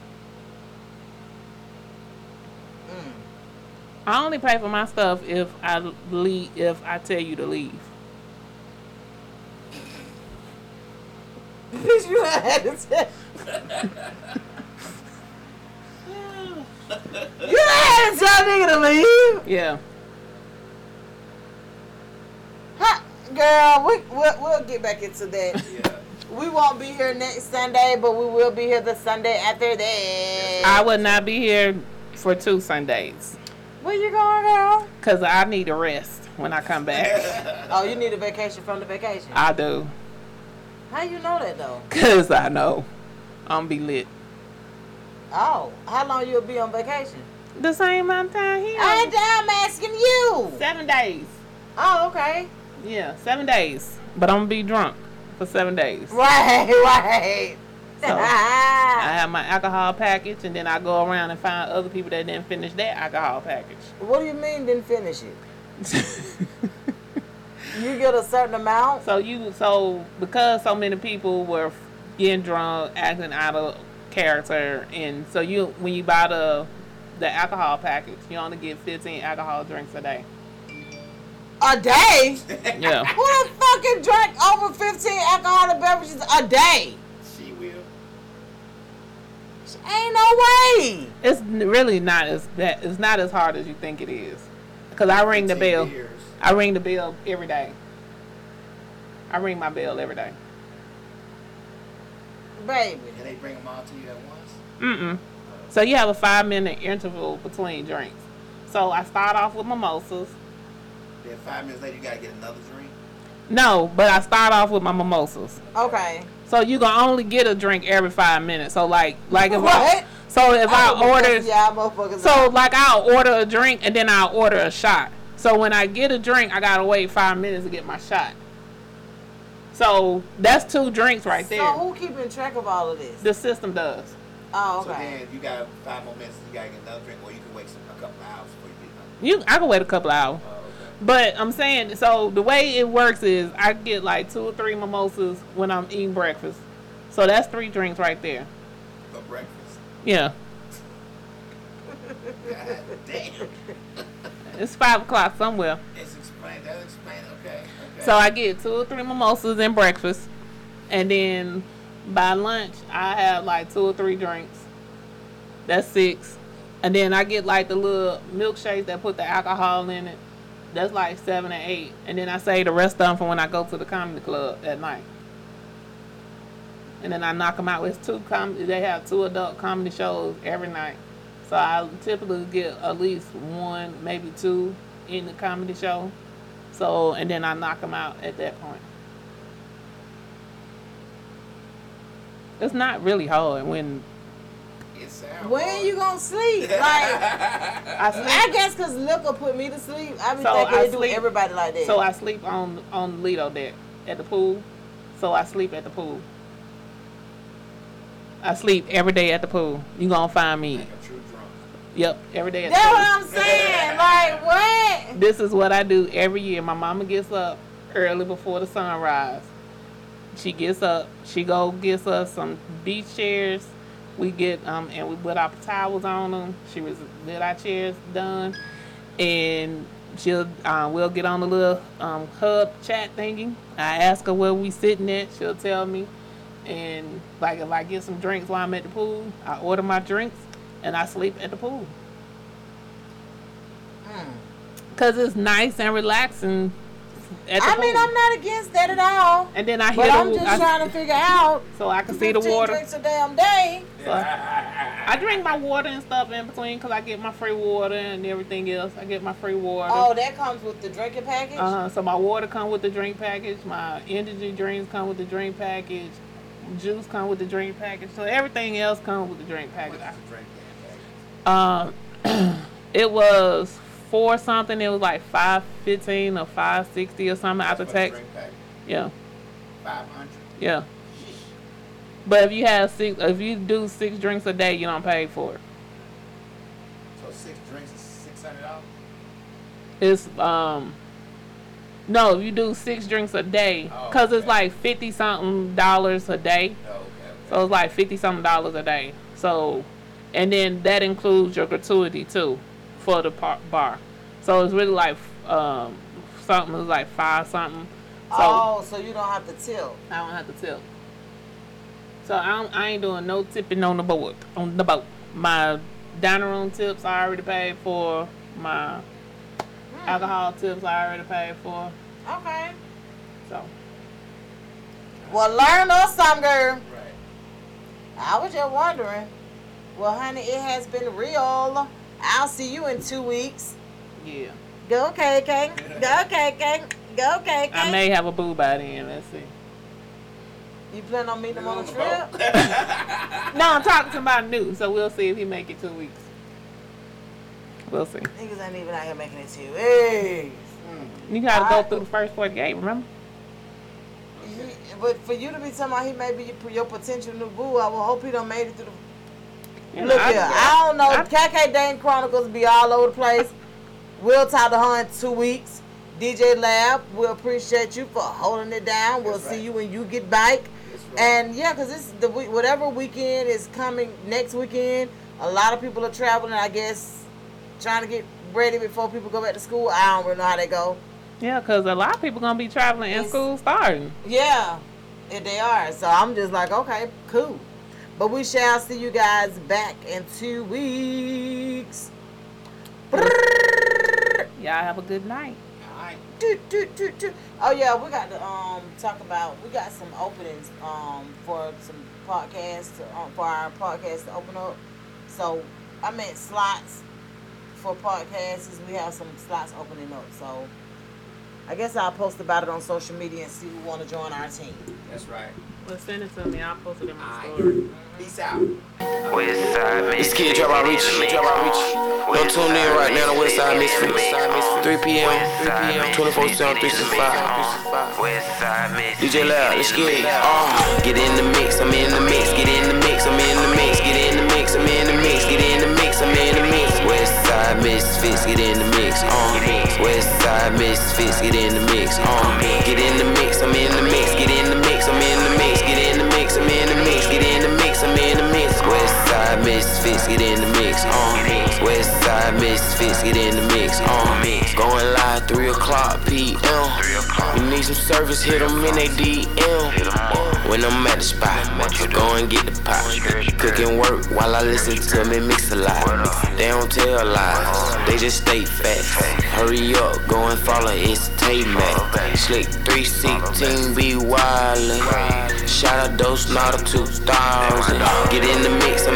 Mm. I only pay for my stuff if I leave. If I tell you to leave. Bitch, you had to tell. you had to tell nigga to leave. Yeah. Huh, girl, we, we'll, we'll get back into that. Yeah. We won't be here next Sunday, but we will be here the Sunday after that. I would not be here for two Sundays Where you going, girl? because I need a rest when I come back. Oh, you need a vacation from the vacation. I do. How you know that though? Cause I know I'm be lit. Oh, how long you'll be on vacation? The same amount of time here. I, on. I'm asking you. Seven days. Oh, okay. Yeah, seven days. But I'm gonna be drunk for seven days. Right, right. So, I have my alcohol package, and then I go around and find other people that didn't finish their alcohol package. what do you mean didn't finish it? You get a certain amount. so you, so because so many people were getting drunk, acting out of character, and so you, when you buy the the alcohol package, you only get 15 alcohol drinks a day. A day? Yeah. Who the fucking drank over 15 alcoholic beverages a day? She will. Ain't no way. It's really not as that. It's not as hard as you think it is. Cause I ring the bell. beers. I ring the bell every day. I ring my bell every day. Baby. And they bring them all to you at once. Mm-mm. So you have a five minute interval between drinks. So I start off with mimosas. Then five minutes later, you gotta get another drink. No, but I start off with my mimosas. Okay. So you can only get a drink every five minutes. So like like if What? I so if I Oh, order Yeah, motherfuckers. so like I'll order a drink and then I'll order a shot. So when I get a drink, I gotta wait five minutes to get my shot. So that's two drinks right there. So who keeping track of all of this? The system does. Oh, okay. So okay. then you got five more minutes. You gotta get another drink, or you can wait some, a couple of hours before you get another. You I can wait a couple hours. Oh, But I'm saying, so the way it works is I get like two or three mimosas when I'm eating breakfast. So that's three drinks right there. For breakfast. Yeah. God damn. It's five o'clock somewhere. It's explained. That explained. Okay. Okay. So I get two or three mimosas and breakfast. And then by lunch, I have like two or three drinks. That's six. And then I get like the little milkshakes that put the alcohol in it. That's like seven and eight. And then I save the rest of them for when I go to the comedy club at night. And then I knock them out. It's two com- They have two adult comedy shows every night. So I typically get at least one, maybe two in the comedy show. So, and then I knock them out at that point. It's not really hard when. When hard. you gonna sleep? Like, I sleep. I guess because liquor put me to sleep. I be So thinking I it do everybody like that. So I sleep on on the Lido deck at the pool. So I sleep at the pool. I sleep every day at the pool. You gonna find me. Like true drunk. Yep, every day at That's the what. I'm saying. Like what? This is what I do every year. My mama gets up early before the sunrise. She gets up. She go gets us some beach chairs. We get um and we put our towels on them. She was get our chairs done, and she'll uh, we'll get on the little um hub chat thingy. I ask her where we sitting at. She'll tell me, and like if I get some drinks while I'm at the pool, I order my drinks and I sleep at the pool. Cause it's nice and relaxing. At the I mean. I'm not against that at all. And then I hear But the I'm just I- trying to figure out. so I can see the 15 water. drinks a damn day. So I, I drink my water and stuff in between because I get my free water and everything else. I get my free water. Oh, that comes with the drinking package. Uh, huh. so my water come with the drink package. My energy drinks come with the drink package. Juice come with the drink package. So everything else comes with the drink package. What's the drink then, Um, it was four something. It was like five fifteen or five sixty or something after What's the tax. drink package? Yeah, Five hundred. yeah. But if you have six, if you do six drinks a day, you don't pay for it. So six drinks is six hundred dollars. It's um. No, if you do six drinks a day, Oh, cause it's like fifty something dollars a day. Oh, okay. okay. So it's like fifty something dollars a day. So, and then that includes your gratuity too, for the par- bar. So it's really like um something is like five something. So oh, so you don't have to tilt. I don't have to tip. So I, don't, I ain't doing no tipping on the boat. On the boat, my dining room tips I already paid for. My hmm. alcohol tips I already paid for. Okay. So Well, learn us something, girl. Right. I was just wondering. Well, honey, it has been real. I'll see you in two weeks. yeah, Go, KK. Go, KK. Go, KK. I may have a boo by then. Let's see. You plan on meeting him on a trip? No, I'm talking to somebody new, so we'll see if he make it two weeks. We'll see. Niggas ain't even out here making it two weeks. You gotta go I- through the first 48, remember? He- But for you to be talking about he may be your, your potential new boo, I will hope he done made it through the You Look I- here, I don't know. I- KK Dane Chronicles be all over the place. We'll tie the hunt two weeks. DJ Lab, we appreciate you for holding it down. We'll That's see right. you when you get back. And yeah, cause it's the week, whatever weekend is coming next weekend. A lot of people are traveling. I guess trying to get ready before people go back to school. I don't really know how they go. Yeah, because a lot of people gonna be traveling and school starting. Yeah, if they are. So I'm just like, okay, cool. But we shall see you guys back in two weeks. Y'all have a good night. Do. Oh yeah, we got to um talk about we got some openings um for some podcasts to, um, for our podcast to open up. So I meant slots for podcasts. We have some slots opening up. So I guess I'll post about it on social media and see who want to join our team. That's right. Well, send it to me. I'll post it in my story. Peace out. This kid drop out reach, drop out reach. Don't tune in right now to Westside Misfits. 3 p.m., 3 p.m., 24 7, 365. DJ Loud, let's get it. Uh, get in the mix, I'm in the mix, get in the mix, I'm in the mix, get in the mix, I'm in the mix, get in the mix, I'm in the mix. Westside Misfits, get in the mix. Uh, Westside Misfits, get in the mix. Uh, get in the mix, I'm in the mix, get in the Westside Misfits, get in the mix. Uh, Westside Misfits, get in the mix. Uh, going live 3 o'clock p.m. You need some service, hit them in they DM. When I'm at the spot, go and get the pot. Cooking work while I listen to me mix a lot. They don't tell lies, they just stay facts. Hurry up, go and follow, it's Tay Mac. Slick 316, be wildin'. Shout out those not a 2000. Get in the mix, I'm